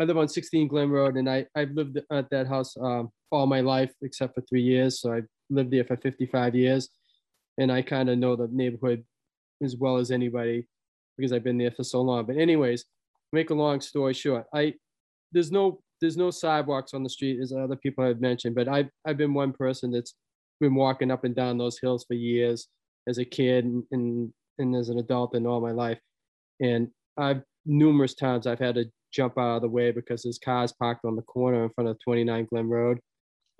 I live on 16 Glen Road and I, I've lived at that house um, all my life except for three years. So I've lived there for 55 years and I kind of know the neighborhood as well as anybody. because I've been there for so long. But anyways, make a long story short, I there's no there's no sidewalks on the street as other people have mentioned, but I've I've been one person that's been walking up and down those hills for years as a kid and and, and as an adult and all my life. And I've numerous times I've had to jump out of the way because there's cars parked on the corner in front of 29 Glen Road.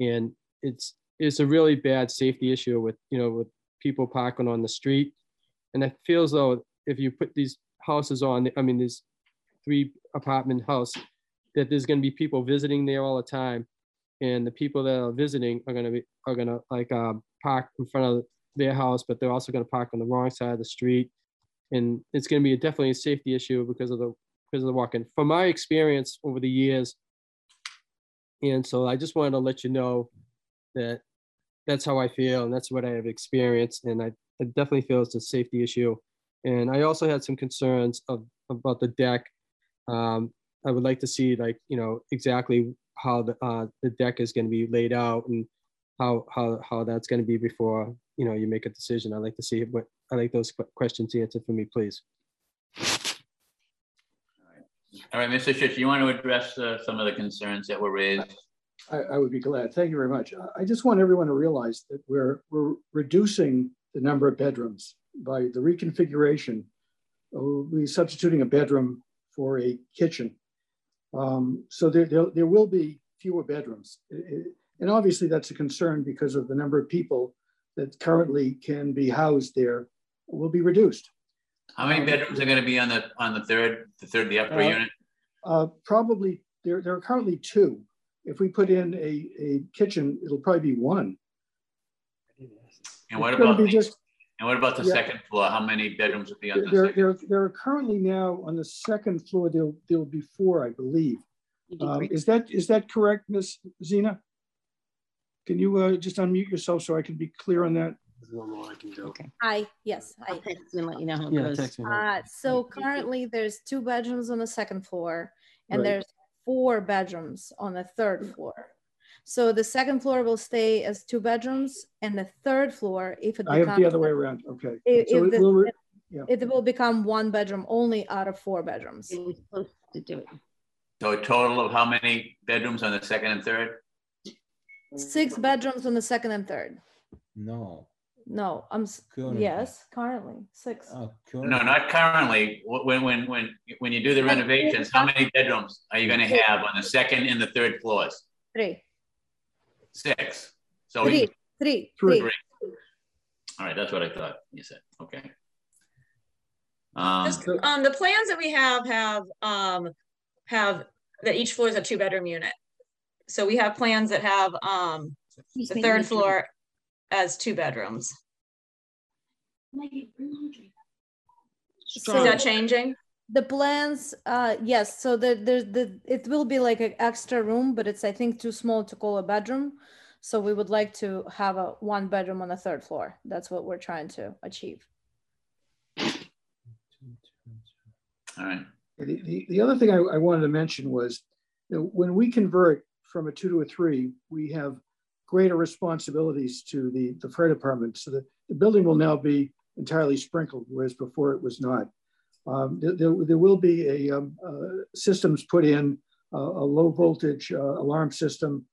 And it's it's a really bad safety issue with you know with people parking on the street. And it feels though if you put these houses on, I mean these three apartment house, that there's going to be people visiting there all the time, and the people that are visiting are going to be are going to like uh, park in front of their house, but they're also going to park on the wrong side of the street, and it's going to be a, definitely a safety issue because of the because of the walking. From my experience over the years, and so I just wanted to let you know that that's how I feel and that's what I have experienced, and I, I definitely feel it's a safety issue. And I also had some concerns of, about the deck. Um, I would like to see like you know exactly how the uh, the deck is going to be laid out and how how how that's going to be before you know you make a decision. I'd like to see what I like those questions answered for me, please. All right, Mr. Schutzer, you want to address uh, some of the concerns that were raised? I, I, would be glad. Thank you very much. I just want everyone to realize that we're we're reducing the number of bedrooms by the reconfiguration. We'll be substituting a bedroom for a kitchen. Um, so there, there, there, will be fewer bedrooms. And obviously that's a concern because of the number of people that currently can be housed there will be reduced. How many bedrooms are going to be on the on the third, the third, the upper uh, unit? Uh, probably there, there are currently two. If we put in a, a kitchen, it'll probably be one. And what about the, just, and what about the yeah, second floor? How many bedrooms will be on the there, second? There, there are currently now on the second floor. There'll there'll be four, I believe. Um, is that is that correct, Miss Zena? Can you uh, just unmute yourself so I can be clear on that? There's one more I can do. Okay. Hi. Yes. Hi. I'll text and let you know how it Yeah, goes. text me. Uh, so currently there's two bedrooms on the second floor and Right. there's four bedrooms on the third floor. So the second floor will stay as two bedrooms and the third floor, if it I have becomes, the other way around. Okay. If- so if it the- will re- yeah. it will become one bedroom only out of four bedrooms. We're supposed to do it. So a total of how many bedrooms on the second and third? Six bedrooms on the second and third. No. No, I'm, Currently. yes, currently, six. Oh, No, not currently. When when when when you do the renovations, how many bedrooms are you going to have on the second and the third floors? Three, Six. So three, you- three, Three. three. all right, that's what I thought you said. Okay. Um, Just, um, the plans that we have have, um, have that each floor is a two bedroom unit. So we have plans that have, um, the third floor as two bedrooms. Is So that changing? the plans, uh, yes, so the, the, the, it will be like an extra room, but it's, I think, too small to call a bedroom. So we would like to have a one bedroom on the third floor. That's what we're trying to achieve. all right. The, the, the other thing I, I wanted to mention was, you know, when we convert from a two to a three, we have greater responsibilities to the, the fire department. So the, the building will now be entirely sprinkled, whereas before it was not. Um, there, there, will be a um, uh, systems put in, uh, a low voltage uh, alarm system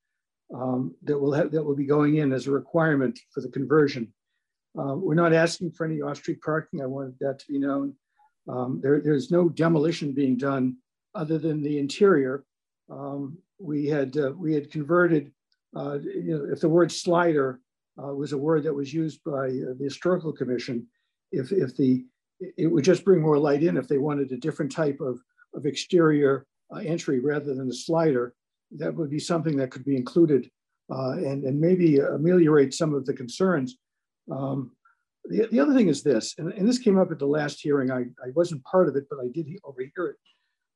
um, that will have, that will be going in as a requirement for the conversion. Uh, we're not asking for any off-street parking. I wanted that to be known. Um, there, there's no demolition being done other than the interior. Um, we had uh, we had converted, uh, you know, if the word slider uh, was a word that was used by uh, the historical commission, if if the it would just bring more light in if they wanted a different type of of exterior uh, entry rather than the slider. That would be something that could be included and and maybe ameliorate some of the concerns. Um, the, the other thing is this, and, and this came up at the last hearing. I, I wasn't part of it, but I did overhear it.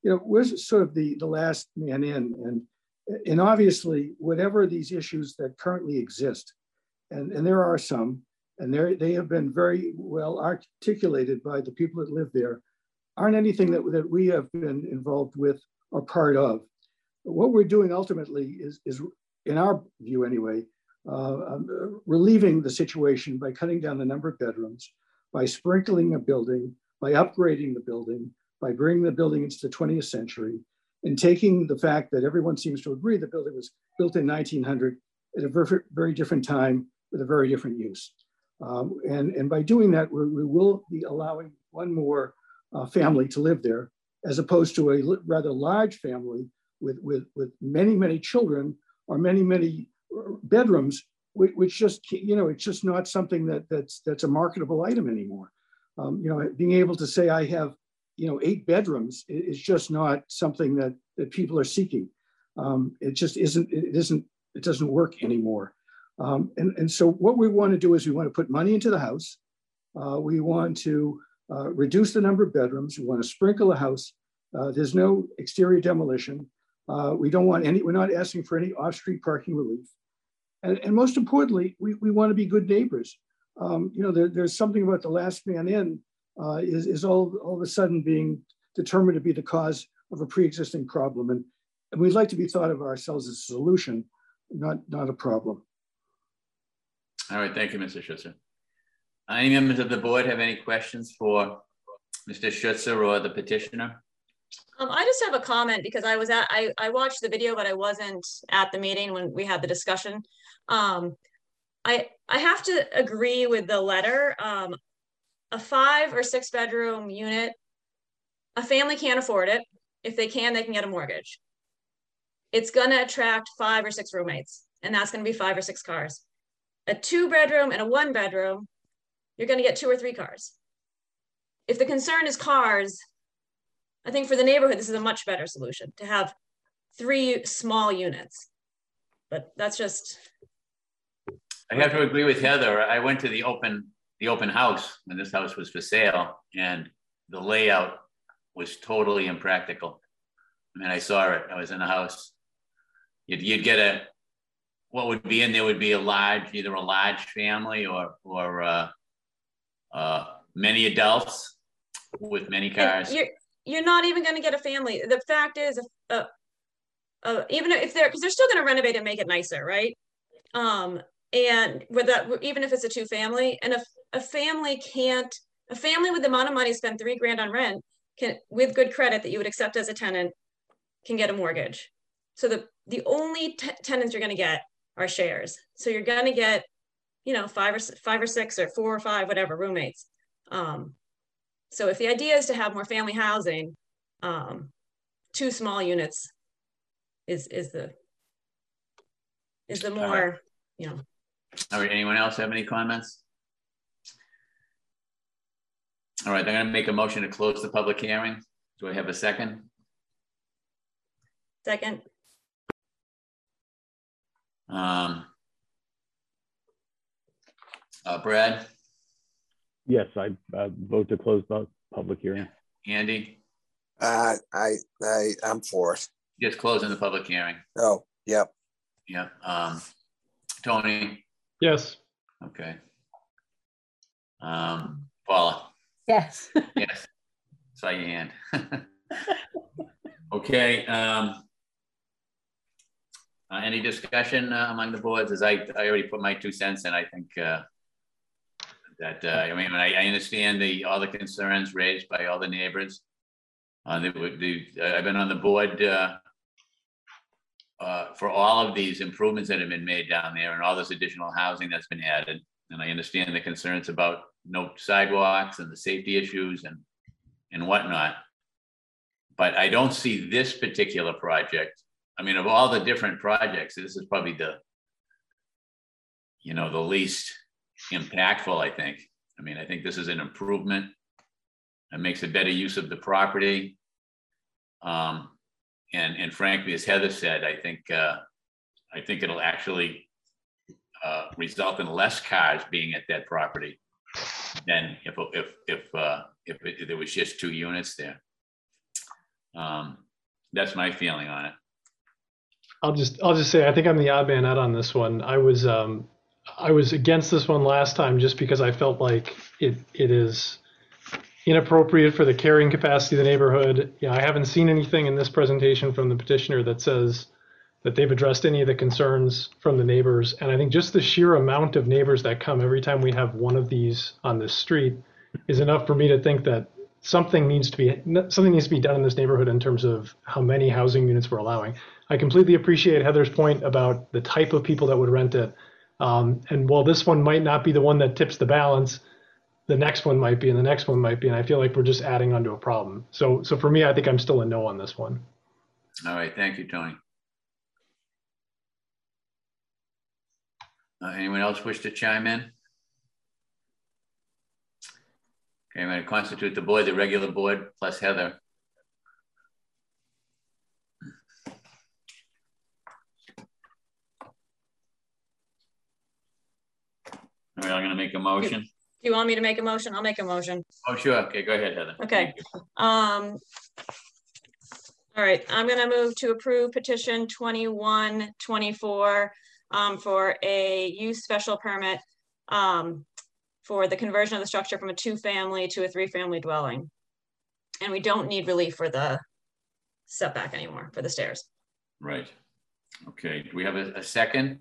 You know, we're sort of the, the last man in, and and obviously, whatever these issues that currently exist, and, and there are some, and they have been very well articulated by the people that live there, aren't anything that, that we have been involved with or part of. What we're doing ultimately is, is in our view anyway, uh, um, relieving the situation by cutting down the number of bedrooms, by sprinkling a building, by upgrading the building, by bringing the building into the 20th century, and taking the fact that everyone seems to agree the building was built in 1900 at a very, very different time with a very different use. Um, and, and by doing that, we, we will be allowing one more uh, family to live there, as opposed to a rather large family with, with, with many, many children or many, many uh, bedrooms, which, which just, you know, it's just not something that, that's, that's a marketable item anymore. Um, you know, being able to say I have, you know, eight bedrooms is just not something that, that people are seeking. Um, it just isn't, it isn't, it doesn't work anymore. Um, and, and so what we want to do is we want to put money into the house. Uh, we want to uh, reduce the number of bedrooms. We want to sprinkle the house. Uh, there's no exterior demolition. Uh, we don't want any, we're not asking for any off-street parking relief. And, and most importantly, we, we want to be good neighbors. Um, you know, there, there's something about the last man in uh, is, is all, all of a sudden being determined to be the cause of a pre-existing problem. And, and we'd like to be thought of ourselves as a solution, not, not a problem. All right, thank you, Mr. Schutzer. Any members of the board have any questions for Mr. Schutzer or the petitioner? Um, I just have a comment because I was at, I, I watched the video, but I wasn't at the meeting when we had the discussion. Um, I, I have to agree with the letter. Um, a five or six bedroom unit, a family can't afford it. If they can, they can get a mortgage. It's gonna attract five or six roommates and that's gonna be five or six cars. A two bedroom and a one bedroom, you're gonna get two or three cars. If the concern is cars, I think for the neighborhood, this is a much better solution to have three small units. But that's just. I have to agree with Heather. I went to the open the open house when this house was for sale, and the layout was totally impractical. I mean, I saw it. I was in the house. You'd, you'd get a what would be in there would be a large, either a large family or or uh, uh, many adults with many cars you're not even going to get a family. The fact is, uh, uh, even if they're, because they're still going to renovate and make it nicer, right? Um, and with that, even if it's a two family, and if a family can't, a family with the amount of money spend three grand on rent can, with good credit that you would accept as a tenant, can get a mortgage. So the the only tenants you're going to get are shares. So you're going to get, you know, five or five or six or four or five, whatever roommates. Um, so if the idea is to have more family housing, um, two small units is is the is the more right. you know. All right. Anyone else have any comments? All right. I'm going to make a motion to close the public hearing. Do I have a second? Second. Um, uh, Brad. Yes, I uh, vote to close the public hearing. Andy? Uh, I, I, I'm for it. Just closing the public hearing. Oh, yep. Yep. Um, Tony? Yes. Okay. Um, Paula? Yes. yes. Hand. okay. Um, uh, any discussion uh, among the boards? As I, I already put my two cents in, I think uh, that uh, I mean, I, I, understand the all the concerns raised by all the neighbors. Uh, the, the, uh, I've been on the board for all of these improvements that have been made down there and all this additional housing that's been added. And I understand the concerns about no sidewalks and the safety issues and and whatnot. But I don't see this particular project. I mean, of all the different projects, this is probably the you know the least impactful, I think. I mean, I think this is an improvement. It makes a better use of the property. Um, and, and frankly, as Heather said, I think, uh, I think it'll actually uh, result in less cars being at that property than if, if, if, uh, if, it, if there was just two units there. Um, that's my feeling on it. I'll just I'll just say I think I'm the odd man out on this one. I was um, I was against this one last time just because I felt like it it is inappropriate for the carrying capacity of the neighborhood. Yeah, I haven't seen anything in this presentation from the petitioner that says that they've addressed any of the concerns from the neighbors. And I think just the sheer amount of neighbors that come every time we have one of these on this street is enough for me to think that something needs to be something needs to be done in this neighborhood in terms of how many housing units we're allowing. I completely appreciate Heather's point about the type of people that would rent it. Um, and while this one might not be the one that tips the balance, the next one might be, and the next one might be, and I feel like we're just adding onto a problem. So, so for me, I think I'm still a no on this one. All right, thank you, Tony. Uh, anyone else wish to chime in? Okay, I'm going to constitute the board, the regular board, plus Heather. All right, I'm going to make a motion. Do you want me to make a motion? I'll make a motion. Oh, sure. Okay, go ahead, Heather. Okay. Um, all right, I'm gonna move to approve petition twenty-one twenty-four um, for a use special permit um, for the conversion of the structure from a two-family to a three-family dwelling. And we don't need relief for the setback anymore for the stairs. Right. Okay, do we have a, a second?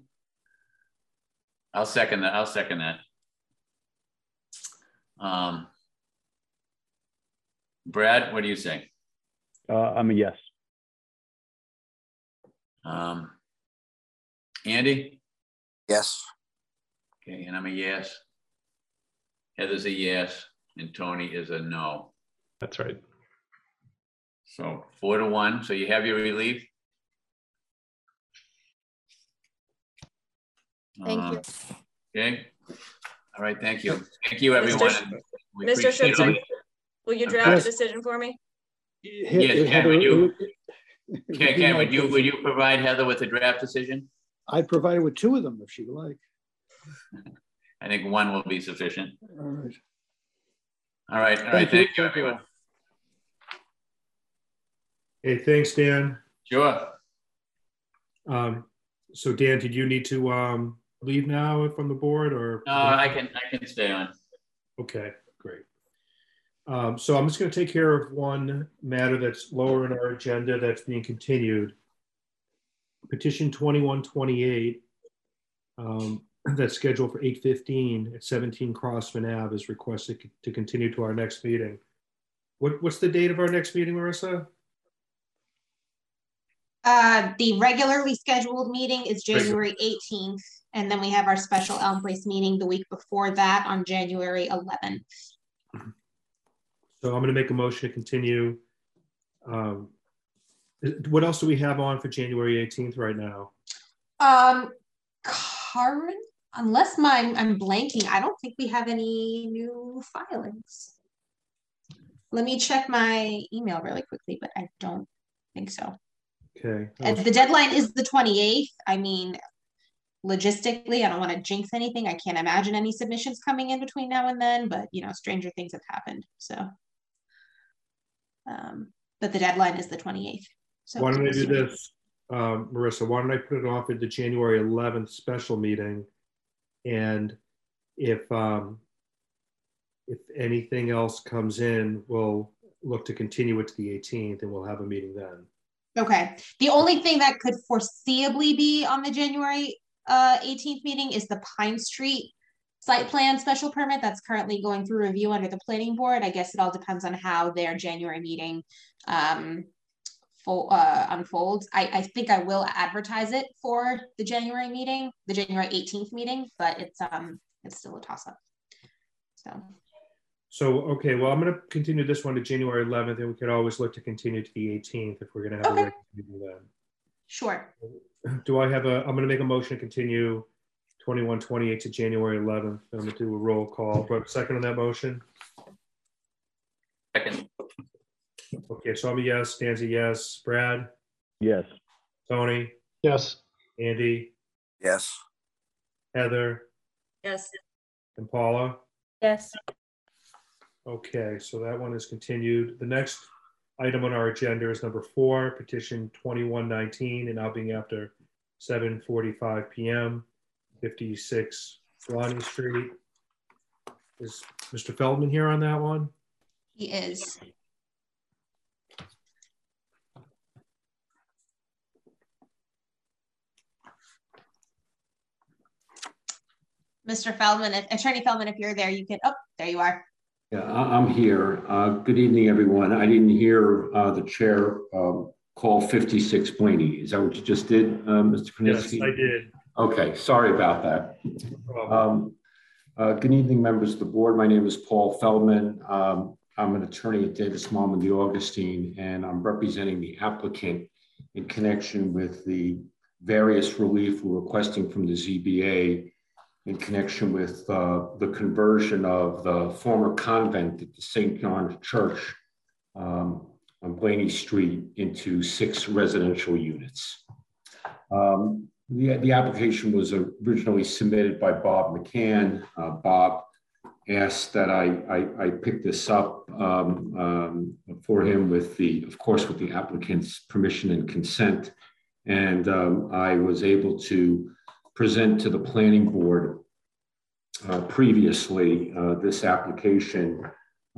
I'll second that. I'll second that. Um, Brad, what do you say? Uh, I'm a yes. Um, Andy? Yes. Okay, and I'm a yes. Heather's a yes, and Tony is a no. That's right. So four to one. So you have your relief? Thank you. Um, Okay. All right, thank you. Thank you, everyone. Mr. appreciate Schutzer, it. will you draft a decision for me? Yes, Ken, would you, Ken, Ken, would you, would you provide Heather with a draft decision? I'd provide her with two of them if she'd like. I think one will be sufficient. All right. All right, all right, Thank you. thank you, everyone. Hey, thanks, Dan. Sure. Um, so Dan, did you need to um, leave now from the board or? No, I can, I can stay on. Okay, great. Um, so I'm just going to take care of one matter that's lower in our agenda that's being continued. Petition 2128 um, that's scheduled for 8:15 at 17 Crossman Ave is requested to continue to our next meeting. What, what's the date of our next meeting, Marissa? Uh, the regularly scheduled meeting is January eighteenth, and then we have our special Elm Place meeting the week before that on January eleventh. So I'm going to make a motion to continue. Um, what else do we have on for January 18th right now? Um, current, unless my, I'm blanking, I don't think we have any new filings. Let me check my email really quickly, but I don't think so. Okay. And the deadline is the 28th. I mean, logistically, I don't want to jinx anything. I can't imagine any submissions coming in between now and then, but you know, stranger things have happened. So, um, but the deadline is the 28th. So Why don't I do this, um, Marissa? Why don't I put it off at the January 11th special meeting? And if um, if anything else comes in, we'll look to continue it to the 18th, and we'll have a meeting then. Okay. The only thing that could foreseeably be on the January uh, 18th meeting is the Pine Street site plan special permit that's currently going through review under the planning board. I guess it all depends on how their January meeting um, full, uh, unfolds. I, I think I will advertise it for the January meeting, the January 18th meeting, but it's um it's still a toss up. So So, okay, well, I'm going to continue this one to January 11th, and we could always look to continue to the 18th if we're going to have a regular meeting then. sure. Do I have a, I'm gonna make a motion to continue 2128 to January 11th. I'm gonna do a roll call. Do I have a second on that motion? Second. Okay, so I'm a yes, Dan's a yes. Brad, Yes. Tony, Yes. Andy, Yes. Heather, Yes. and Paula? Yes. Okay, so that one is continued. The next item on our agenda is number four, petition 2119, and now being after 7:45 PM, 56 Blaney Street. Is Mr. Feldman here on that one? He is. Mr. Feldman, if, Attorney Feldman, if you're there, you can, oh, there you are. Yeah, I- I'm here. Uh, Good evening, everyone. I didn't hear uh, the chair um, call 56 Blaney. Is that what you just did, uh, Mr. Yes, I did. Okay, sorry about that. Um, uh, Good evening, members of the board. My name is Paul Feldman. Um, I'm an attorney at Davis Malm D'Agostine, and I'm representing the applicant in connection with the various relief we're requesting from the ZBA in connection with uh, the conversion of the former convent at the St. John's Church um, on Blaney Street into six residential units. Um, the, the application was originally submitted by Bob McCann. Uh, Bob asked that I, I, I pick this up um, um, for him with the, of course, with the applicant's permission and consent. And um, I was able to present to the planning board uh, previously uh, this application.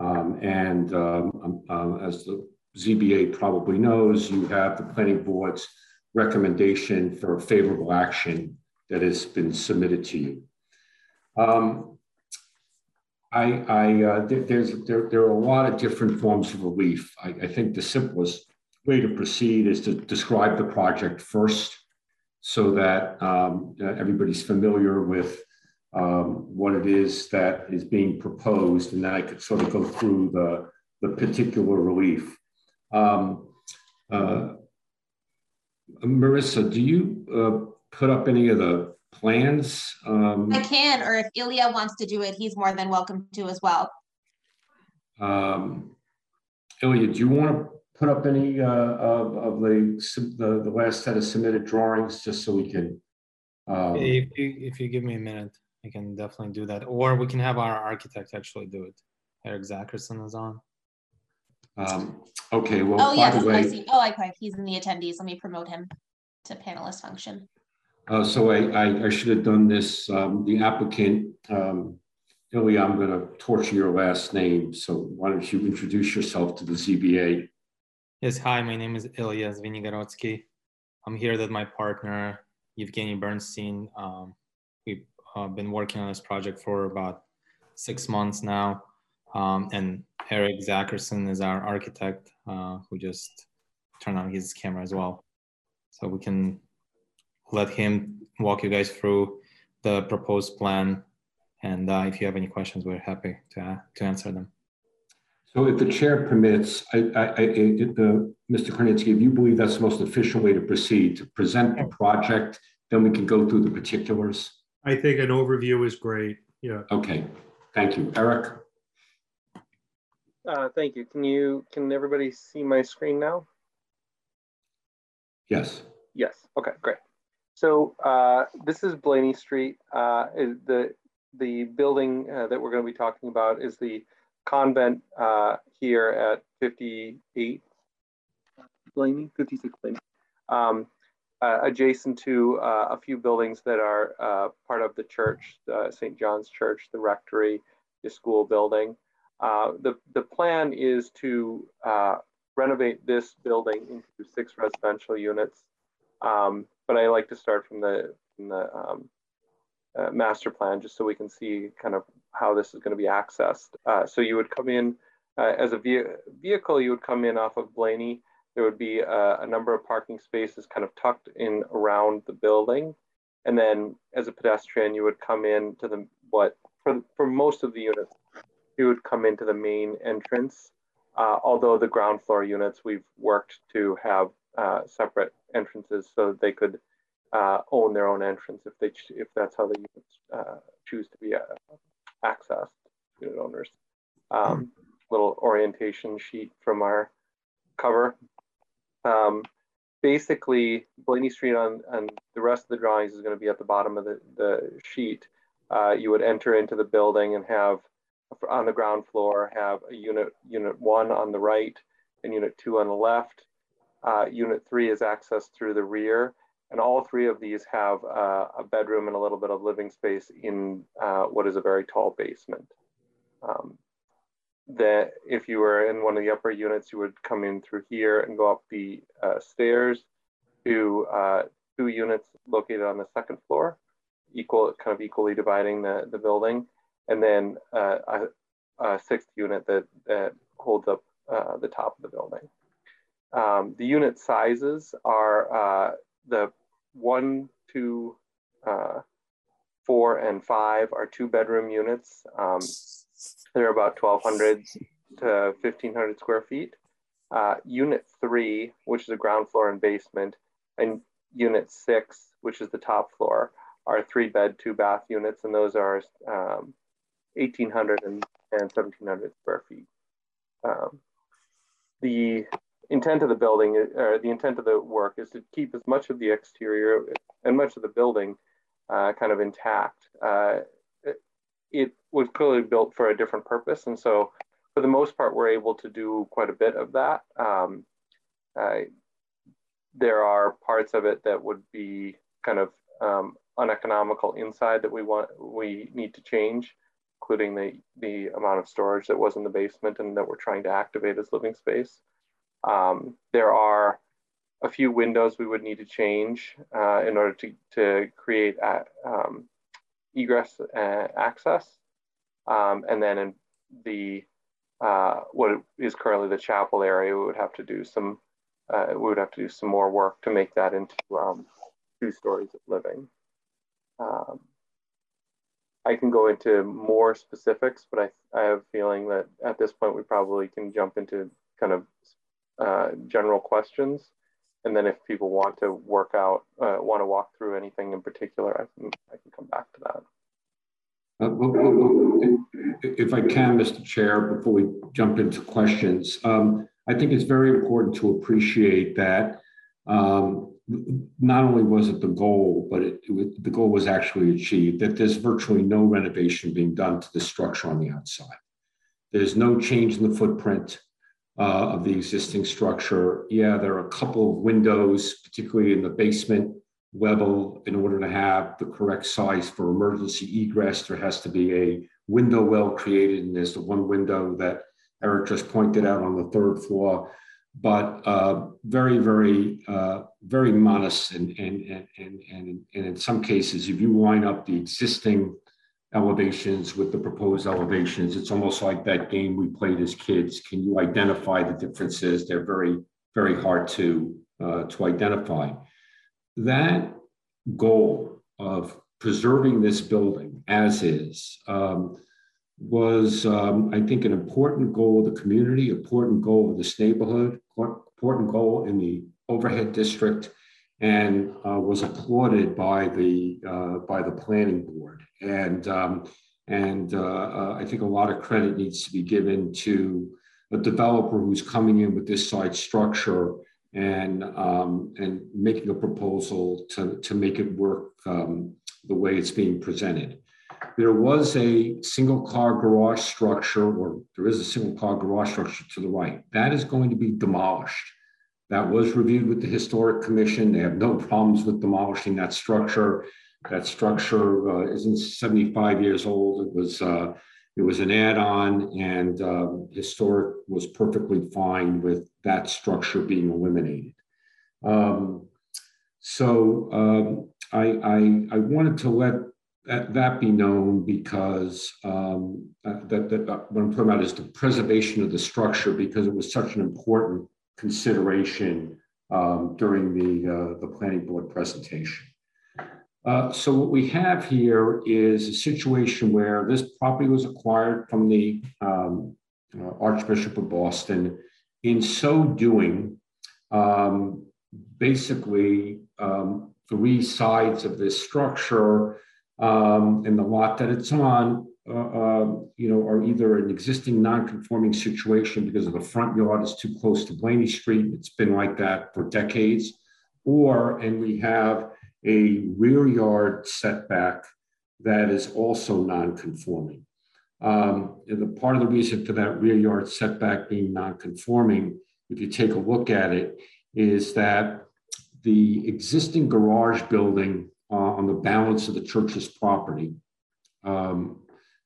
Um, and um, um, as the ZBA probably knows, you have the planning board's recommendation for favorable action that has been submitted to you. Um, I, I uh, there, there's there, there are a lot of different forms of relief. I, I think the simplest way to proceed is to describe the project first, so that um, everybody's familiar with um, what it is that is being proposed, and then I could sort of go through the the particular relief. Um, uh, Marissa, do you uh, put up any of the plans? Um, I can, or if Ilya wants to do it, he's more than welcome to as well. um, Ilya, do you want to put up any uh, of, of the, the the last set of submitted drawings just so we can? um, If you, if you give me a minute, I can definitely do that. Or we can have our architect actually do it. Eric Zacherson is on. um, Okay, well, Oh, by yes, the I see. Oh, okay, he's in the attendees. Let me promote him to panelist function. uh, so I, I, I should have done this, um, the applicant, um, Ilya, I'm going to torture your last name, so why don't you introduce yourself to the ZBA? Yes, hi, my name is Ilya Zvenigorodsky. I'm here with my partner, Evgeny Bernstein. Um, we've uh, been working on this project for about six months now. Um, and Eric Zacherson is our architect uh, who just turned on his camera as well. So we can let him walk you guys through the proposed plan. And uh, if you have any questions, we're happy to, to answer them. So if the chair permits, I, I, I, the, Mr. Krasinski, if you believe that's the most efficient way to proceed, to present the project, then we can go through the particulars. I think an overview is great. Yeah. Okay, thank you. Eric? Uh, thank you. Can you, can everybody see my screen now? Yes. Yes. Okay, great. So uh, this is Blaney Street. Uh, the the building uh, that we're going to be talking about is the convent uh, here at 58 Blaney, 56 Blaney, um, uh, adjacent to uh, a few buildings that are uh, part of the church, St. John's Church, the rectory, the school building. Uh, the, the plan is to uh, renovate this building into six residential units. Um, but I like to start from the, from the um, master plan just so we can see kind of how this is going to be accessed. Uh, so you would come in uh, as a ve vehicle, you would come in off of Blaney. There would be a, a number of parking spaces kind of tucked in around the building. And then as a pedestrian, you would come in to the, what, for, for most of the units, you would come into the main entrance. Uh, although the ground floor units, we've worked to have uh, separate entrances so that they could uh, own their own entrance if they if that's how they uh, choose to be accessed unit owners. Um, little orientation sheet from our cover. Um, basically, Blaney Street on, on the rest of the drawings is going to be at the bottom of the, the sheet. Uh, you would enter into the building and have on the ground floor have a unit unit one on the right and unit two on the left. Uh, unit three is accessed through the rear, and all three of these have uh, a bedroom and a little bit of living space in uh, what is a very tall basement. Um, that if you were in one of the upper units, you would come in through here and go up the uh, stairs to uh, two units located on the second floor, equal kind of equally dividing the, the building. And then uh, a a sixth unit that, that holds up uh, the top of the building. Um, the unit sizes are the one, two, uh, four, and five are two bedroom units. Um, they're about 1,200 to 1,500 square feet. Uh, unit three, which is a ground floor and basement, and unit six, which is the top floor, are three bed, two bath units, and those are um, 1,800 and, and 1,700 square feet. Um, the intent of the building, or the intent of the work, is to keep as much of the exterior and much of the building uh, kind of intact. Uh, it, it was clearly built for a different purpose, and so for the most part, we're able to do quite a bit of that. Um, there are parts of it that would be kind of um, uneconomical inside that we want we need to change, including the the amount of storage that was in the basement and that we're trying to activate as living space. Um, there are a few windows we would need to change uh, in order to, to create a, um, egress uh, access. Um, and then in the uh, what is currently the chapel area, we would have to do some uh, we would have to do some more work to make that into um, two stories of living. Um, I can go into more specifics, but I, I have a feeling that at this point we probably can jump into kind of uh, general questions. And then if people want to work out, uh, want to walk through anything in particular, I can, I can come back to that. Uh, well, well, if I can, Mr. Chair, before we jump into questions, um, I think it's very important to appreciate that um, not only was it the goal, but it, it, the goal was actually achieved, that there's virtually no renovation being done to the structure on the outside. There's no change in the footprint uh, of the existing structure. Yeah, there are a couple of windows, particularly in the basement level, in order to have the correct size for emergency egress. There has to be a window well created, and there's the one window that Eric just pointed out on the third floor but uh, very, very, uh, very modest. And, and, and, and, and in some cases, if you line up the existing elevations with the proposed elevations, it's almost like that game we played as kids. Can you identify the differences? They're very, very hard to, uh, to identify. That goal of preserving this building as is um, was, um, I think, an important goal of the community, important goal of this neighborhood, important goal in the overlay district, and uh, was applauded by the uh, by the planning board. And um, and uh, uh, I think a lot of credit needs to be given to a developer who's coming in with this site structure and um, and making a proposal to to make it work um, the way it's being presented. There was a single car garage structure, or there is a single car garage structure to the right. That is going to be demolished. That was reviewed with the Historic Commission. They have no problems with demolishing that structure. That structure uh, isn't 75 years old. It was uh, it was an add-on, and um, Historic was perfectly fine with that structure being eliminated. Um, so um, I, I, I wanted to let that, that be known because um, uh, that, that uh, what I'm talking about is the preservation of the structure because it was such an important consideration um, during the, uh, the planning board presentation. Uh, so what we have here is a situation where this property was acquired from the um, uh, Archbishop of Boston. In so doing, um, basically um, three sides of this structure um, and the lot that it's on, you know, are either an existing non-conforming situation because of the front yard is too close to Blaney Street. It's been like that for decades. Or, and we have a rear yard setback that is also non-conforming. Um, the part of the reason for that rear yard setback being non-conforming, if you take a look at it, is that the existing garage building uh, on the balance of the church's property. Um,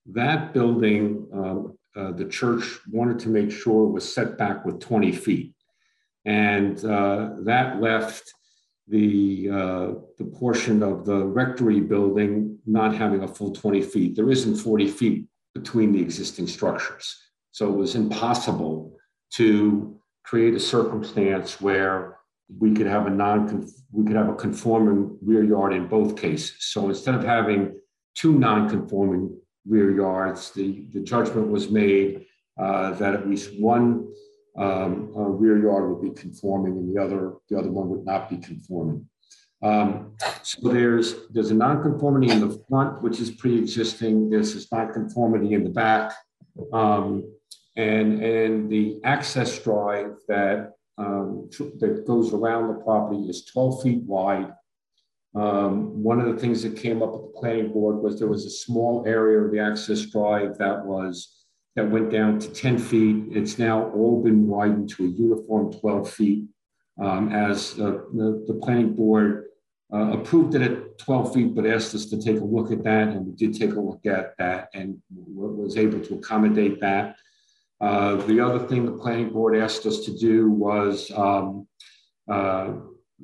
that building, uh, uh, the church wanted to make sure was set back with 20 feet. And uh, that left the, uh, the portion of the rectory building not having a full 20 feet. There isn't 40 feet between the existing structures. So it was impossible to create a circumstance where we could have a non we could have a conforming rear yard in both cases. So instead of having two non-conforming rear yards, the, the judgment was made uh, that at least one um, rear yard would be conforming and the other the other one would not be conforming. Um, so there's there's a nonconformity in the front, which is pre-existing. There's this nonconformity in the back, um, and and the access drive that um, that goes around the property is 12 feet wide. Um, one of the things that came up at the planning board was there was a small area of the access drive that was that went down to 10 feet. It's now all been widened to a uniform 12 feet. Um, as the, the, the, planning board uh, approved it at 12 feet, but asked us to take a look at that. And we did take a look at that and was able to accommodate that. Uh, the other thing the planning board asked us to do was, um, uh,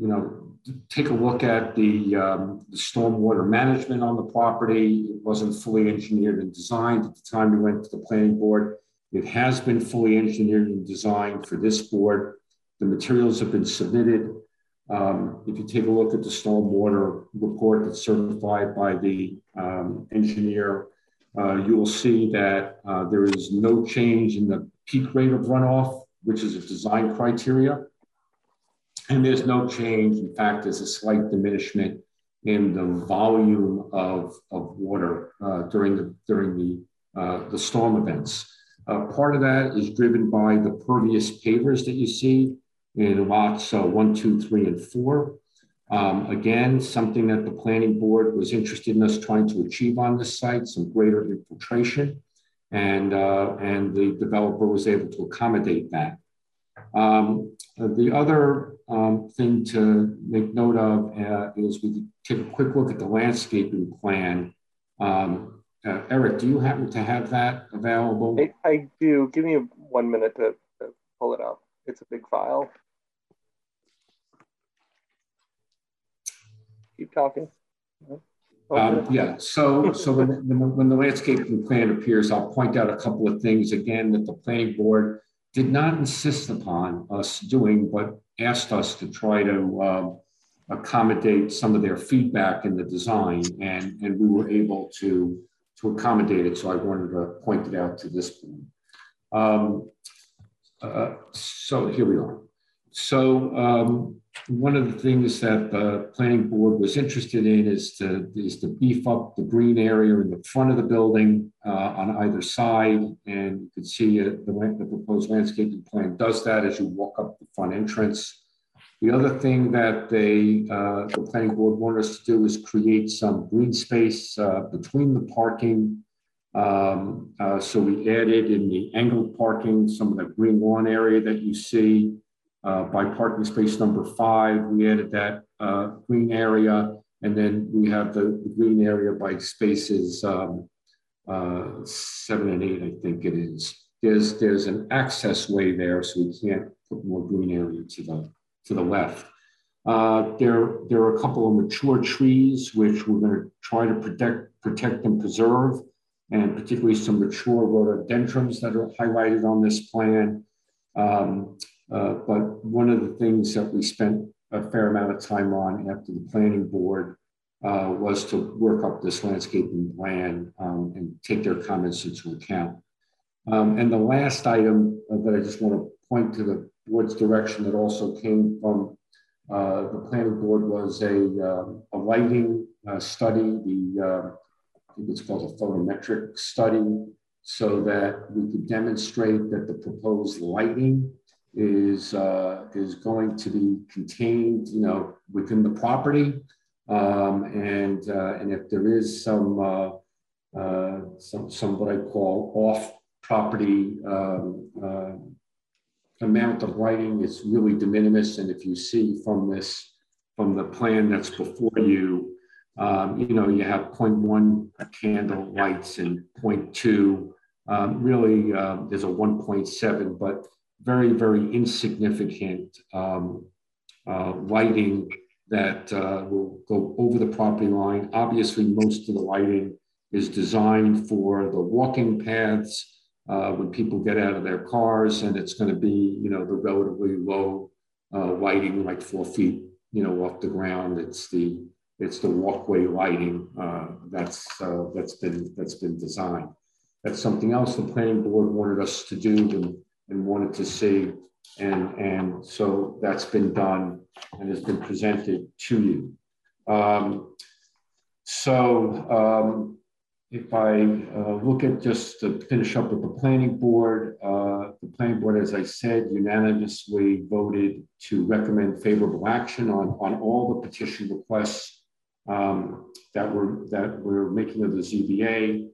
you know, take a look at the, um, the stormwater management on the property. It wasn't fully engineered and designed at the time we went to the planning board. It has been fully engineered and designed for this board. The materials have been submitted. Um, if you take a look at the stormwater report that's certified by the um, engineer, uh, you will see that uh, there is no change in the peak rate of runoff, which is a design criteria. And there's no change. In fact, there's a slight diminishment in the volume of, of water uh, during the during the uh, the storm events. Uh, part of that is driven by the pervious pavers that you see in lots uh, one, two, three, and four. Um, again, something that the planning board was interested in us trying to achieve on this site, some greater infiltration, and, uh, and the developer was able to accommodate that. Um, the other um, thing to make note of uh, is we take a quick look at the landscaping plan. Um, uh, Eric, do you happen to have that available? I, I do. Give me one minute to, to pull it up. It's a big file. keep talking. Um, yeah, so so when, when, when the landscaping plan appears, I'll point out a couple of things again that the planning board did not insist upon us doing, but asked us to try to um, accommodate some of their feedback in the design, and, and we were able to, to accommodate it. So I wanted to point it out to this point. Um, uh, so here we are. So um, one of the things that the planning board was interested in is to, is to beef up the green area in the front of the building uh, on either side. And you can see uh, the, the proposed landscaping plan does that as you walk up the front entrance. The other thing that they, uh, the planning board wanted us to do is create some green space uh, between the parking. Um, uh, so we added in the angled parking some of the green lawn area that you see. Uh, by parking space number five, we added that uh, green area, and then we have the, the green area by spaces um, uh, seven and eight, I think it is. There's there's an access way there, so we can't put more green area to the to the left. Uh, there there are a couple of mature trees which we're going to try to protect protect and preserve, and particularly some mature rhododendrons that are highlighted on this plan. Um, uh, but one of the things that we spent a fair amount of time on after the planning board uh, was to work up this landscaping plan um, and take their comments into account. Um, and the last item that I just want to point to the board's direction that also came from uh, the planning board was a, um, a lighting uh, study, the, uh, I think it's called a photometric study, so that we could demonstrate that the proposed lighting is uh, is going to be contained, you know, within the property, um, and uh, and if there is some uh, uh some some what I call off property um, uh, amount of lighting, it's really de minimis. And if you see from this from the plan that's before you, um, you know, you have 0.1 candle lights and 0.2. Um, really, uh, there's a 1.7, but very, very insignificant um, uh, lighting that uh, will go over the property line. Obviously, most of the lighting is designed for the walking paths uh, when people get out of their cars, and it's going to be, you know, the relatively low uh, lighting, like four feet, you know, off the ground. It's the it's the walkway lighting uh, that's uh, that's been that's been designed. That's something else the planning board wanted us to do and, and wanted to see, and and so that's been done and has been presented to you. Um, so um, if I uh, look at just to finish up with the planning board, uh, the planning board, as I said, unanimously voted to recommend favorable action on, on all the petition requests um, that we're that we're making of the ZBA.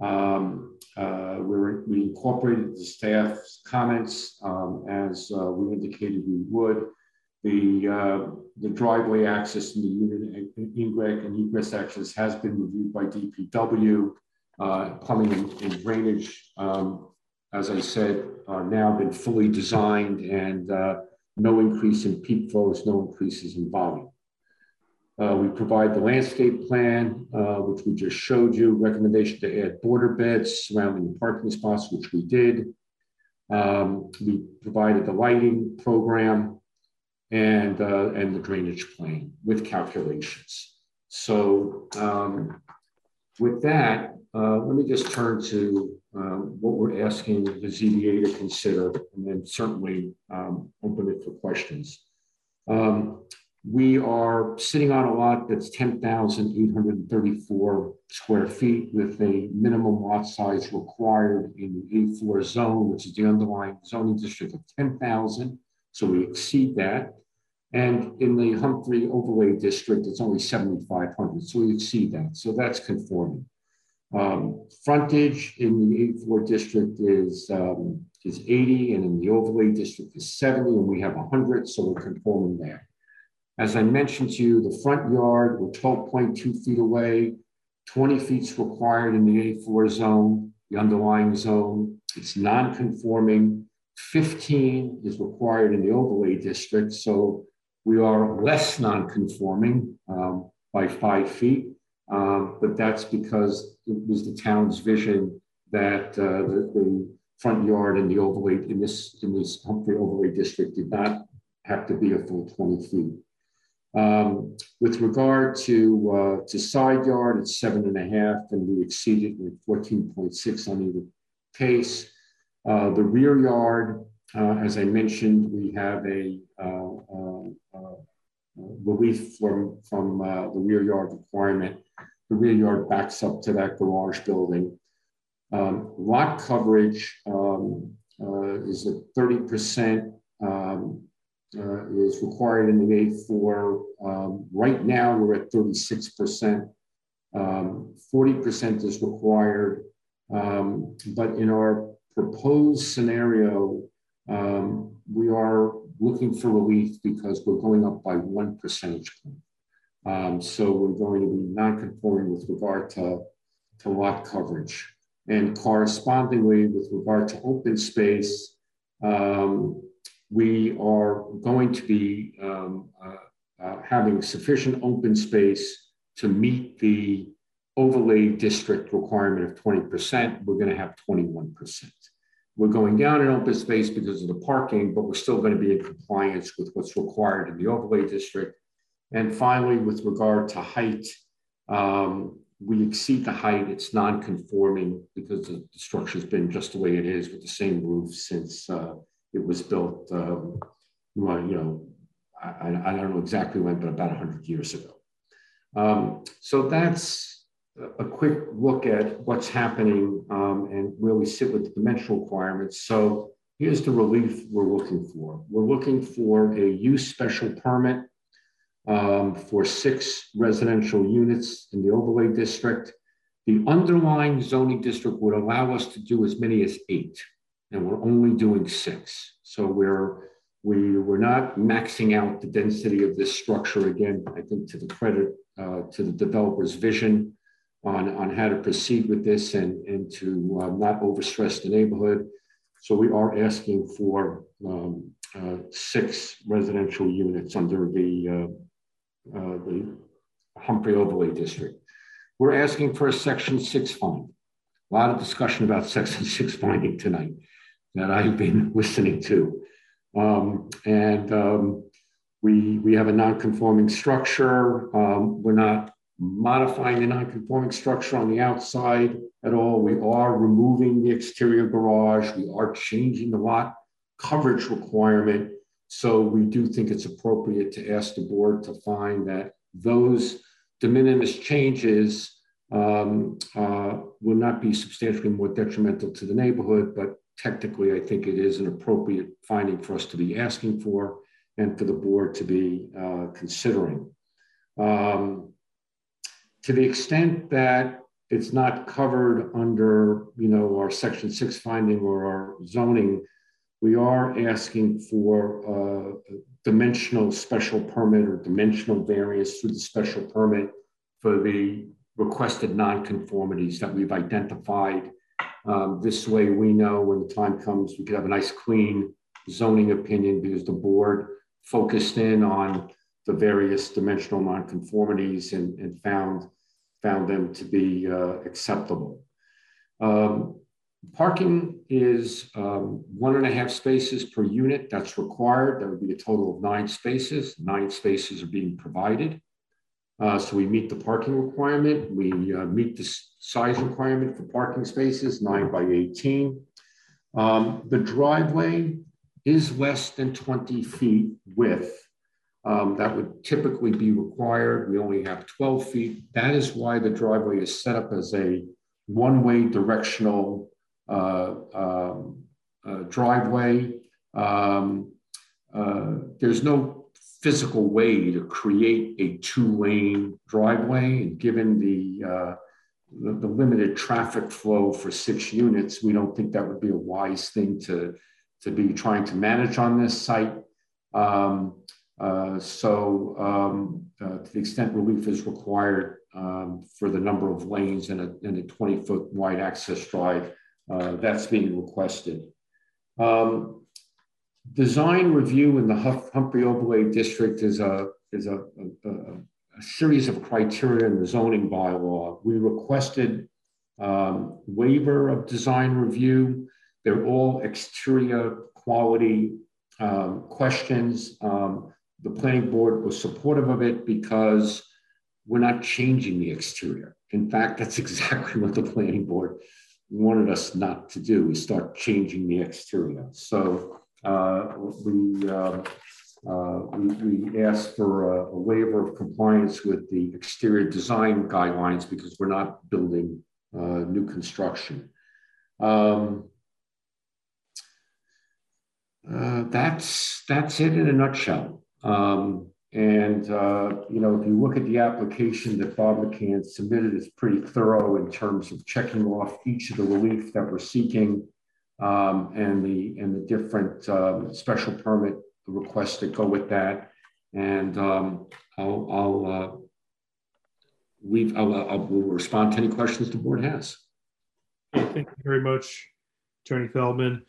Um, uh, we incorporated the staff's comments um, as uh, we indicated we would. The, uh, the driveway access and the unit ingress and egress access has been reviewed by DPW. Uh, plumbing and, and drainage, um, as I said, are now been fully designed and uh, no increase in peak flows, no increases in volume. Uh, we provide the landscape plan, uh, which we just showed you, recommendation to add border beds surrounding the parking spots, which we did. Um, we provided the lighting program, and, uh, and the drainage plan with calculations. So um, with that, uh, let me just turn to um, what we're asking the ZBA to consider, and then certainly um, open it for questions. Um, we are sitting on a lot that's 10,834 square feet with a minimum lot size required in the A4 zone, which is the underlying zoning district of 10,000. So we exceed that. And in the Humphrey overlay district, it's only 7,500. So we exceed that. So that's conforming. Um, frontage in the A4 district is, um, is 80 and in the overlay district is 70 and we have 100. So we're conforming there. As I mentioned to you, the front yard, we're 12.2 feet away. 20 feet is required in the A4 zone, the underlying zone. It's non-conforming. 15 is required in the overlay district. So we are less non-conforming um, by five feet, um, but that's because it was the town's vision that uh, the, the, front yard and the overlay in this in this Humphrey overlay district did not have to be a full 20 feet. Um, with regard to uh, to side yard, it's seven and a half, and we exceeded with 14.6 on either case. Uh, the rear yard, uh, as I mentioned, we have a uh, uh, uh, relief from, from the rear yard requirement. The rear yard backs up to that garage building. Um, lot coverage um, is at 30% um, uh, is required in the A4. Um, right now, we're at 36%. 40% um, is required. Um, but in our proposed scenario, um, we are looking for relief because we're going up by one percentage point. Um, so we're going to be non-conforming with regard to, to lot coverage. And correspondingly, with regard to open space, um, we are going to be um, uh, uh, having sufficient open space to meet the overlay district requirement of 20%. We're going to have 21%. We're going down in open space because of the parking, but we're still going to be in compliance with what's required in the overlay district. And finally, with regard to height, um, we exceed the height. It's non-conforming because the structure's been just the way it is with the same roof since uh, it was built, um, you know, I, I, don't know exactly when, but about 100 years ago. Um, so that's a quick look at what's happening um, and where we sit with the dimensional requirements. So here's the relief we're looking for. We're looking for a use special permit um, for six residential units in the overlay district. The underlying zoning district would allow us to do as many as eight, and we're only doing six. So we're we we're not maxing out the density of this structure again. I think to the credit uh, to the developer's vision on, on how to proceed with this and, and to uh, not overstress the neighborhood. So we are asking for um, uh, six residential units under the, uh, uh the Humphrey Overlay District. we're asking for a section six finding. A lot of discussion about section six finding tonight that I've been listening to. Um, and um, we, we have a non-conforming structure. Um, we're not modifying the non-conforming structure on the outside at all. We are removing the exterior garage. We are changing the lot coverage requirement. So we do think it's appropriate to ask the board to find that those de minimis changes um, uh, will not be substantially more detrimental to the neighborhood, but technically I think it is an appropriate finding for us to be asking for and for the board to be uh, considering. Um, to the extent that it's not covered under, you know, our section six finding or our zoning, we are asking for a dimensional special permit or dimensional variance through the special permit for the requested nonconformities that we've identified. Um, this way we know when the time comes, we could have a nice clean zoning opinion because the board focused in on the various dimensional nonconformities and, and found, found them to be uh, acceptable. Um, parking is um, one and a half spaces per unit. That's required. That would be a total of nine spaces. Nine spaces are being provided. Uh, so we meet the parking requirement. We uh, meet the size requirement for parking spaces, nine by 18. Um, the driveway is less than 20 feet width. Um, that would typically be required. We only have 12 feet. That is why the driveway is set up as a one-way directional uh, um, uh, driveway. Um, uh, there's no physical way to create a two-lane driveway. And given the, uh, the, the, limited traffic flow for six units, we don't think that would be a wise thing to, to be trying to manage on this site. Um, uh, so um, uh, to the extent relief is required um, for the number of lanes in a, a 20 foot wide access drive, uh, that's being requested. Um, design review in the Humphrey Overlay District is a is a, a, a, series of criteria in the zoning bylaw. We requested um, waiver of design review. They're all exterior quality um, questions. Um, the planning board was supportive of it because we're not changing the exterior. In fact, that's exactly what the planning board wanted us not to do, is start changing the exterior. So uh, we, uh, uh, we, we asked for a, a, waiver of compliance with the exterior design guidelines because we're not building new construction. Um, uh, that's that's it in a nutshell. Um, and uh, you know, if you look at the application that Bob McCann submitted, it's pretty thorough in terms of checking off each of the relief that we're seeking um, and the and the different uh, special permit requests that go with that. And um, I'll, I'll uh. I'll, I'll will respond to any questions the board has. Thank you very much, Attorney Feldman.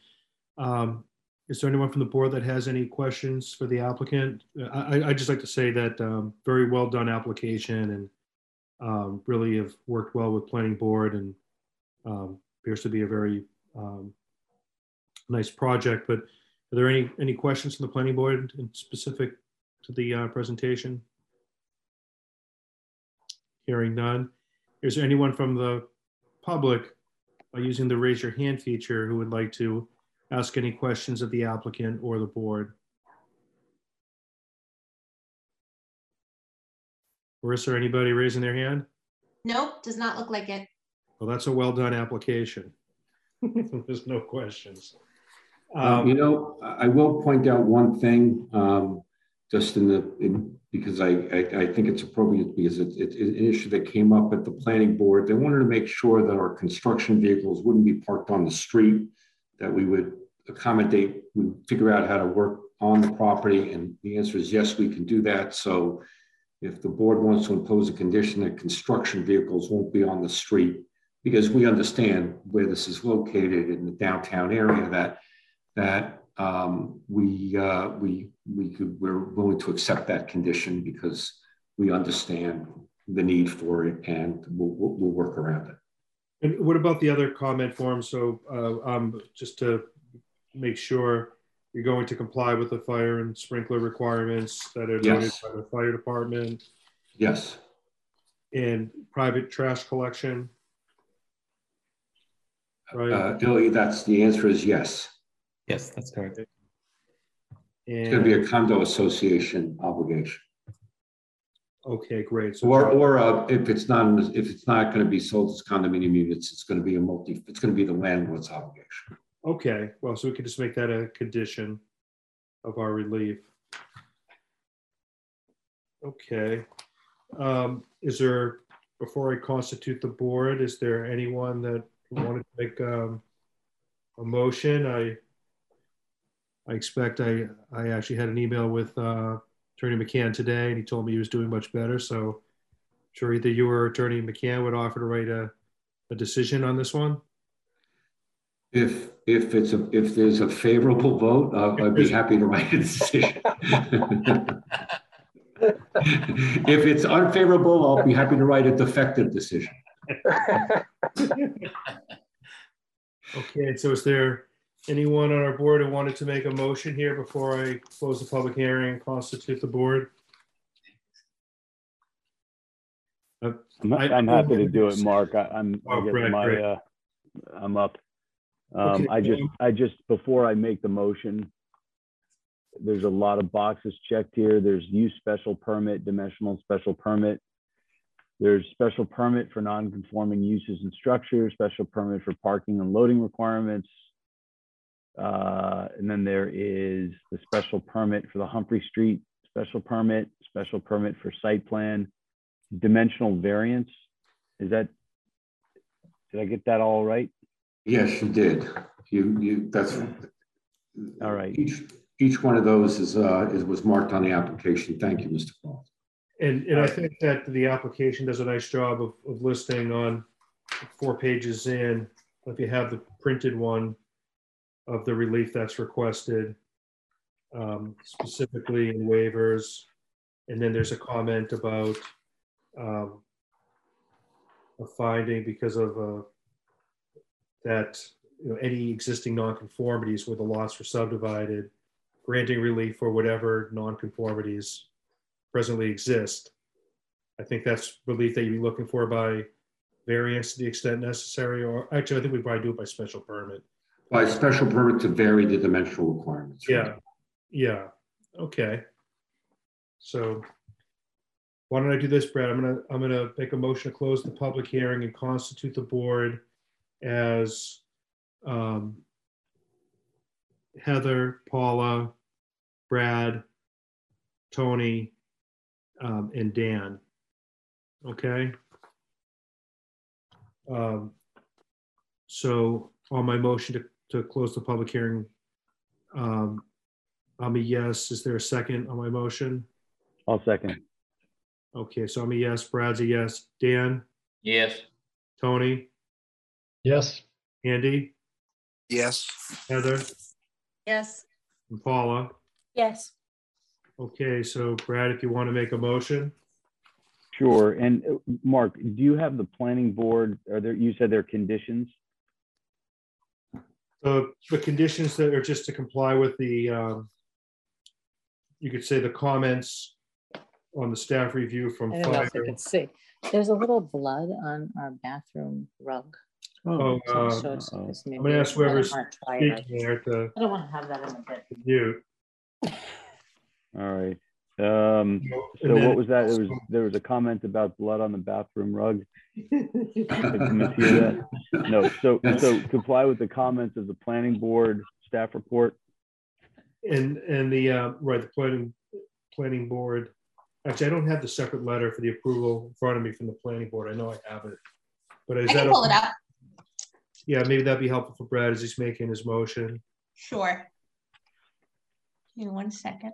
Um, is there anyone from the board that has any questions for the applicant? I, I just like to say that um, very well done application and um, really have worked well with planning board and appears to be a very um, nice project, but are there any, any questions from the planning board in specific to the uh, presentation? Hearing none. Is there anyone from the public by using the raise your hand feature who would like to ask any questions of the applicant or the board? Or is there anybody raising their hand? Nope, does not look like it. Well, that's a well done application. There's no questions. Um, you know, I will point out one thing, um, just in the in, because I, I, I think it's appropriate because it's it, an issue that came up at the planning board. They wanted to make sure that our construction vehicles wouldn't be parked on the street, that we would accommodate, we figure out how to work on the property, and the answer is yes, we can do that. So, if the board wants to impose a condition that construction vehicles won't be on the street, because we understand where this is located in the downtown area, that that um, we, uh, we, we could, we're willing to accept that condition because we understand the need for it, and we'll, we'll, we'll work around it. And what about the other comment form? So uh, um, just to make sure you're going to comply with the fire and sprinkler requirements that are noted Yes. by the fire department Yes, and private trash collection. Right. uh, Ilya, that's, the answer is yes. Yes, that's correct. It's gonna be a condo association obligation. Okay, great. So Or, or uh, if it's not, if it's not gonna be sold as condominium units, it's gonna be a multi, it's gonna be the landlord's obligation. Okay, well, so we could just make that a condition of our relief. Okay. Um, is there, before I constitute the board, is there anyone that wanted to make um, a motion? I I expect I, I actually had an email with uh, Attorney McCann today, and he told me he was doing much better, so I'm sure either you or Attorney McCann would offer to write a, a decision on this one. If, if it's a, if there's a favorable vote, uh, I'd be happy to write a decision. If it's unfavorable, I'll be happy to write a defective decision. Okay, so is there anyone on our board who wanted to make a motion here before I close the public hearing and constitute the board? Uh, I'm, I- I'm happy to do it, Mark. I, I'm, I Oh, great, my, great. uh, I'm up. Um, Okay, I just, um, I just, before I make the motion, there's a lot of boxes checked here. There's use special permit, dimensional special permit. There's special permit for non-conforming uses and structures, special permit for parking and loading requirements. Uh, and then there is the special permit for the Humphrey Street special permit, special permit for site plan, dimensional variance. Is that, did I get that all right? Yes, you did. You, you, that's. All right. Each, each one of those is, uh, is, was marked on the application. Thank you, Mr. Paul. And, and I think that the application does a nice job of, of listing on four pages in, if you have the printed one of the relief that's requested, um, specifically in waivers. And then there's a comment about um, a finding because of uh, that, you know, any existing nonconformities where the lots were subdivided, granting relief for whatever nonconformities presently exist. I think that's relief that you'd be looking for by variance to the extent necessary, or actually, I think we probably do it by special permit. By special permit to vary the dimensional requirements. Yeah, yeah, okay. So why don't I do this, Brad? I'm gonna, I'm gonna make a motion to close the public hearing and constitute the board as um, Heather, Paula, Brad, Tony, um, and Dan. Okay? Um, So on my motion to, to close the public hearing, um, I'm a yes. Is there a second on my motion? I'll second. Okay, so I'm a yes. Brad's a yes. Dan, Yes. Tony, Yes. Andy, Yes. Heather, Yes. and Paula. Yes. Okay, so Brad, if you want to make a motion? Sure. And uh, Mark, do you have the planning board, are there, you said there are conditions? The, the conditions that are just to comply with the, um, you could say the comments on the staff review from I don't know if fire. you could see. There's a little blood on our bathroom rug. Oh, So it uh, shows us I'm maybe gonna ask let whoever's Mark try it. speaking there to I don't want to have that in the bed. mute. All right. Um, and so what was that? There was, there was a comment about blood on the bathroom rug. Did you mishear that? No, so, so comply with the comments of the planning board staff report. And, and the, uh, right, the planning, planning board, actually, I don't have the separate letter for the approval in front of me from the planning board. I know I have it. But is I that? can pull it up. Yeah, maybe that'd be helpful for Brad as he's making his motion. Sure. Give me one second.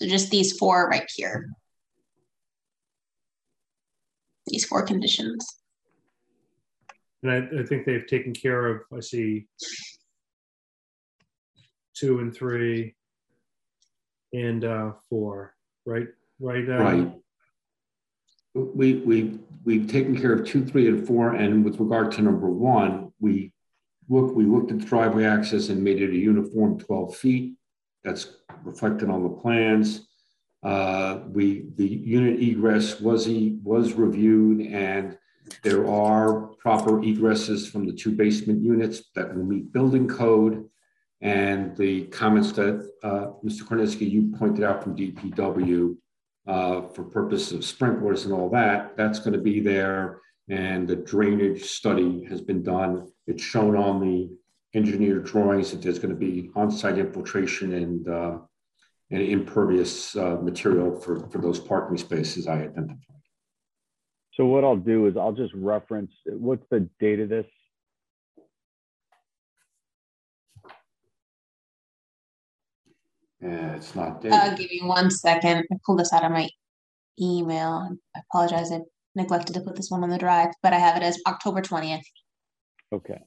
So just these four right here. These four conditions. And I, I think they've taken care of, I see two and three and uh, four, right? Right. uh, Right. We, we, we've taken care of two, three, and four, and with regard to number one, we look we looked at the driveway access and made it a uniform twelve feet. That's reflected on the plans. Uh, we, the unit egress was, e- was reviewed, and there are proper egresses from the two basement units that will meet building code. And the comments that, uh, Mr. Korneski, you pointed out from DPW, uh, for purposes of sprinklers and all that, that's going to be there. And the drainage study has been done. It's shown on the engineered drawings that there's going to be on-site infiltration and, uh, and impervious, uh, material for, for those parking spaces I identified. So what I'll do is I'll just reference, what's the date of this? Yeah, it's not Uh, dated. give me one second. I pulled this out of my email. I apologize. I neglected to put this one on the drive, but I have it as October 20th. Okay.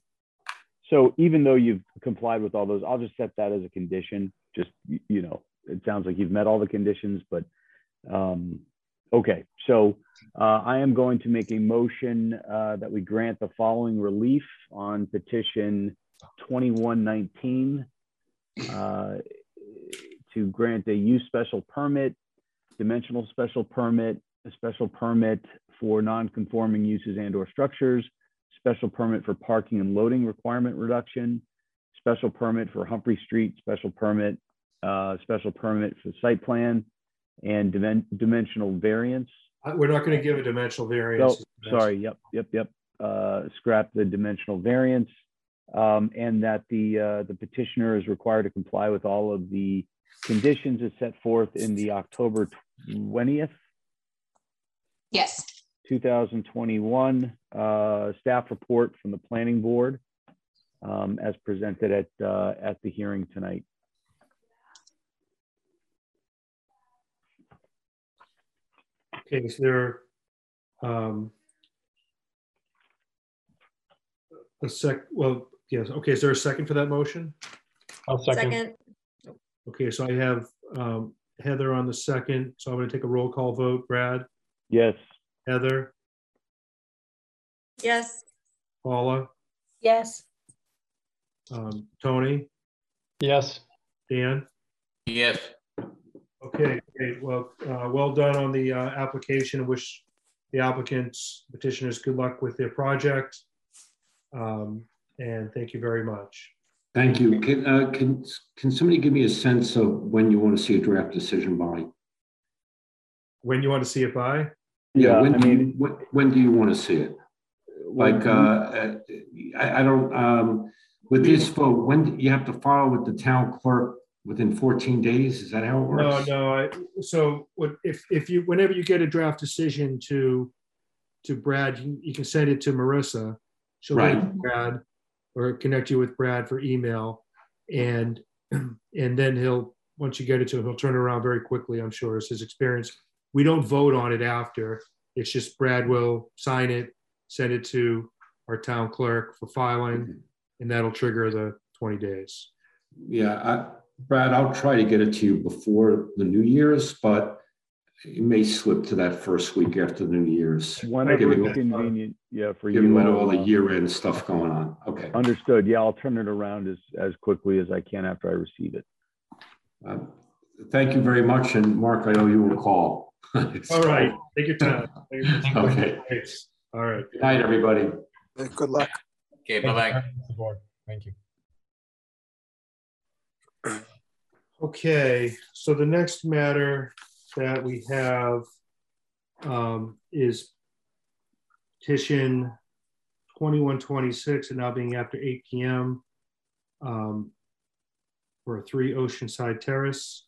So even though you've complied with all those, I'll just set that as a condition. Just, you know, it sounds like you've met all the conditions, but, um, okay. So, uh, I am going to make a motion, uh, that we grant the following relief on petition twenty-one nineteen. Uh, to grant a use special permit, dimensional special permit, a special permit for non-conforming uses and or structures, special permit for parking and loading requirement reduction, special permit for Humphrey Street, special permit, uh, special permit for site plan, and dimen- dimensional variance. Uh, We're not going to give a dimensional variance. Oh, sorry, yep, yep, yep. Uh, scrap the dimensional variance. Um, and that the, uh, the petitioner is required to comply with all of the conditions as set forth in the October twentieth, Yes. Two thousand twenty-one, uh, staff report from the planning board, um, as presented at, uh, at the hearing tonight. Okay, is there um, a sec, well, yes, okay, is there a second for that motion? I'll Second, Okay, so I have um, Heather on the second, so I'm going to take a roll call vote. Brad, Yes, Heather, yes, Paula, Yes. um, Tony, Yes. Dan? Yes. Okay, great. Well, uh, well done on the uh, application. Wish the applicants, petitioners, good luck with their project. Um, And thank you very much. Thank you. Can, uh, can, can somebody give me a sense of when you want to see a draft decision by? When you want to see it by? Yeah, When I do you, when, when do you want to see it? Like, uh, uh, I, I don't, um, with this vote, when, do you have to file with the town clerk within 14 days? Is that how it works? no, I, so what, if, if you, whenever you get a draft decision to, to Brad, you you can send it to Marissa. She'll Right. Brad or connect you with Brad for email. And, and then he'll, once you get it to him, he'll turn around very quickly, I'm sure, is his experience. We don't vote on it after. It's just Brad will sign it, send it to our town clerk for filing, and that'll trigger the 20 days. Yeah, I, Brad, I'll try to get it to you before the New Year's, but it may slip to that first week after the New Year's. whenever it's convenient, yeah, for you. Given I'll, all the uh, year-end stuff going on. Okay. Understood. Yeah, I'll turn it around as, as quickly as I can after I receive it. Um, Thank you very much, and Mark, I owe you a call. All right, take your time. Okay. All right. Good night, everybody. Good luck. Okay, bye-bye. members board. Thank you. Okay, so the next matter that we have um, is petition 2126 and now being after 8 p.m. Um, for three Oceanside Terrace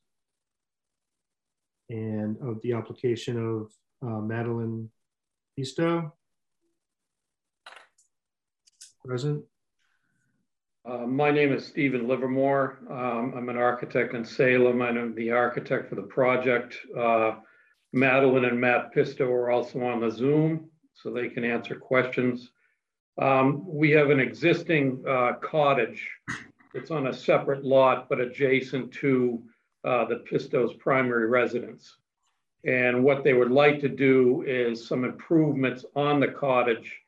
and of the application of uh, Madeline Pisto. Present. Uh, my name is Stephen Livermore. Um, I'm an architect in Salem. I'm the architect for the project. Uh, Madeline and Matt Pisto are also on the Zoom, so they can answer questions. Um, we have an existing uh, cottage it's on a separate lot, but adjacent to uh, the Pisto's primary residence. And what they would like to do is some improvements on the cottage,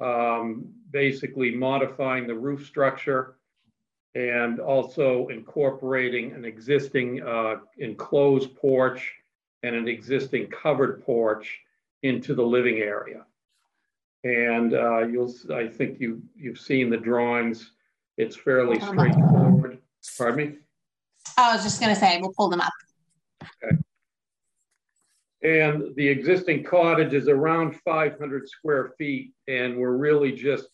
um, basically modifying the roof structure and also incorporating an existing uh, enclosed porch and an existing covered porch into the living area. And uh, you'll, I think you, you've seen the drawings. It's fairly straightforward. Pardon me? I was just gonna say, we'll pull them up. Okay. And the existing cottage is around 500 square feet, and we're really just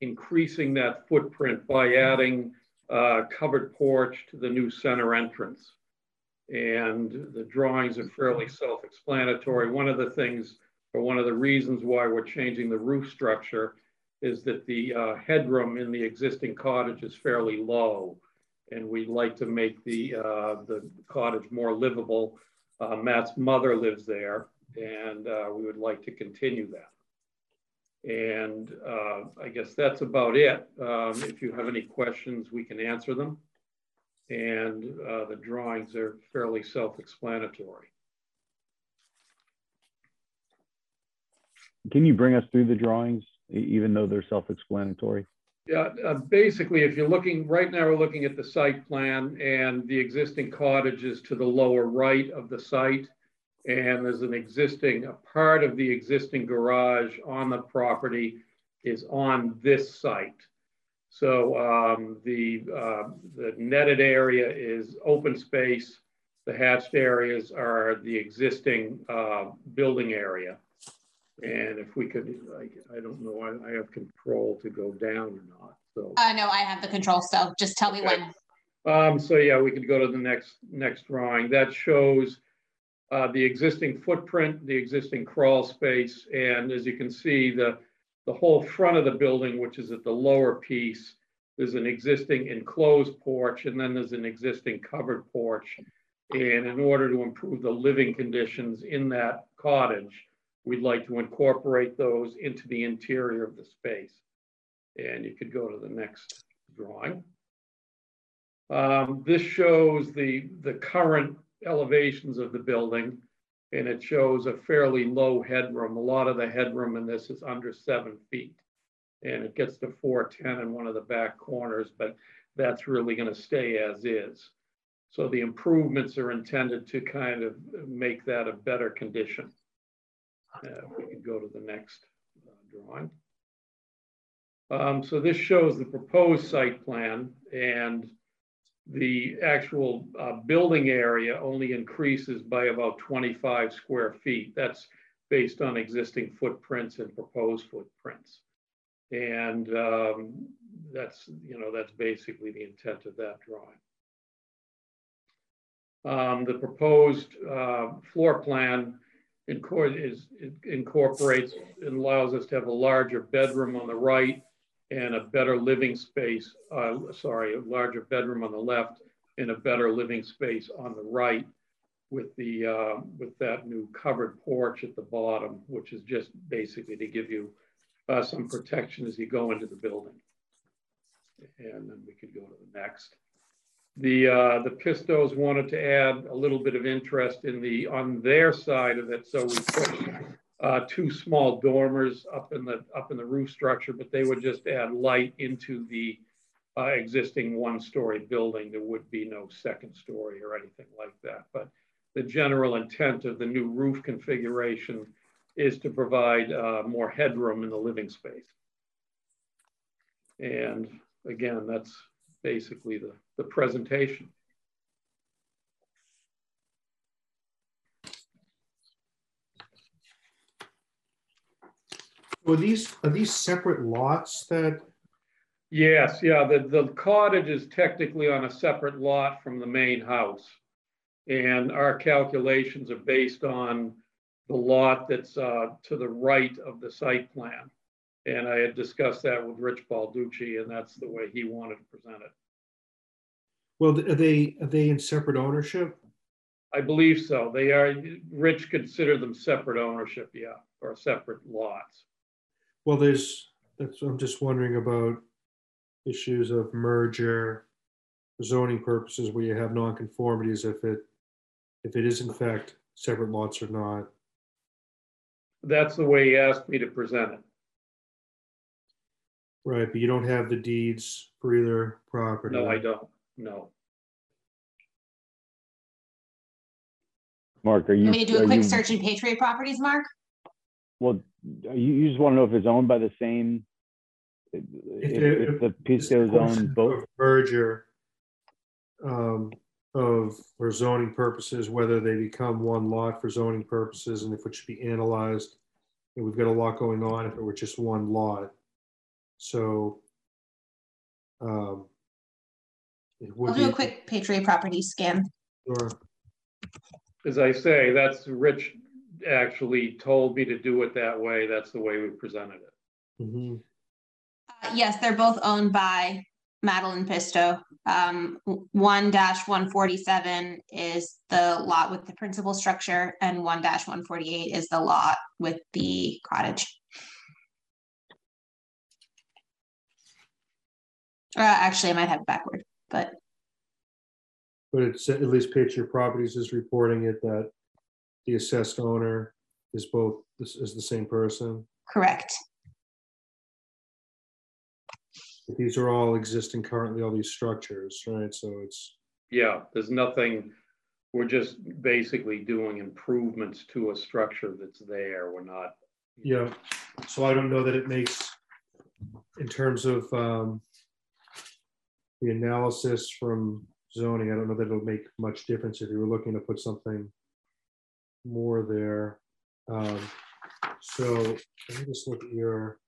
increasing that footprint by adding a covered porch to the new center entrance. And the drawings are fairly self-explanatory. One of the things, or one of the reasons why we're changing the roof structure is that the uh, headroom in the existing cottage is fairly low. And we'd like to make the, uh, the cottage more livable. Uh, Matt's mother lives there and uh, we would like to continue that. And uh, I guess that's about it. Um, if you have any questions, we can answer them. And uh, the drawings are fairly self-explanatory. Can you bring us through the drawings? even though they're self-explanatory? Yeah, uh, basically, if you're looking, right now we're looking at the site plan and the existing cottage is to the lower right of the site. And there's an existing, a part of the existing garage on the property is on this site. So um, the, uh, the netted area is open space. The hatched areas are the existing uh, building area. And if we could, I, I don't know, I, I have control to go down or not, so. Uh, no, I have the control, so just tell me Okay. when. Um, so yeah, we could go to the next, next drawing. That shows uh, the existing footprint, the existing crawl space, and as you can see, the, the whole front of the building, which is at the lower piece, there's an existing enclosed porch, and then there's an existing covered porch. And in order to improve the living conditions in that cottage, we'd like to incorporate those into the interior of the space. And you could go to the next drawing. Um, this shows the, the current elevations of the building, and it shows a fairly low headroom. A lot of the headroom in this is under seven feet. And it gets to 410 in one of the back corners, but that's really going to stay as is. So the improvements are intended to kind of make that a better condition. Uh, we could go to the next uh, drawing. Um, so this shows the proposed site plan and the actual uh, building area only increases by about 25 square feet. That's based on existing footprints and proposed footprints. And um, that's, you know, that's basically the intent of that drawing. Um, the proposed uh, floor plan is, incorporates and allows us to have a larger bedroom on the right and a better living space, uh, sorry, a larger bedroom on the left and a better living space on the right with the uh, with that new covered porch at the bottom, which is just basically to give you uh, some protection as you go into the building. And then we could go to the next. The, uh, the Pistos wanted to add a little bit of interest in the, on their side of it. So we put uh, two small dormers up in the, up in the roof structure, but they would just add light into the uh, existing one story building. There would be no second story or anything like that. But the general intent of the new roof configuration is to provide uh, more headroom in the living space. And again, that's basically the, the presentation. Are these, are these separate lots that, Yes, yeah, the, the cottage is technically on a separate lot from the main house. And our calculations are based on the lot that's uh, to the right of the site plan. And I had discussed that with Rich Balducci, and that's the way he wanted to present it. well, are they, are they in separate ownership? I believe so. They are, Rich considered them separate ownership, yeah, or separate lots. Well, there's, that's, I'm just wondering about issues of merger, zoning purposes where you have nonconformities, if it, if it is in fact separate lots or not. That's the way he asked me to present it. Right, but you don't have the deeds for either property. No, I don't, no. Mark, are you? Want me to do a quick you- search in Patriot Properties, Mark? Well, you, you just want to know if it's owned by the same, if, there- if the piece It's a goes question owned both? of Merger um, of, for zoning purposes, whether they become one lot for zoning purposes and if it should be analyzed. And we've got a lot going on if it were just one lot. So um, it would I'll be. do a quick Patriot Properties scan. Sure. As I say, that's, Rich actually told me to do it that way. That's the way we presented it. Mm -hmm. Uh, Yes, they're both owned by Madeline Pisto. Um, one one forty-seven is the lot with the principal structure and one one forty-eight is the lot with the cottage. Uh, actually, I might have it backward, but But it's, at least Patriot Properties is reporting it that the assessed owner is both, this is the same person. correct. These are all existing currently, all these structures, right? So it's, Yeah, there's nothing, we're just basically doing improvements to a structure that's there. We're not, yeah. So I don't know that it makes, in terms of um, the analysis from zoning, I don't know that it'll make much difference if you were looking to put something more there. Um, So let me just look at your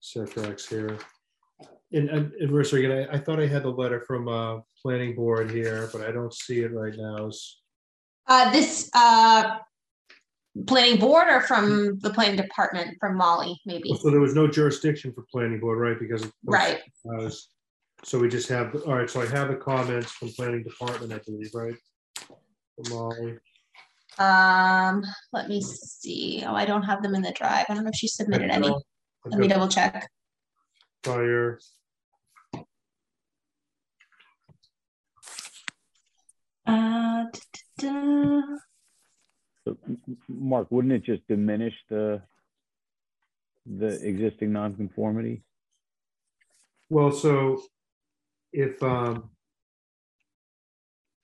setbacks here. And, and, and Marissa, again, I, I thought I had the letter from, uh, planning board here, but I don't see it right now. It's- Uh, this, uh, planning board or from the planning department, from Molly, maybe? So there was no jurisdiction for planning board, right? Because. of- Right. uh, So we just have, all right, so I have the comments from planning department, I believe, right? From Molly. Um, let me see. Oh, I don't have them in the drive. I don't know if she submitted any. I've Let me got double check. Fire, Uh, Mark, wouldn't it just diminish the, the existing nonconformity? well, so if, um,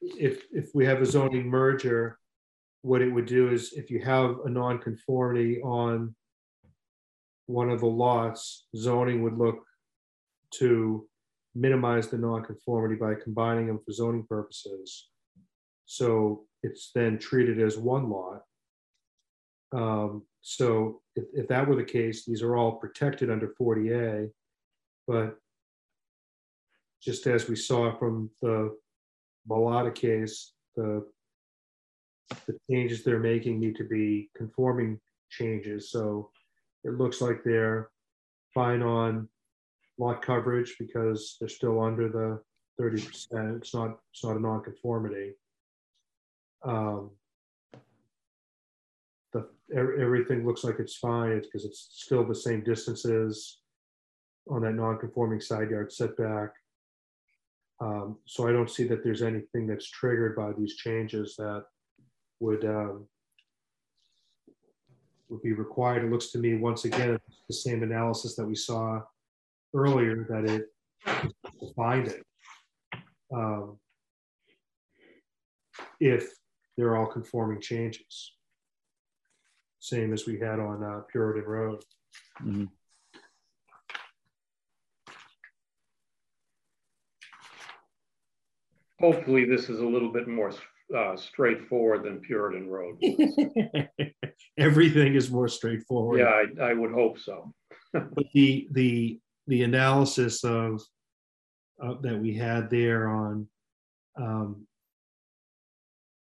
if, if we have a zoning merger, what it would do is if you have a nonconformity on one of the lots, zoning would look to minimize the nonconformity by combining them for zoning purposes. So it's then treated as one lot. Um, so if, if that were the case, these are all protected under 40A. But just as we saw from the Bellalta case, the the changes they're making need to be conforming changes. So it looks like they're fine on lot coverage because they're still under the thirty percent. It's not, it's not a nonconformity. Um, The, e- everything looks like it's fine. It's because it's still the same distances on that non-conforming side yard setback. Um, So I don't see that there's anything that's triggered by these changes that would um, would be required. It looks to me, once again, the same analysis that we saw earlier, that it defined it. Um, If they're all conforming changes. Same as we had on uh, Puritan Road. Mhm. Hopefully this is a little bit more uh, straightforward than Puritan Road. everything is more straightforward. Yeah, I, I would hope so. But the, the, the analysis of, uh, that we had there on, um,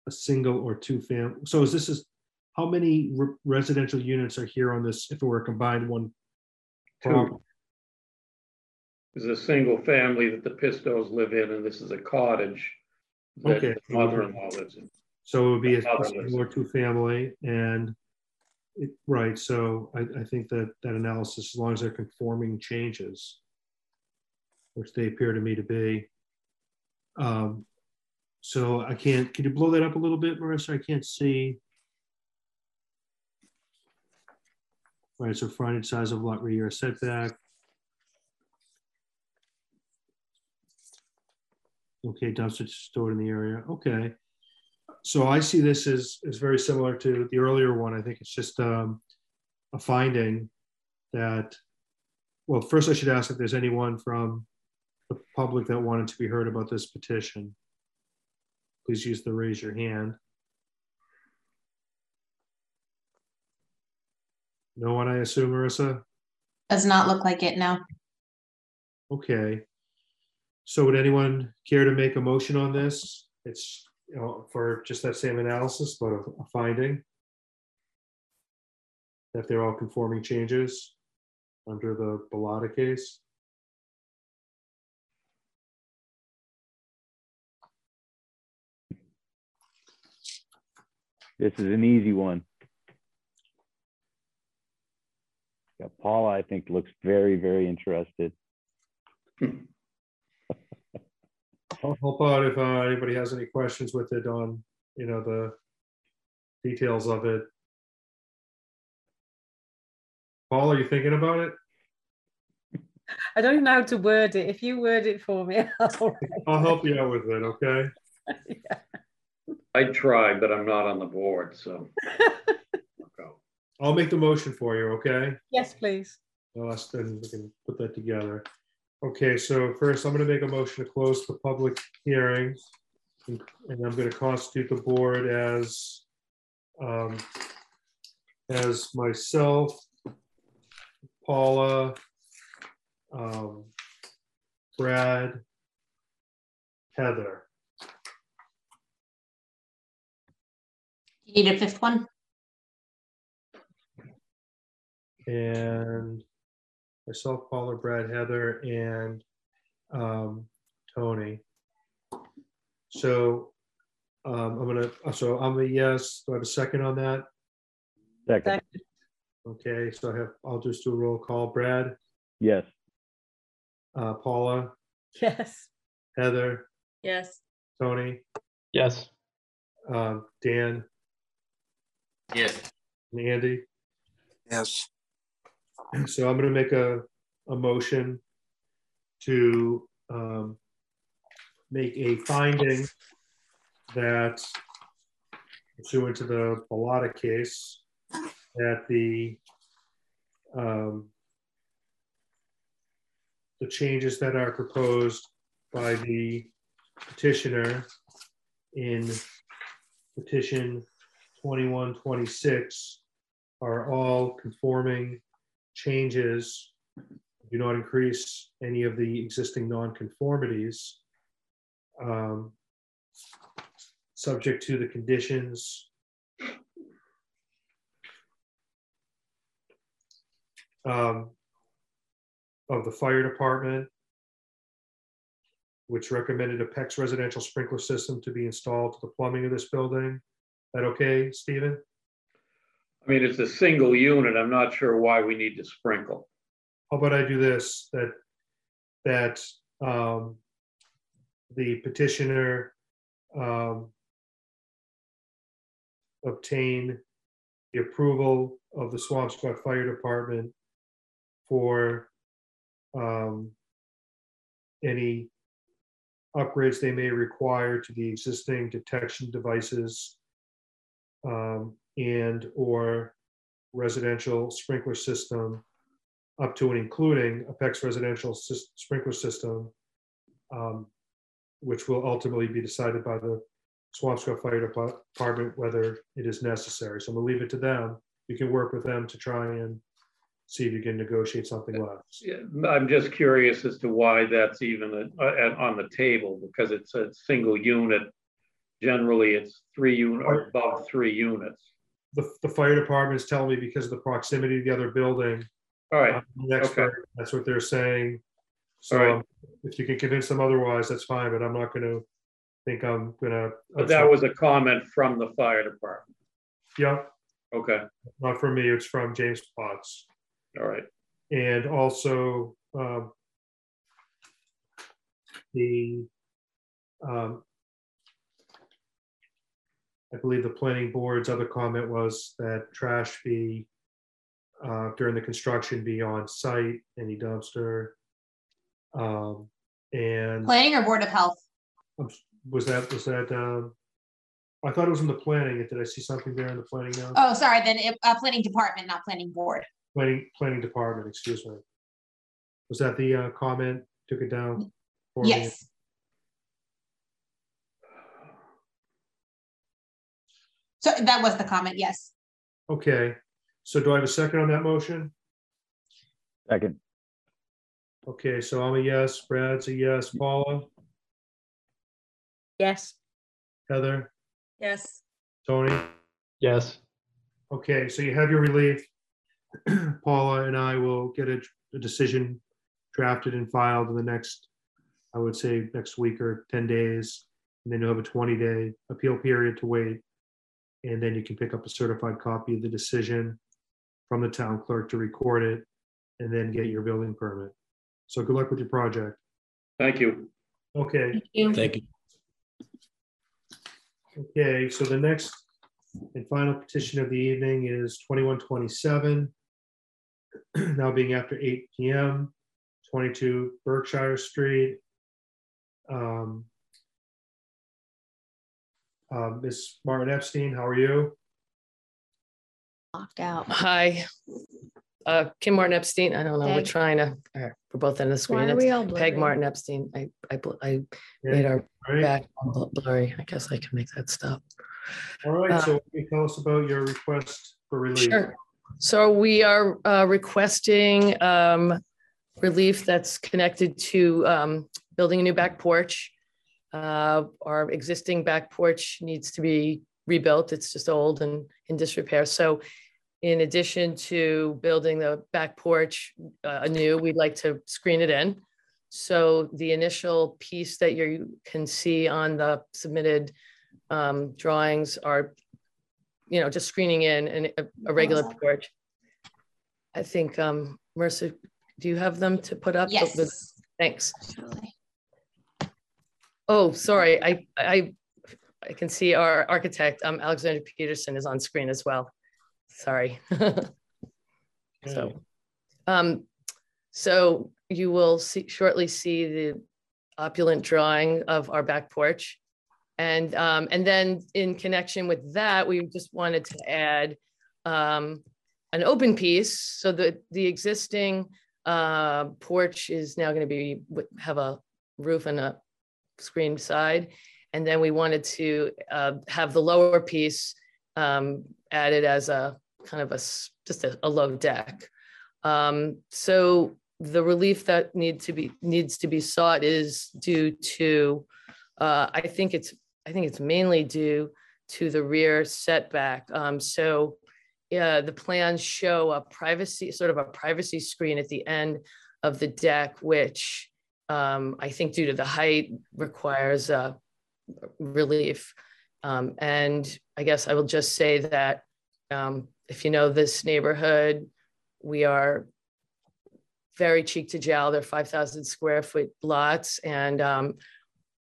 a single or two fam, so is this is, how many re- residential units are here on this, if it were a combined one? Two. Is a single family that the Pistos live in, and this is a cottage that Okay. the mother-in-law lives in. So it would be a single or two family and, it, right, so I, I think that that analysis, as long as they're conforming changes, which they appear to me to be. Um, so I can't, can you blow that up a little bit, Marissa? I can't see. Right, so frontage size of lot rear setback. Okay, dumpster stored in the area, okay. So I see this as, as very similar to the earlier one. I think it's just um, a finding that, well, first I should ask if there's anyone from the public that wanted to be heard about this petition. Please use the raise your hand. No one, I assume, Marissa? Does not look like it, now. Okay. So would anyone care to make a motion on this? It's, you know, for just that same analysis, but a a finding? That they're all conforming changes under the Bellalta case? This is an easy one. Yeah, Paula, I think, looks very, very interested. I'll help out if uh, anybody has any questions with it on, you know, the details of it. Paul, are you thinking about it? I don't even know how to word it. If you word it for me, I'll I'll help you out with it, okay? I tried, but I'm not on the board, so. I'll make the motion for you, okay? Yes, please. Well, that's- then we can put that together. Okay, so first I'm gonna make a motion to close the public hearing. And I'm gonna constitute the board as, um, as myself, Paula, um, Brad, Heather. You need a fifth one? and myself, Paula, Brad, Heather, and um, Tony. So um, I'm gonna, so I'm a yes. Do I have a second on that? Second, Okay, so I have, I'll just do a roll call. Brad, yes. uh, Paula, Yes. Heather, Yes. Tony, Yes. uh, Dan, Yes. and Andy. Yes. So I'm gonna make a, a motion to um, make a finding that pursuant to the Bellalta case, that the um, the changes that are proposed by the petitioner in petition 2126 are all conforming changes, do not increase any of the existing nonconformities. um, Subject to the conditions um, of the fire department, which recommended a PEX residential sprinkler system to be installed to the plumbing of this building. That okay, Stephen? I mean, it's a single unit. I'm not sure why we need to sprinkle. How about I do this, that, that, um, the petitioner, um, obtain the approval of the Swampscott Fire Department for, um, any upgrades they may require to the existing detection devices um, and or residential sprinkler system up to and including Apex residential sys- sprinkler system, um, which will ultimately be decided by the Swampscott Fire Department whether it is necessary. So I'm gonna leave it to them. you can work with them to try and see if you can negotiate something less. Yeah, I'm just curious as to why that's even a- a- on the table, because it's a single unit. Generally, it's three unit or above three units. The, the fire department is telling me because of the proximity to the other building. All right, I'm the expert, That's what they're saying. So All right. um, if you can convince them otherwise, that's fine, but I'm not gonna think I'm gonna. But that was a comment from the fire department. Yeah, Okay, not from me, it's from James Potts. all right. And also, um, the, um, I believe the planning board's other comment was that trash be, uh, during the construction be on site, any dumpster. Um, and Planning or Board of Health? was that, was that, um, I thought it was in the planning. Did I see something there in the planning now? Oh, sorry, then it- uh, Planning Department, not Planning Board. Planning, planning department, excuse me. Was that the uh, comment? Took it down? for me? Yes. So that was the comment, yes. Okay, so do I have a second on that motion? Second. Okay, so I'm a yes, Brad's a yes, Paula, Yes. Heather, Yes. Tony? Yes. Okay, so you have your relief. Paula and I will get a, a decision drafted and filed in the next, I would say, next week or ten days. And then you'll have a twenty-day appeal period to wait. And then you can pick up a certified copy of the decision from the town clerk to record it and then get your building permit. So good luck with your project. Thank you. Okay. Thank you. Okay, so the next and final petition of the evening is twenty-one twenty-seven. Now being after eight PM, twenty-two Berkshire Street. Um, uh, Ms. Martin Epstein, how are you? Locked out. Hi. Uh, Kim Martin Epstein. I don't know. We're trying to, uh, we're both in the screen. Why are we all blurry? Peg? Martin Epstein. I, I, bl- I Yeah, made our right. back bl- blurry. I guess I can make that stop. All right, Uh, so can you tell us about your request for relief? Sure. So we are uh, requesting um, relief that's connected to um, building a new back porch. Uh, Our existing back porch needs to be rebuilt. It's just old and in disrepair. So in addition to building the back porch uh, anew, we'd like to screen it in. So the initial piece that you can see on the submitted um, drawings are you know, just screening in and a, a regular porch. I think, um, do you have them to put up? Yes. Thanks. Oh, sorry, I, I, I can see our architect, um, Alexandra Peterson is on screen as well. Sorry. So, um, so you will see, shortly see the opulent drawing of our back porch. And, um, and then in connection with that, we just wanted to add, um, an open piece so that the existing, uh, porch is now going to be, have a roof and a screened side. And then we wanted to, uh, have the lower piece, um, added as a kind of a just a, a low deck. Um, so the relief that need to be, needs to be sought is due to, uh, I think it's, I think it's mainly due to the rear setback. Um, so, yeah, the plans show a privacy, sort of a privacy screen at the end of the deck, which, um, I think due to the height requires, uh, relief. Um, and I guess I will just say that, um, if you know this neighborhood, we are very cheek to jowl. They're 5,000 square foot lots. And um,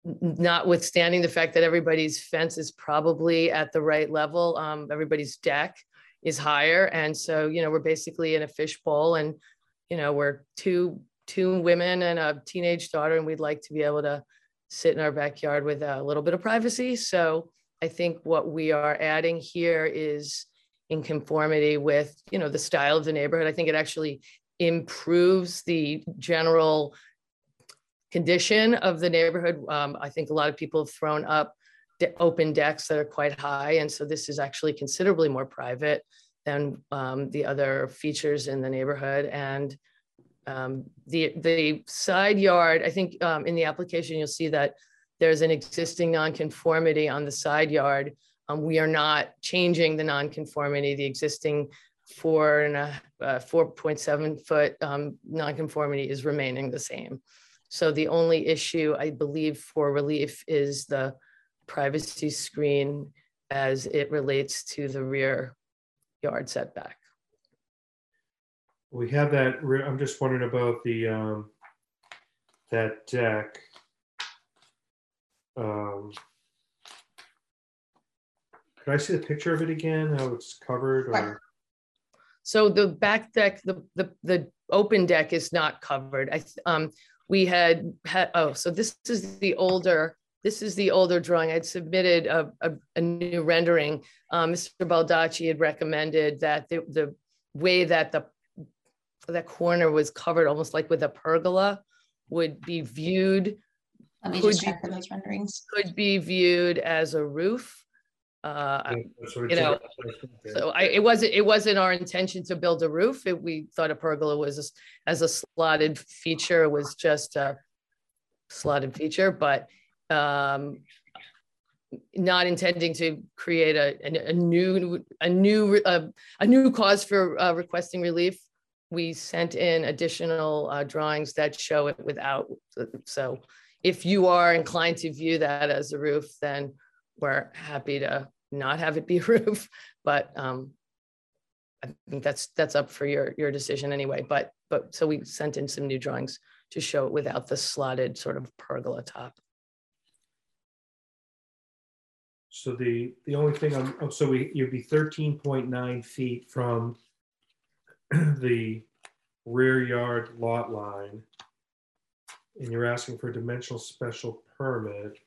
notwithstanding the fact that everybody's fence is probably at the right level, um, everybody's deck is higher. And so, you know, we're basically in a fishbowl and, you know, we're two, two women and a teenage daughter, and we'd like to be able to sit in our backyard with a little bit of privacy. So I think what we are adding here is in conformity with, you know, the style of the neighborhood. I think it actually improves the general condition of the neighborhood. Um, I think a lot of people have thrown up de- open decks that are quite high. And so this is actually considerably more private than um, the other features in the neighborhood. And um, the, the side yard, I think um, in the application, you'll see that there's an existing nonconformity on the side yard. Um, we are not changing the nonconformity. The existing four and a uh, 4.7 foot um, nonconformity is remaining the same. So the only issue I believe for relief is the privacy screen as it relates to the rear yard setback. We have that, I'm just wondering about the, um, that deck. Um, Could I see the picture of it again, how it's covered or? So the back deck, the, the, the open deck is not covered. I, um, we had, had, oh, so this is the older, this is the older drawing. I'd submitted a, a, a new rendering. Um, Mr. Baldacci had recommended that the, the way that the, that corner was covered almost like with a pergola would be viewed. Let me could just be- check for those renderings. Could be viewed as a roof. Uh, you know, so I, it wasn't, it wasn't our intention to build a roof. It, we thought a pergola was as- as a slotted feature was just a slotted feature, but um, not intending to create a, a, a new, a new, uh, a new cause for uh, requesting relief. We sent in additional uh, drawings that show it without. So if you are inclined to view that as a roof, then we're happy to not have it be a roof, but um, I think that's, that's up for your, your decision anyway, but, but, so we sent in some new drawings to show it without the slotted sort of pergola top. So the, the only thing, I'm oh, so we, you'd be thirteen point nine feet from the rear yard lot line. And you're asking for a dimensional special permit.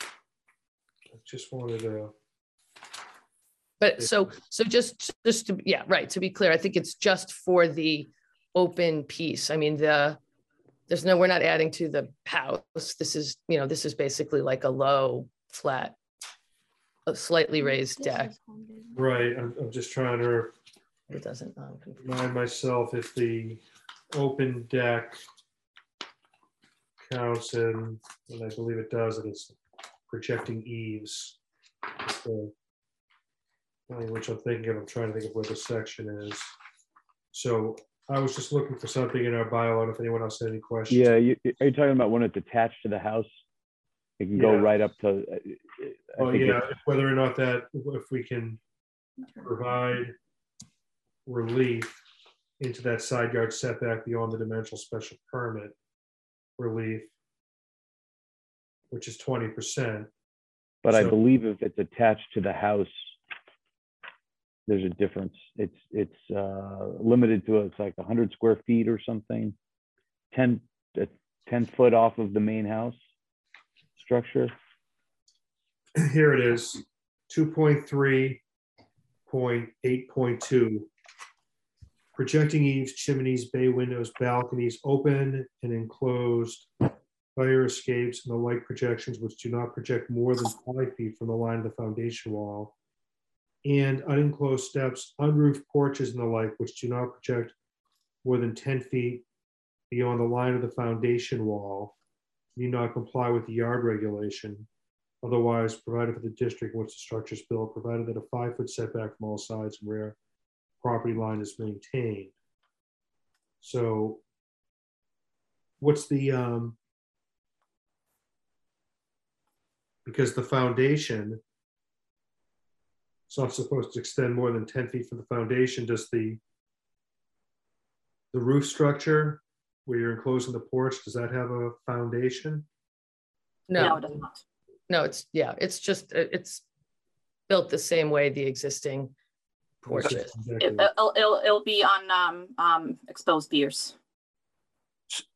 I just wanted to, But so, so just, just to, yeah, right, to be clear, I think it's just for the open piece. I mean, the, there's no, we're not adding to the house. This is, you know, this is basically like a low, flat, a slightly raised deck. right, I'm, I'm just trying to It doesn't, um, remind myself if the open deck counts in, and I believe it does, and it's projecting eaves. It's the Which I'm thinking of, I'm trying to think of where the section is. So I was just looking for something in our bylaw, and if anyone else had any questions. Yeah, you, are you talking about when it's attached to the house? It can go Yeah. right up to. uh, I Oh, think yeah, it's- whether or not that, if we can provide relief into that side yard setback beyond the dimensional special permit relief, which is twenty percent. But I So- believe if it's attached to the house, there's a difference. It's, it's uh, limited to, it's like hundred square feet or something. 10, uh, 10 foot off of the main house structure. Here it is, two point three point eight point two. Projecting eaves, chimneys, bay windows, balconies, open and enclosed fire escapes and the like projections which do not project more than five feet from the line of the foundation wall. And unenclosed steps, unroofed porches and the like which do not project more than ten feet beyond the line of the foundation wall. Need not comply with the yard regulation. Otherwise, provided for the district in which the structure is built, provided that a five-foot setback from all sides and rear property line is maintained. So what's the, um, because the foundation is not supposed to extend more than 10 feet from the foundation, does the, the roof structure where you're enclosing the porch, does that have a foundation? No, it does not. no, it's, yeah, it's just, it- it's built the same way the existing porch. It, will it'll, it'll be on, um, um, exposed beers.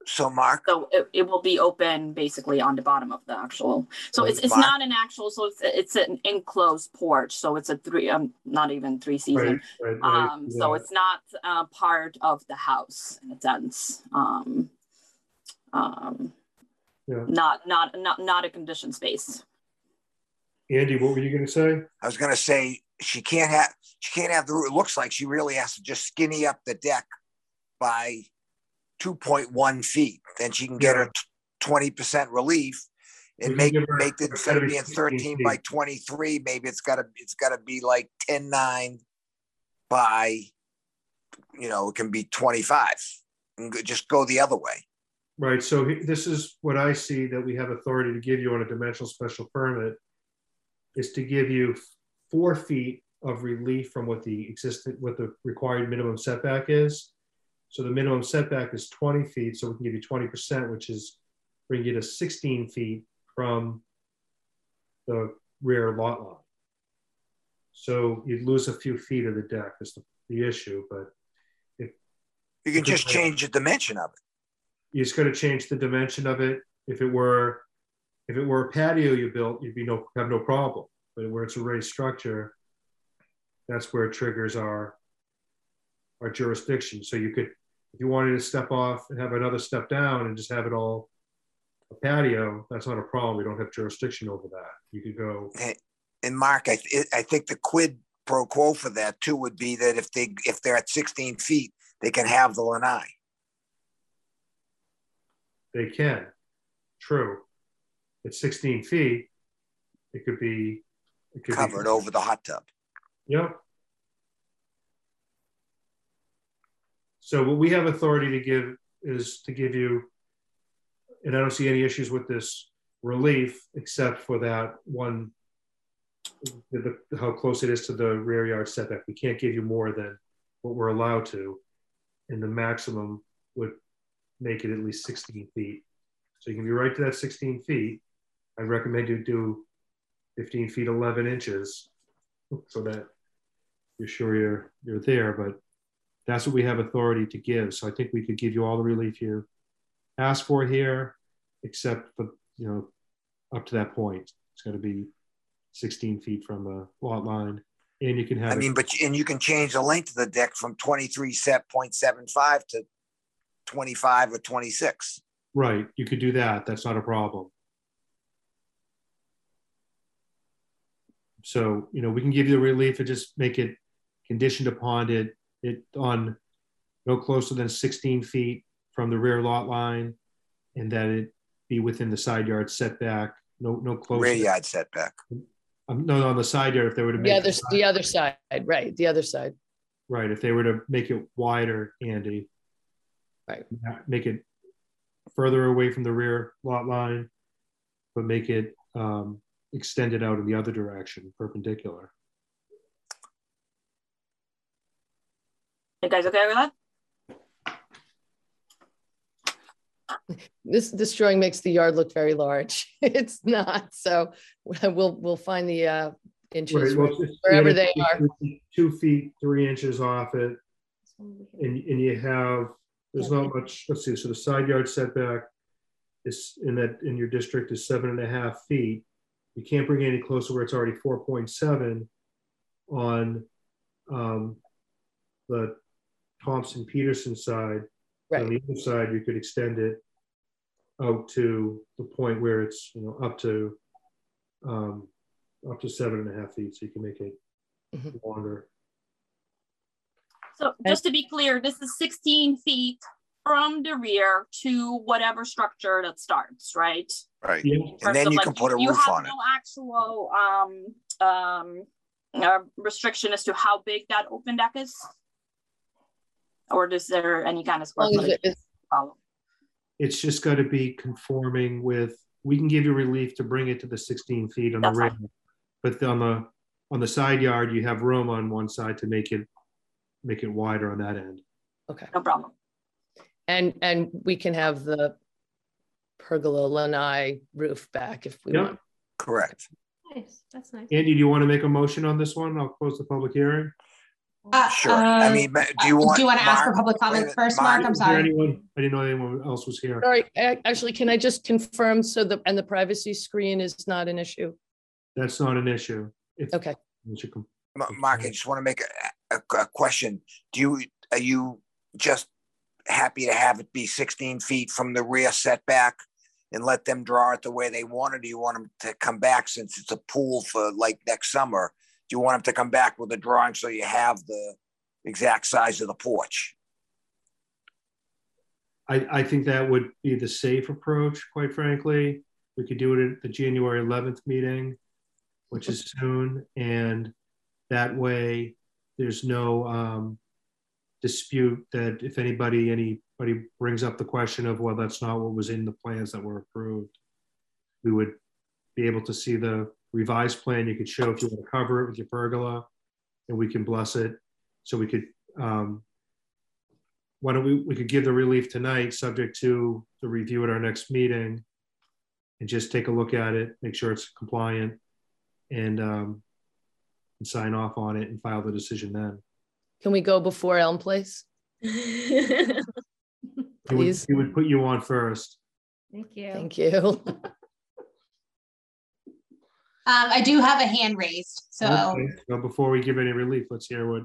So Mark, So it, it will be open basically on the bottom of the actual, so it's, it's Mark? not an actual, so it's, it's an enclosed porch, so it's a three, um, not even three season. Right, right, right, Um, so it's not, uh, part of the house in a sense, um, um, Yeah. not, not, not, not a conditioned space. Andy, what were you gonna say? I was gonna say, she can't have, she can't have the roof. It looks like she really has to just skinny up the deck by 2.1 feet. Then she can get her 20% relief and make make it instead of being 13 by 23, maybe it's gotta it's gotta be like 10 9 by you know, it can be 25 and just go the other way. Right, so this is what I see that we have authority to give you on a dimensional special permit is to give you four feet of relief from what the existing, what the required minimum setback is. So the minimum setback is 20 feet, so we can give you 20%, which is bring you to 16 feet from the rear lot line. So you'd lose a few feet of the deck is the, the issue, but if you can just change the dimension of it you just got to change the dimension of it. If it were, if it were a patio you built, you'd be no have no problem. But where it's a raised structure, that's where it triggers our our jurisdiction. So you could, if you wanted to step off and have another step down and just have it all a patio, that's not a problem. We don't have jurisdiction over that. You could go. And Mark, I, th- I think the quid pro quo for that too would be that if they if they're at 16 feet, they can have the lanai. They can. True. At 16 feet, it could be covered be, over the hot tub. Yep. So what we have authority to give is to give you, and I don't see any issues with this relief except for that one, the, how close it is to the rear yard setback. We can't give you more than what we're allowed to, and the maximum would make it at least 16 feet. So you can be right to that 16 feet. I recommend you do 15 feet 11 inches so that you're sure you're you're there. But that's what we have authority to give. So I think we could give you all the relief you ask for here, except for you know up to that point. It's got to be 16 feet from the lot line. And you can have. I mean, but and you can change the length of the deck from 23 set 0.75 to 25 or 26. Right. You could do that. That's not a problem. So, you know, we can give you the relief and just make it conditioned upon it, it on no closer than 16 feet from the rear lot line and that it be within the side yard setback, no, no closer. Rear yard setback. Um, no, no, on the side yard, if they were to make the other, the other side, right, the other side. Right, if they were to make it wider, Andy, Right. Make it further away from the rear lot line, but make it um, extended out in the other direction, perpendicular. You guys okay with that? This this drawing makes the yard look very large. it's not, so we'll we'll find the uh, inches right, well, wherever they are. Two feet three inches off it, and and you have there's not much, let's see, so the side yard setback is in that, in your district is seven and a half feet. You can't bring it any closer where it's already 4.7 on um, the Thompson Peterson side. Right. On the other side, you could extend it out to the point where it's, you know, up to um, up to seven and a half feet, so you can make it Mhm. longer. So just to be clear, this is 16 feet from the rear to whatever structure that starts, right? Right. Yeah. And then you like, can put a roof have on it. You no actual um, um, uh, restriction as to how big that open deck is? Or is there any kind of square footage? it is- It's just got to be conforming with, we can give you relief to bring it to the 16 feet on the That's rear. fine. But on the, on the side yard, you have room on one side to make it, make it wider on that end. Okay. No problem. And and we can have the pergola lanai roof back if we Yeah. want. Correct. Nice, that's nice. Andy, do you want to make a motion on this one? I'll close the public hearing. Uh, Sure. I um, mean, but do you uh, want? Do you want to ask for Mark- public wait a comment minute, first, Mark? I'm Is there sorry. anyone, I didn't know anyone else was here. Sorry, a- actually, can I just confirm so the and the privacy screen is not an issue? That's not an issue. If- Okay. you should com- Ma- Mark, I just want to make a, a, a question. Do you, are you just happy to have it be 16 feet from the rear setback and let them draw it the way they want, or do you want them to come back since it's a pool for like next summer Do you want them to come back with a drawing so you have the exact size of the porch? I, I think that would be the safe approach, quite frankly. We could do it at the January 11th meeting, which is soon. And that way there's no um, dispute that if anybody, anybody brings up the question of, well, that's not what was in the plans that were approved, we would be able to see the revised plan. You could show if you want to cover it with your pergola and we can bless it. So we could um, why don't we, we could give the relief tonight, subject to the review at our next meeting, and just take a look at it, make sure it's compliant, and, um, and sign off on it and file the decision then. Can we go before Elm Place? He would, Please. he would put you on first. Thank you. Thank you. Um, I do have a hand raised, so, Okay, So before we give any relief, let's hear what,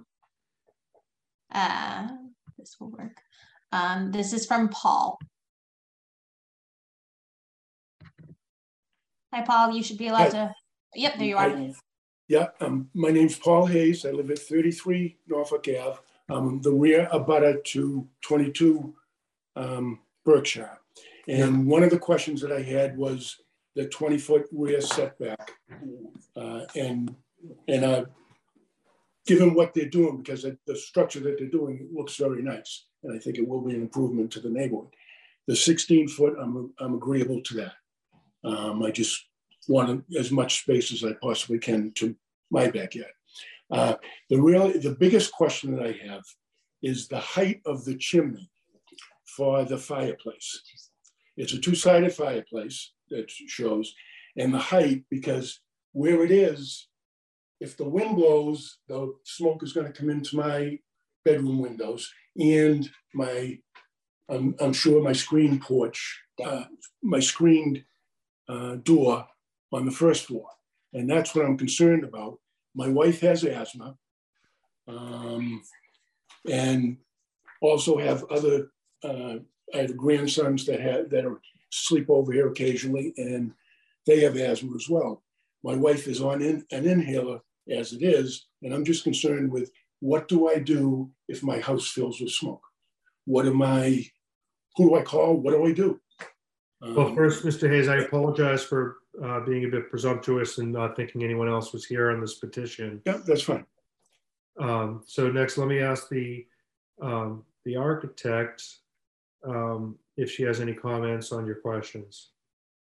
uh, this will work. Um, this is from Paul. Hi, Paul, you should be allowed to, yep, there you are. Hi. Yeah, um, my name's Paul Hayes. I live at 33 Norfolk Ave. I'm the rear abutter to 22 um, Berkshire. And one of the questions that I had was the 20-foot rear setback. Uh, And, and uh, given what they're doing, because the- the structure that they're doing looks very nice, and I think it will be an improvement to the neighborhood. The 16-foot, I'm, I'm agreeable to that. Um, I just want as much space as I possibly can to my backyard. Uh, The real, the biggest question that I have is the height of the chimney for the fireplace. It's a two-sided fireplace that shows, and the height, because where it is, if the wind blows, the smoke is gonna come into my bedroom windows and my, I'm, I'm sure my screen porch, uh, my screened uh, door on the first floor. And that's what I'm concerned about. My wife has asthma. um, and also have other, uh, I have grandsons that have, that are sleep over here occasionally and they have asthma as well. My wife is on in, an inhaler as it is, and I'm just concerned with what do I do if my house fills with smoke? What am I, who do I call? What do I do? well, first, Mr. Hayes, I apologize for uh, being a bit presumptuous and not thinking anyone else was here on this petition. Yeah, that's fine. Um, So next, let me ask the, um, the architect um, if she has any comments on your questions.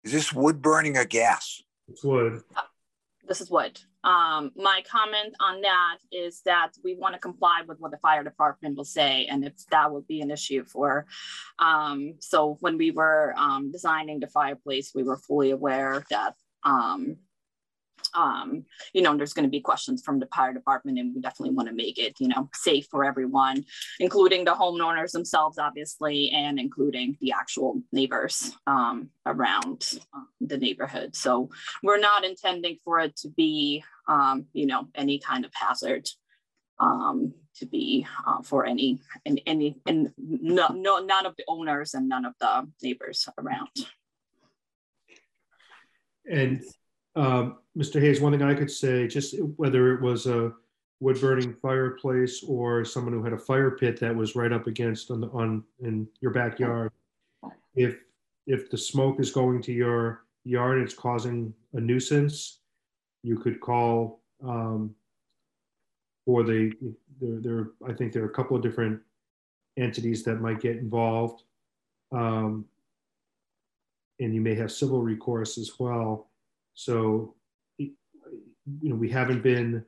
Is this wood burning or gas? It's wood. This is wood. Um, my comment on that is that we want to comply with what the fire department will say, and if that would be an issue for. Um, so when we were um, designing the fireplace, we were fully aware that um, um, you know, there's going to be questions from the fire department, and we definitely want to make it, you know, safe for everyone, including the homeowners themselves, obviously, and including the actual neighbors um, around uh, the neighborhood. So we're not intending for it to be, um, you know, any kind of hazard um, to be uh, for any and any and no, no none of the owners and none of the neighbors around. And um, Mr. Hayes, one thing I could say, just whether it was a wood burning fireplace or someone who had a fire pit that was right up against on, the, on in your backyard, if if the smoke is going to your yard it's causing a nuisance, you could call um, for the there, there. I think there are a couple of different entities that might get involved, um, and you may have civil recourse as well. So, know, we haven't been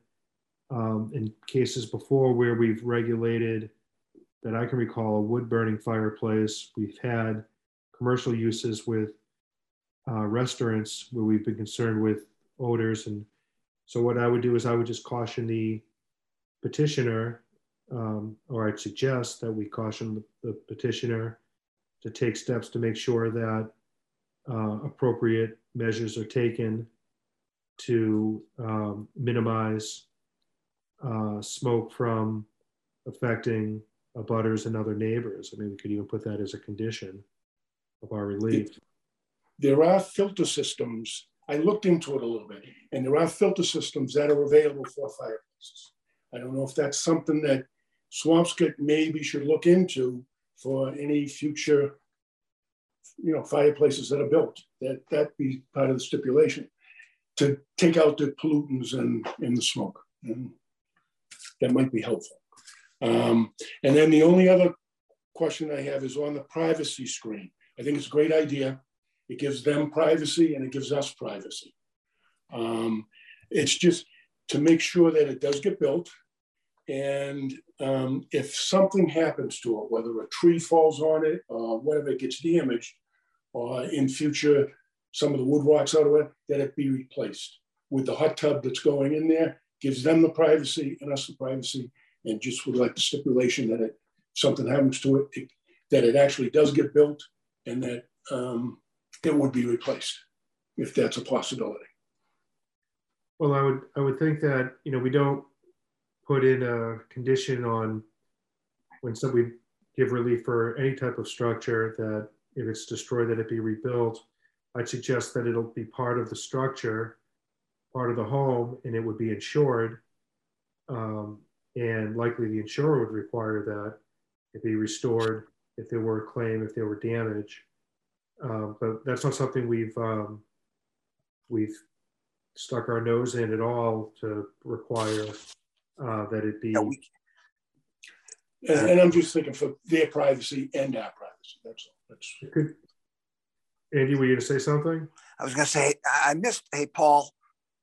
um, in cases before where we've regulated that I can recall a wood burning fireplace. We've had commercial uses with uh, restaurants where we've been concerned with odors. And so, what I would do is I would just caution the petitioner, um, or I'd suggest that we caution the, the petitioner to take steps to make sure that uh, appropriate measures are taken to um, minimize uh, smoke from affecting abutters and other neighbors. I mean, we could even put that as a condition of our relief. There are filter systems I looked into it a little bit, and there are filter systems that are available for fireplaces. I don't know if that's something that Swampscott maybe should look into for any future, you know, fireplaces that are built. That that be part of the stipulation to take out the pollutants and, and the smoke. And that might be helpful. Um, and then the only other question I have is on the privacy screen. I think it's a great idea. It gives them privacy and it gives us privacy. Um, it's just to make sure that it does get built. And um, if something happens to it, whether a tree falls on it or whatever it gets damaged, or in future, some of the wood out of it, that it be replaced with the hot tub that's going in there, gives them the privacy and us the privacy, and just would like the stipulation that it something happens to it, it that it actually does get built and that um, it would be replaced if that's a possibility. Well, I would, I would think that, you know, we don't put in a condition on when somebody give relief for any type of structure that if it's destroyed, that it be rebuilt. I'd suggest that it'll be part of the structure, part of the home, and it would be insured. Um, and likely the insurer would require that it be restored if there were a claim, if there were damage. Um, but that's not something we've um, we've stuck our nose in at all to require uh, that it be. And, and I'm just thinking for their privacy and our privacy. That's all. That's Could, Andy, were you going to say something? I was going to say, I missed, hey, Paul,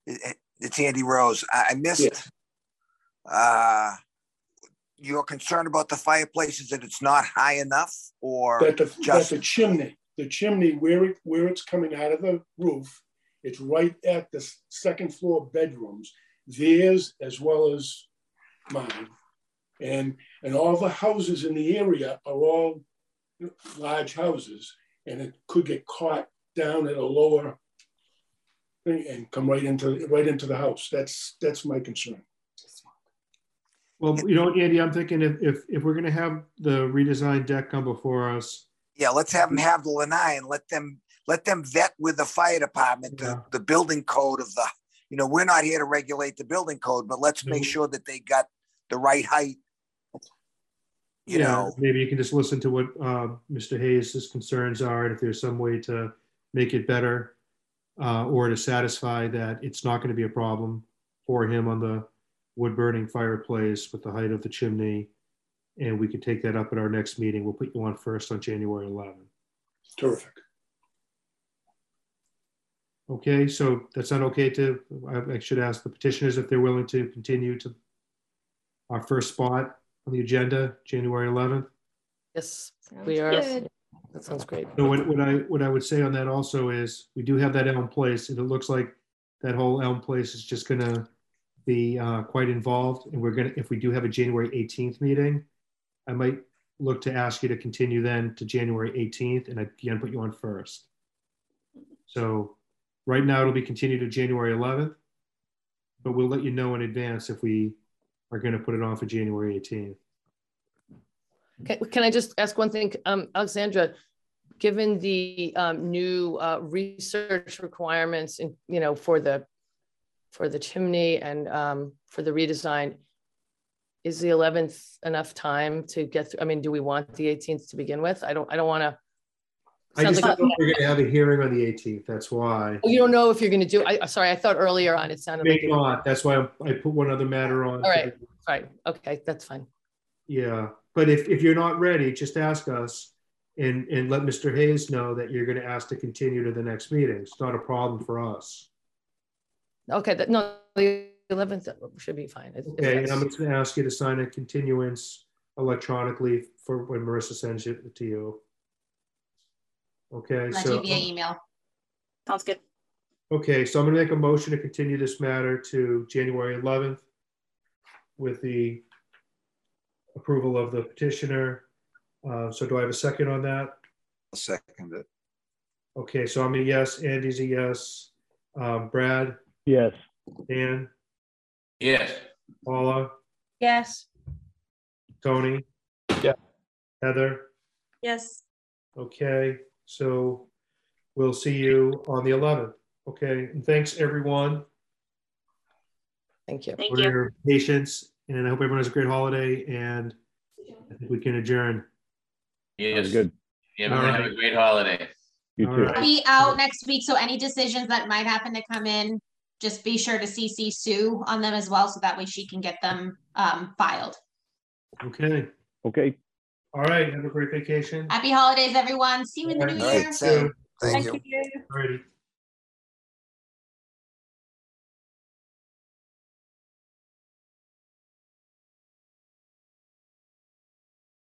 it's Andy Rose. I missed uh, you're concerned about the fireplaces that it's not high enough or that the, just that the chimney, the chimney where it, where it's coming out of the roof, it's right at the second floor bedrooms, theirs as well as mine. And, and all the houses in the area are all large houses and it could get caught down at a lower thing and come right into right into the house. That's that's my concern. Well, you know, Andy, I'm thinking if, if, if we're going to have the redesigned deck come before us. Yeah, let's have them have the lanai and let them let them vet with the fire department Yeah. the, the building code of the. You know, we're not here to regulate the building code, but let's make mm-hmm. sure that they got the right height. You yeah, know, maybe you can just listen to what uh, Mr. hayes's concerns are, and if there's some way to make it better, uh, or to satisfy that it's not going to be a problem for him on the wood burning fireplace with the height of the chimney, and we can take that up at our next meeting. We'll put you on first on January 11th. Terrific. Okay, so that's not okay to, I, I should ask the petitioners if they're willing to continue to our first spot on the agenda, January 11th. Yes, we are. good. That sounds great. So what, what I, what I would say on that also is, we do have that Elm Place, and it looks like that whole Elm Place is just gonna be uh, quite involved, and we're gonna, if we do have a January 18th meeting, I might look to ask you to continue then to January 18th, and again, put you on first. So right now, it'll be continued to January 11th, but we'll let you know in advance if we are gonna put it on for January 18th. Can, can I just ask one thing? Um, Alexandra, given the um, new uh, research requirements in, you know, for the for the chimney and um, for the redesign, is the 11th enough time to get through? I mean, do we want the 18th to begin with? I don't, I don't want to. I just don't know we're gonna have a hearing on the 18th, that's why. Oh, you don't know if you're going to do, I, uh, sorry, I thought earlier on it sounded like. May you not, that's why I put one other matter on. All right, right, okay, that's fine. Yeah, but if, if you're not ready, just ask us and, and let Mr. Hayes know that you're gonna ask to continue to the next meeting. It's not a problem for us. Okay, that, no, the 11th should be fine. If Okay, and I'm just gonna ask you to sign a continuance electronically for when Marissa sends it to you. Okay, Let so, you via email. Sounds good. okay, so I'm gonna make a motion to continue this matter to January 11th with the approval of the petitioner. Uh, so do I have a second on that? I'll second it. Okay, so I'm a yes, Andy's a yes. Um, Brad, Yes. Dan, Yes. Paula, Yes. Tony? Yeah. Heather? Yes. Okay, so we'll see you on the 11th. Okay, and thanks, everyone, Thank you. Thank for you. your patience, and I hope everyone has a great holiday, and I think we can adjourn. Yes. good. Everyone have a great holiday. You All too. right. Be out next week, so any decisions that might happen to come in, just be sure to CC Sue on them as well, so that way she can get them um, filed. Okay, Okay. All right, have a great vacation. Happy holidays, everyone. See you in the new All right. year. Same. Thank you. Alrighty.